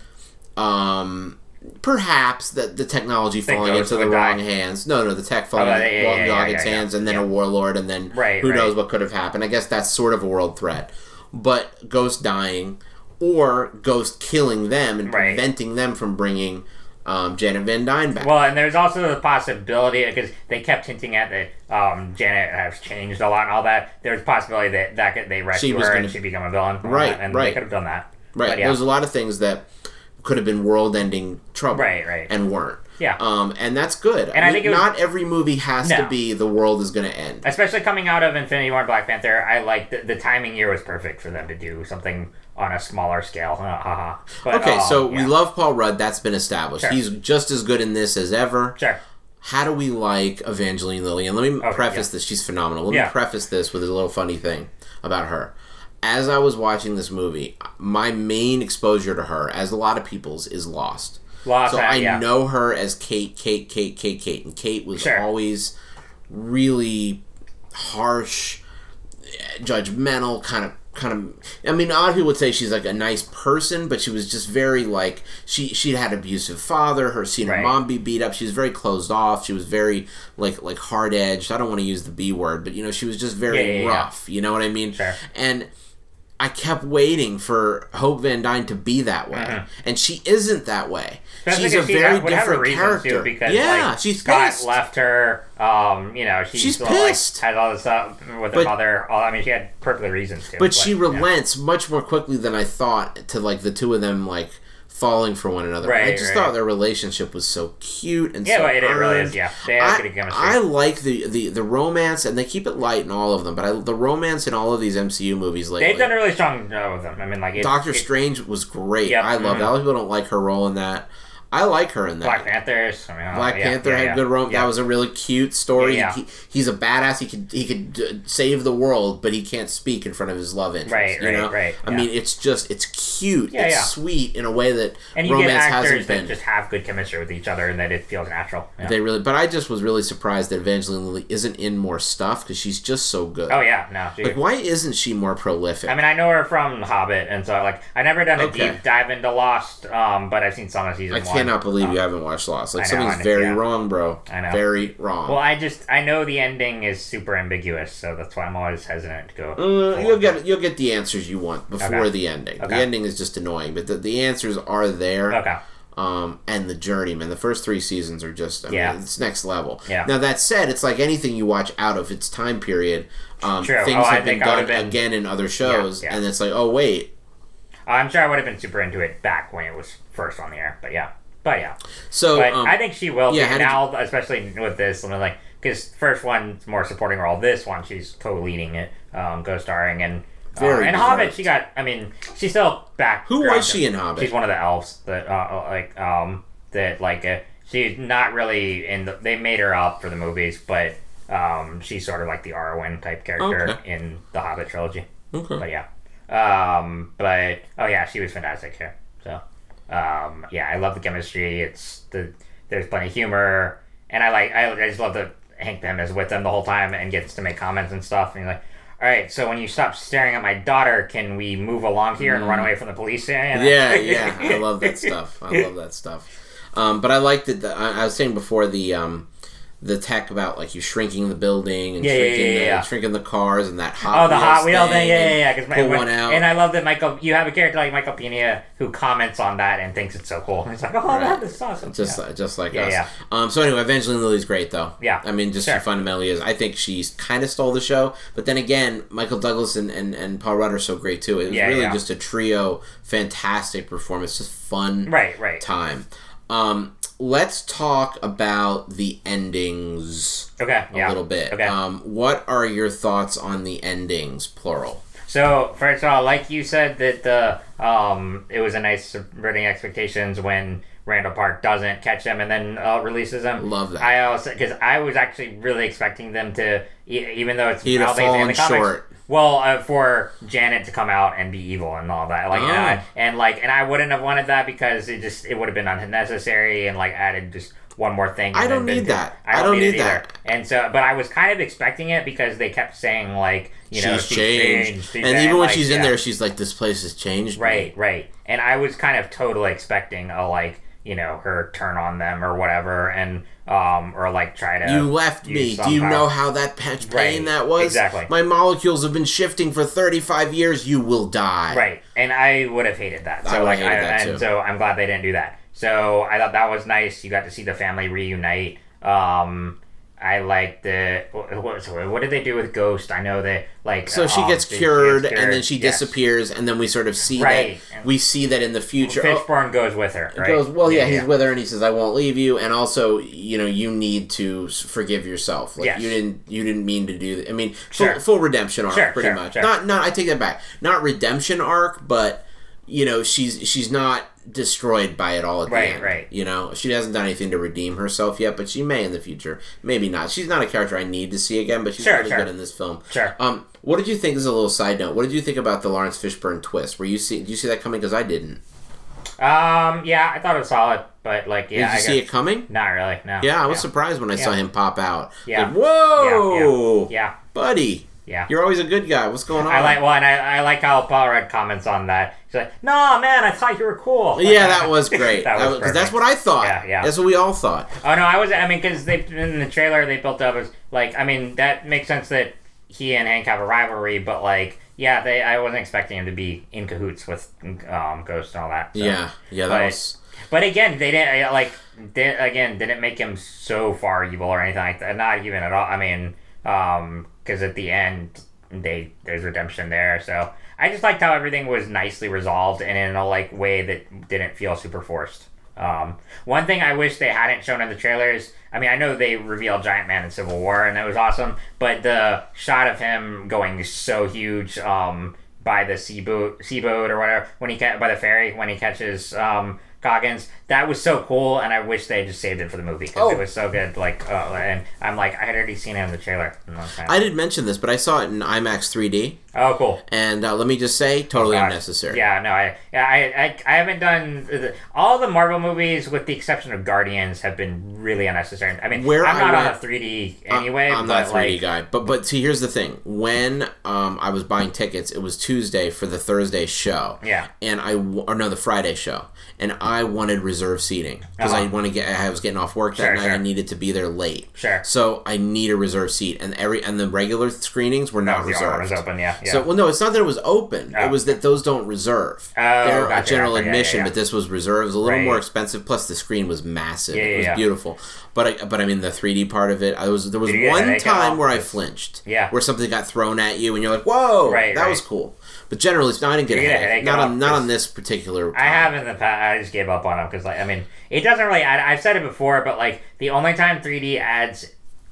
Um, perhaps that the technology falling into the wrong hands. No, no, the tech falling Oh, into yeah, yeah, wrong yeah, hands, and then a warlord, and then Right, who right. knows what could have happened. I guess that's sort of a world threat. But Ghost dying, or Ghost killing them and Right. preventing them from bringing um, Janet Van Dyne back. Well, and there's also the possibility because they kept hinting at that um, Janet has changed a lot and all that. There's a possibility that that could, they rescue her gonna- and she become a villain, Right, that, And right. they could have done that. Right. Yeah. There's a lot of things that could have been world-ending trouble. Right, right. And weren't. Yeah. Um, and that's good. And I think it was- not every movie has to be the world is going to end. Especially coming out of Infinity War and Black Panther, I like the, the timing here was perfect for them to do something on a smaller scale. Uh. But, Okay, um, so yeah. we love Paul Rudd. That's been established. Sure. He's just as good in this as ever. Sure. How do we like Evangeline Lilly? And let me Okay, preface yeah. this. She's phenomenal. Let Yeah. me preface this with a little funny thing about her. As I was watching this movie, my main exposure to her, as a lot of people's, is Lost. So I yeah. know her as Kate, Kate, Kate, Kate, Kate, and Kate was Sure. always really harsh, judgmental, kind of. Kind of, I mean, a lot of people would say she's like a nice person, but she was just very like she she had abusive father. Her seen her Right. mom be beat up. She was very closed off. She was very like like hard edged. I don't want to use the b word, but you know, she was just very Yeah, yeah, yeah. rough. You know what I mean? Sure. And I kept waiting for Hope Van Dyne to be that way, and she isn't that way. Especially she's a she very ha- would have a different character. Too, because yeah, like, she's Scott pissed. left her. Um, you know, she's, She's still, like, pissed. had all this stuff with her But- mother. All, I mean, she had perfectly reasons to. but she yeah. relents much more quickly than I thought to like the two of them like falling for one another. Right, I just right. thought their relationship was so cute and Yeah, so well, it, it really is. Yeah, they have I, good chemistry. I like the, the, the romance, and they keep it light in all of them. But I, the romance in all of these MCU movies lately, They've done a really strong job with them. I mean, like it, Doctor Strange was great. Yep, I love mhm. that. A lot of people don't like her role in that. I like her in that. Black Panthers. I mean, Black yeah, Panther yeah, had yeah, good romance. yeah. That was a really cute story. Yeah, He, he's a badass. He could he could uh, save the world, but he can't speak in front of his love interest. Right, you right, know? right, I mean, it's just it's cute. Yeah, it's sweet in a way that and you romance get actors hasn't that been. just have good chemistry with each other, and that it feels natural. They really, but I just was really surprised that Evangeline Lilly isn't in more stuff because she's just so good. oh yeah, no. She, Like, why isn't she more prolific? I mean, I know her from Hobbit, and so like I never done a Okay. deep dive into Lost, um, but I've seen some of season one. Cannot believe Um, you haven't watched Lost. Like know, something's I very yeah. wrong, bro. I know. Very wrong. Well, I just I know the ending is super ambiguous, so that's why I'm always hesitant to go. Uh, you'll get you'll get the answers you want before Okay. the ending. The ending is just annoying, but the, the answers are there. Okay. Um, and the journeyman. The first three seasons are just I Yeah. mean, it's next level. Yeah. Now that said, it's like anything you watch out of its time period. Um, True. Things Oh, I have been done been- again in other shows, yeah. and it's like, oh wait. I'm sure I would have been super into it back when it was first on the air, but yeah, but yeah, So but um, I think she will yeah, be how did now, especially with this. I mean, like because first one's more supporting role. This one, she's co-leading it, um, co-starring, and uh, Very and Hobbit. She got. I mean, she's still back. who was she in Hobbit? She's one of the elves that uh, like um that like uh, she's not really in the. They made her up for the movies, but um she's sort of like the Arwen type character Okay. in the Hobbit trilogy. okay. But yeah, um, but oh yeah, she was fantastic here. So um, yeah, I love the chemistry. It's the there's plenty of humor, and I like I, I just love that Hank Pym is with them the whole time and gets to make comments and stuff. And he's like, "All right, so when you stop staring at my daughter, can we move along here and run away from the police?" And Mm. Yeah, yeah, I love that [laughs] stuff. I love that stuff. Um, but I liked it. The, I, I was saying before the um, the tech about like you shrinking the building and Yeah, yeah, shrinking, yeah, the, yeah. shrinking the cars and that hot Oh, the Hot Wheel thing, yeah, yeah, yeah. 'cause my- pull when- one out. And I love that Michael. You have a character like Michael Pena who comments on that and thinks it's so cool. And he's like, "Oh, Right. that is awesome." just yeah. just like Yeah, us. yeah. Um, so anyway, Evangeline Lilly's great though. Yeah. I mean, just Sure. she fundamentally is. I think she's kind of stole the show, but then again, Michael Douglas and, and, and Paul Rudd are so great too. It was Yeah, really yeah. just a trio, fantastic performance, just fun right, right. time. Um, let's talk about the endings Okay, a yeah. little bit. Okay. Um, what are your thoughts on the endings, plural? So first of all, like you said, that the um, it was a nice subverting expectations when Randall Park doesn't catch them and then uh, releases them. Love that. I also because I was actually really expecting them to, e- even though it's He'd have don't think it's in the comics, short. Well, uh, for Janet to come out and be evil and all that, like, Oh. uh, and like, and I wouldn't have wanted that because it just it would have been unnecessary and like added just one more thing. I don't need that. I don't it need either. that. And so, but I was kind of expecting it because they kept saying like, you know, she's changed, she's and even when like, she's in yeah. there, she's like, "This place has changed." me." Right, right. And I was kind of totally expecting a like, you know, her turn on them or whatever, and um, or like try to. You left me. Do you know how that much pain Right, that was? exactly. My molecules have been shifting for 35 years. You will die. Right, and I would have hated that. So I like, hated I, that, and too. so I'm glad they didn't do that. So I thought that was nice. You got to see the family reunite. Um, I like the what, what, so what did they do with Ghost? I know that like So she um, gets she cured, gets and then she yes. disappears, and then we sort of see Right. that we see that in the future. Oh, Fishburne goes with her. Right? goes well. Yeah, he's with her, and he says, "I won't leave you." And also, you know, you need to forgive yourself. Like Yes. you didn't, you didn't mean to do that. I mean, full, Sure. full redemption arc, Sure, pretty sure, much. Not, not. I take that back. Not redemption arc, but you know, she's she's not destroyed by it all at the end. right. You know, she hasn't done anything to redeem herself yet, but she may in the future. Maybe not. She's not a character I need to see again, but she's Sure, really sure. good in this film. Sure. Um, what did you think? This is a little side note. What did you think about the Laurence Fishburne twist? Were you see? Did you see that coming? Because I didn't. Um, yeah, I thought it was solid, but like, yeah, Did you I see guess, it coming? not really. No. Yeah, I was surprised when I saw him pop out. Yeah. Like, Whoa, Yeah, buddy, yeah. you're always a good guy. What's going on? I like well, and I, I like how Paul Rudd comments on that. He's like, "No, man, I thought you were cool." Yeah, that [laughs] was great. that was Because that's what I thought. Yeah, yeah. That's what we all thought. Oh no, I was. I mean, because they in the trailer they built up as like. I mean, that makes sense that he and Hank have a rivalry, but like, yeah, they. I wasn't expecting him to be in cahoots with um, Ghost and all that. so. Yeah, yeah, that But- was. But again, they didn't like. Did, again, didn't make him so far evil or anything like that. Not even at all. I mean, because at the end, they there's redemption there. So I just liked how everything was nicely resolved and in a like way that didn't feel super forced. Um, one thing I wish they hadn't shown in the trailers. I mean, I know they revealed Giant Man in Civil War, and that was awesome. But the shot of him going so huge um, by the sea boat, sea boat or whatever when he ca- by the ferry when he catches um, Goggins, that was so cool. And I wish they just saved it for the movie because Oh. it was so good. Like, uh, and I'm like, I had already seen it in the trailer. And I was kinda- I didn't mention this, but I saw it in IMAX 3D, oh, cool. and uh, let me just say, totally Gosh. unnecessary. Yeah, no, I, yeah, I, I, I haven't done the, all the Marvel movies, with the exception of Guardians, have been really unnecessary. I mean, Where I'm I not on a 3D anyway. I'm not a 3D like, guy, but but see, here's the thing: when um, I was buying tickets, it was Tuesday for the Thursday show. Yeah. and I or no, the Friday show, and I wanted reserve seating because I Uh-huh. want to get. I was getting off work that Sure, night. sure. I needed to be there late. Sure. So I need a reserve seat, and every and the regular screenings were not was the only one reserved. open, yeah, yeah. So well, no, it's not that it was open. Oh. It was that those don't reserve. Oh, They're gotcha, general gotcha, admission, yeah, yeah. but this was reserved. It was a little Right. more expensive. Plus, the screen was massive. Yeah, it was beautiful. But I, but I mean, the 3D part of it, I was there was Did you get a one time where I flinched. Yeah. Where something got thrown at you, and you're like, "Whoa, Right, that right. was cool." But generally, no, I didn't get a get a headache. Not on not on this particular. I have in the past. I just gave up on them because, like, I mean, it doesn't really. I, I've said it before, but like, the only time 3D adds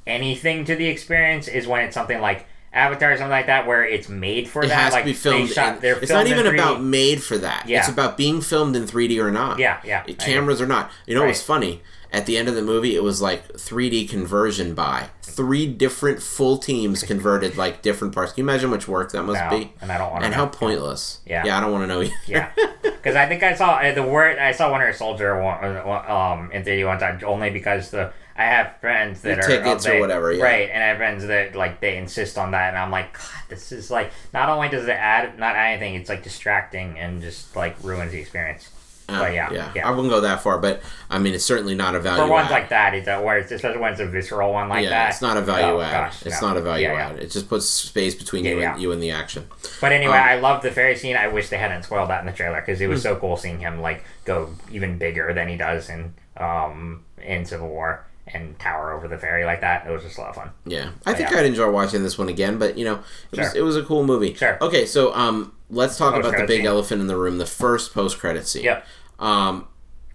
anything to the experience is when it's something like Avatar or something like that, where it's made for It that. has like, to be they filmed. shot- in- they're it's not even 3D. about made for that. Yeah. It's about being filmed in 3D or not. Yeah, yeah, Cameras or not. You know what's Right. funny? At the end of the movie, it was like 3D conversion by three different full teams converted like different parts. Can you imagine how much work that must No, be? and I don't want to. And how pointless. Yeah. Yeah, I don't want to know either. Yeah, because I think I saw uh, the word I saw Winter Soldier uh, um in 3D one time only because the I have friends that The are tickets or they- whatever, yeah. right, and I have friends that like they insist on that, and I'm like, God, this is like not only does it add not add anything, it's like distracting and just like ruins the experience. Uh, But yeah, yeah. I wouldn't go that far, but I mean, it's certainly not a value For ones add. like that, it's a, where it's, especially when it's a visceral one like yeah, that. it's not a value Oh, add. gosh, it's no. not a value Yeah, yeah. add. It just puts space between Yeah, you yeah. and you and the action. But anyway, Um, I love the ferry scene. I wish they hadn't spoiled that in the trailer because it was Hmm. so cool seeing him like go even bigger than he does in um in Civil War and tower over the ferry like that. It was just a lot of fun. Yeah, I think yeah. I'd enjoy watching this one again, but you know, it, was, it was a cool movie. Sure. Okay, so um, let's talk about the big scene. elephant in the room, the first post-credit scene. Yep. Um,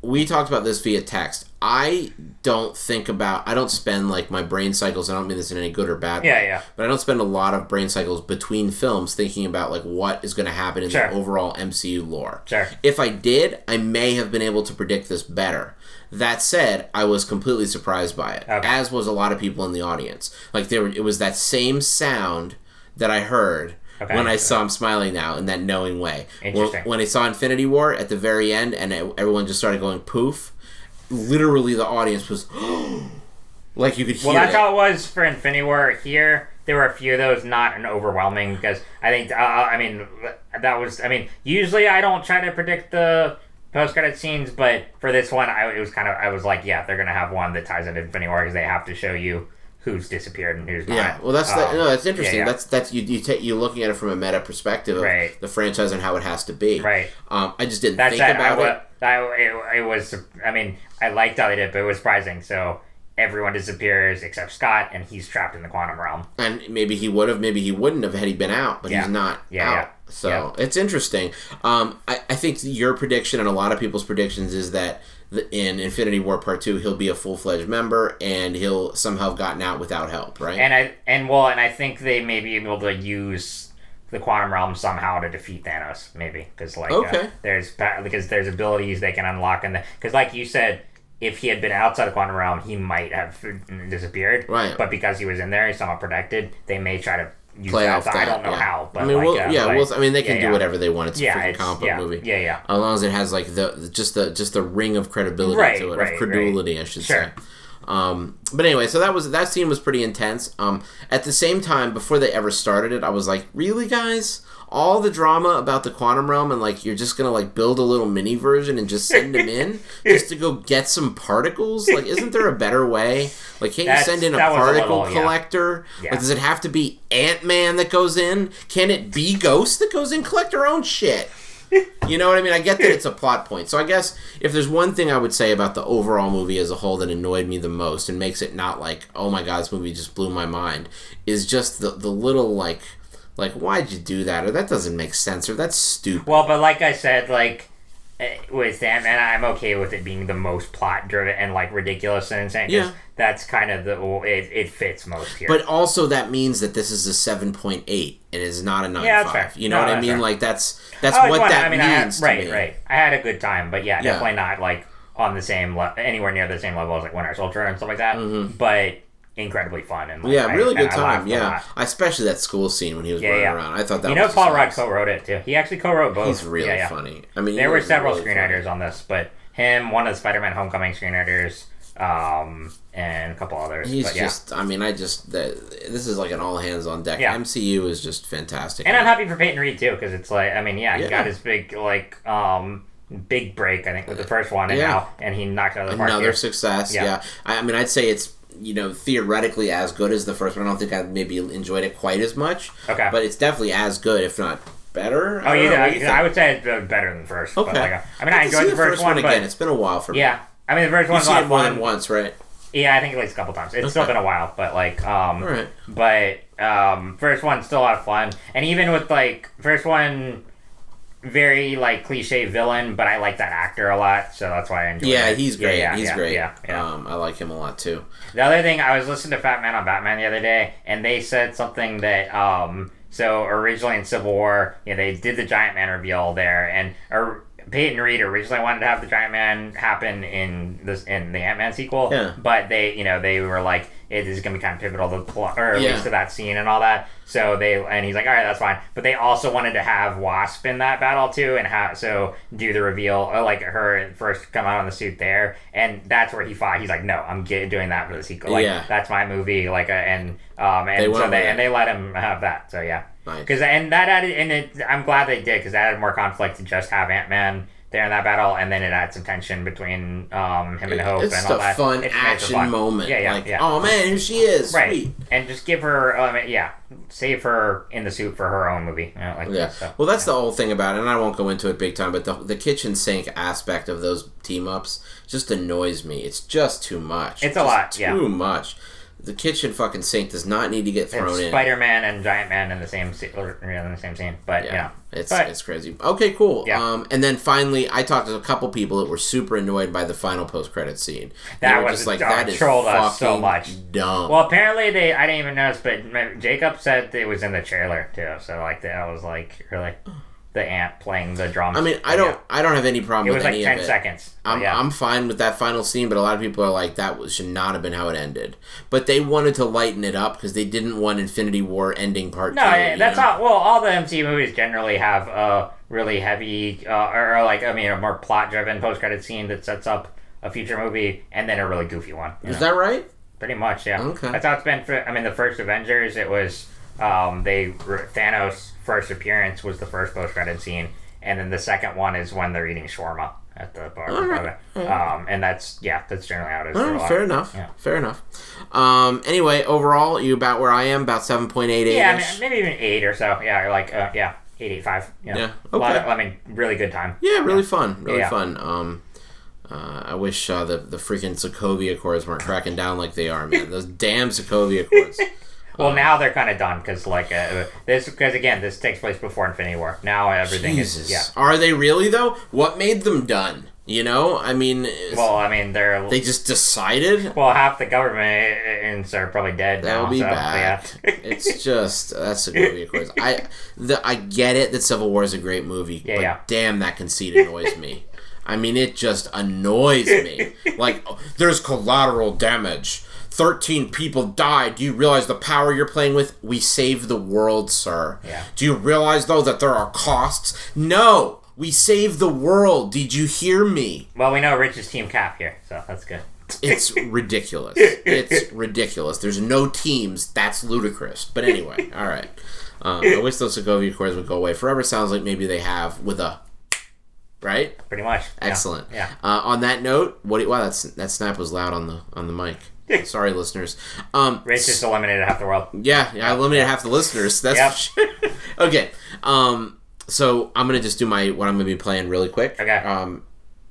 we talked about this via text. I don't think about. I don't spend like my brain cycles. I don't mean this in any good or bad. Yeah, way, yeah. But I don't spend a lot of brain cycles between films thinking about like what is going to happen in Sure. the overall MCU lore. Sure. If I did, I may have been able to predict this better. That said, I was completely surprised by it, Okay. as was a lot of people in the audience. Like there, it was that same sound that I heard Okay. when I saw him smiling now in that knowing way. When, Interesting. when I saw Infinity War at the very end, and everyone just started going poof. Literally, the audience was [gasps] like you could hear Well, that's it. how it was for Infinity War. Here, there were a few of those, not an overwhelming, because I think, uh, I mean, that was, I mean, usually I don't try to predict the post credit scenes, but for this one, I it was kind of, I was like, yeah, they're gonna have one that ties into Infinity War because they have to show you who's disappeared and who's not. Yeah, well, that's that, Um, no, that's interesting. yeah. That's that's you you take you looking at it from a meta perspective of Right. the franchise and how it has to be. Right. Um, I just didn't That's think that. I, about wa- it. I, it, it was. I mean, I liked how they did, but it was surprising. So everyone disappears except Scott, and he's trapped in the quantum realm. And maybe he would have, maybe he wouldn't have had he been out, but Yeah. he's not Yeah, out. yeah. So it's interesting. Um, I, I think your prediction and a lot of people's predictions is that in Infinity War Part Two, he'll be a full fledged member and he'll somehow have gotten out without help, right? And I and well, and I think they may be able to use the quantum realm somehow to defeat Thanos, maybe because like uh, Okay. there's pa- because there's abilities they can unlock in the because like you said. If he had been outside the quantum realm, he might have disappeared. Right. But because he was in there, he's somewhat protected. They may try to use play that. off that. I don't know yeah. how, but I mean, like, we'll, uh, yeah, like- we'll, I mean, they can yeah, do whatever they want. It's a Yeah, freaking comic book yeah, movie. yeah, yeah. As long as it has like the just the just the ring of credibility Right, to it, right, of credulity, I should Sure. say. Um, but anyway, so that was that scene was pretty intense. Um, at the same time, before they ever started it, I was like, really, guys. All the drama about the quantum realm and like you're just gonna like build a little mini version and just send them in [laughs] just to go get some particles. Like, isn't there a better way? Like, can't you send in a was a particle little- collector? Yeah. Like, does it have to be Ant Man that goes in? Can it be Ghost that goes in? Collect our own shit. [laughs] You know what I mean? I get that it's a plot point. So I guess if there's one thing I would say about the overall movie as a whole that annoyed me the most and makes it not like, oh my god, this movie just blew my mind, is just the the little like like why'd you do that or that doesn't make sense or that's stupid. Well, but like I said, like eh, with them and I'm okay with it being the most plot driven and like ridiculous and insane Yeah. that's kind of the well, it, it fits most here. But also that means that this is a seven point eight. It is not a nine Yeah, fair. You know No, what I mean? fair. Like that's that's Oh, what fun. that I mean, I had, means. to right, me. right. I had a good time, but yeah, Yeah. definitely not like on the same le- anywhere near the same level as like Winter Soldier and stuff like that. But incredibly fun and like. Yeah, I- really good time. Yeah, especially that school scene when he was Yeah, running yeah. around. I thought that You know, Paul Rudd co-wrote it too. He actually co-wrote both. He's really Yeah, funny. I mean, There were several really screenwriters funny. on this, but him, one of the Spider-Man Homecoming screenwriters, um, and a couple others. He's but yeah. just. I mean, I just. The, this is like an all hands on deck. MCU is just fantastic. And I'm happy for Peyton Reed too, because it's like I mean, yeah, he got his big like um big break I think with the first one, and Yeah. now and he knocked out of the park. another here. success. Yeah. Yeah. I, I mean, I'd say it's you know theoretically as good as the first one. I don't think I maybe enjoyed it quite as much. Okay. But it's definitely as good, if not better. Oh, I yeah, know, I, think? I would say it's uh, better than the first. Okay. But like, I mean, I'd I enjoyed the first one, again. but It's been a while for me. yeah, I mean the first one's a lot it of more fun. than once, right? Yeah, I think at least a couple times. It's still been a while, but like, um, right. but um, first one's still a lot of fun, and even with like first one, very like cliche villain, but I like that actor a lot, so that's why I enjoy. It. Yeah, it. he's great. Yeah, he's yeah, great. Yeah, yeah. Um, I like him a lot too. The other thing, I was listening to Fat Man on Batman the other day, and they said something that um, so originally in Civil War, you know, they did the Giant Man reveal there, and or Peyton Reed originally wanted to have the Giant Man happen in this in the Ant Man sequel, Yeah. but they, you know, they were like, it is going to be kind of pivotal to the plot, or at Yeah. least to that scene and all that. So they, and he's like, all right, that's fine. But they also wanted to have Wasp in that battle too, and have so do the reveal, like her first come out on the suit there, and that's where he fought. He's like, no, I'm get, doing that for the sequel. Like Yeah. that's my movie. Like, uh, and um, and They so they and they let him have that. So yeah, Nice. because and that added, and it, I'm glad they did because that added more conflict to just have Ant Man. There in that battle, and then it adds some tension between um, him and Hope It's and just all a that. fun It makes it action fun. moment. Yeah, yeah, like, yeah. oh man, here she is. Right, Sweet. and just give her, um, yeah, save her in the suit for her own movie. You know, like Yeah. that, so. Well, that's the whole thing about it, and I won't go into it big time, but the, the kitchen sink aspect of those team ups just annoys me. It's just too much. It's a lot, yeah. Too much. The kitchen fucking sink does not need to get thrown in. Spider Man and Giant Man in the same or, in the same scene, but yeah, yeah, it's But- it's crazy. Okay, cool. Yeah. Um, and then finally, I talked to a couple people that were super annoyed by the final post credit scene. That was- just like uh, that is trolled us so fucking much. Dumb. Well, apparently they, I didn't even notice, but Jacob said it was in the trailer too. So like, that was like really the ant playing the drums. I mean, I don't, I don't have any problem It was like ten seconds. I'm, yeah. I'm fine with that final scene, but a lot of people are like, that was, should not have been how it ended. But they wanted to lighten it up because they didn't want Infinity War ending part no, two. yeah, that's all. Well, all the MCU movies generally have a really heavy, uh, or, or like I mean, a more plot-driven post-credit scene that sets up a future movie, and then a really goofy one. Is know? that right? Pretty much, yeah. Okay. That's how it's been for. I mean, the first Avengers, it was um, they Thanos' first appearance was the first post-credit scene, and then the second one is when they're eating shawarma at the bar. Um, and that's yeah, that's generally how it is. lot. fair enough. Yeah. Fair enough. Um, anyway, overall, you about where I am, about 7.88 Yeah, I mean, maybe even eight or so. Yeah, like uh, yeah, eight, eight, five. Yeah, A lot okay. of, I mean, really good time. Yeah, really fun. Really Yeah. fun. Um, uh, I wish uh, the the freaking Sokovia Accords weren't cracking down like they are, man. Those damn Sokovia Accords. [laughs] Well, Um, now they're kind of done because like uh, this because again this takes place before Infinity War. Now everything Jesus. is yeah. Are they really though? What made them done? You know, I mean, Well, I mean they're they just decided well half the government are probably dead they'll now. be so, back. Yeah. [laughs] it's just that's Sokovia Accords. I the I get it that Civil War is a great movie, Yeah, but yeah. damn, that conceit annoys me. I mean, it just annoys me. [laughs] Like, there's collateral damage. 13 people died. Do you realize the power you're playing with? We save the world, sir. Yeah. Do you realize, though, that there are costs? No! We save the world. Did you hear me? Well, we know Rich is Team Cap here, so that's good. It's [laughs] ridiculous. [laughs] It's ridiculous. There's no teams. That's ludicrous. But anyway, [laughs] all right. Um, I wish those Sokovia Accords would go away. Forever sounds like maybe they have with a. Right? Pretty much. Yeah. Excellent. Yeah. Uh, on that note, what? Do, wow, that's that snap was loud on the on the mic. [laughs] Sorry, listeners. Um, Rich just eliminated half the world. yeah, yeah, I eliminated half the listeners. That's Yep. sure. [laughs] okay. Um, so I'm gonna just do my what I'm gonna be playing really quick. Okay. Um,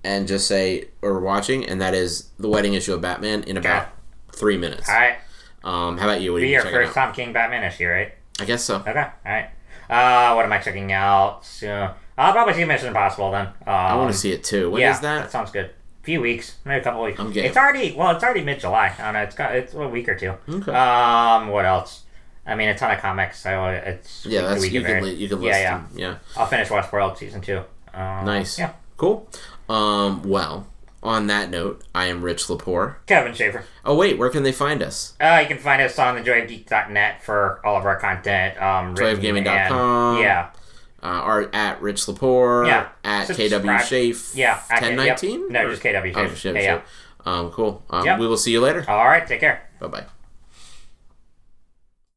and just say or watching, and that is the wedding issue of Batman in about three minutes. All right. Um, how about you? What Be you your first? Tom King Batman issue, right? I guess so. Okay. All right. Uh, what am I checking out? So, I'll probably see Mission Impossible then. Um, I want to see it too. When is yeah, that? sounds good. Few weeks, maybe a couple weeks. I'm game. It's already well, it's already mid July. I don't know. It's got it's a week or two. Okay. Um, what else? I mean, a ton of comics. So it's yeah, that's you can li- you can Yeah, list yeah. them. Yeah. I'll finish Westworld season two. Um, Nice. Yeah. Cool. Um, well, on that note, I am Rich Lepore. Kevin Schaefer. Oh wait, where can they find us? Uh, you can find us on the joyofgeek.net for all of our content. Um, Joyofgaming.com. Yeah. Uh, are at Rich Lepore. Yeah. At Subscribe. KW Shafe. Yeah. I can- Ten nineteen. yep. No, just KW Oh, Shafe. Shafe, Yeah, yeah. Um, cool. Um, Yep. We will see you later. All right. Take care. Bye bye.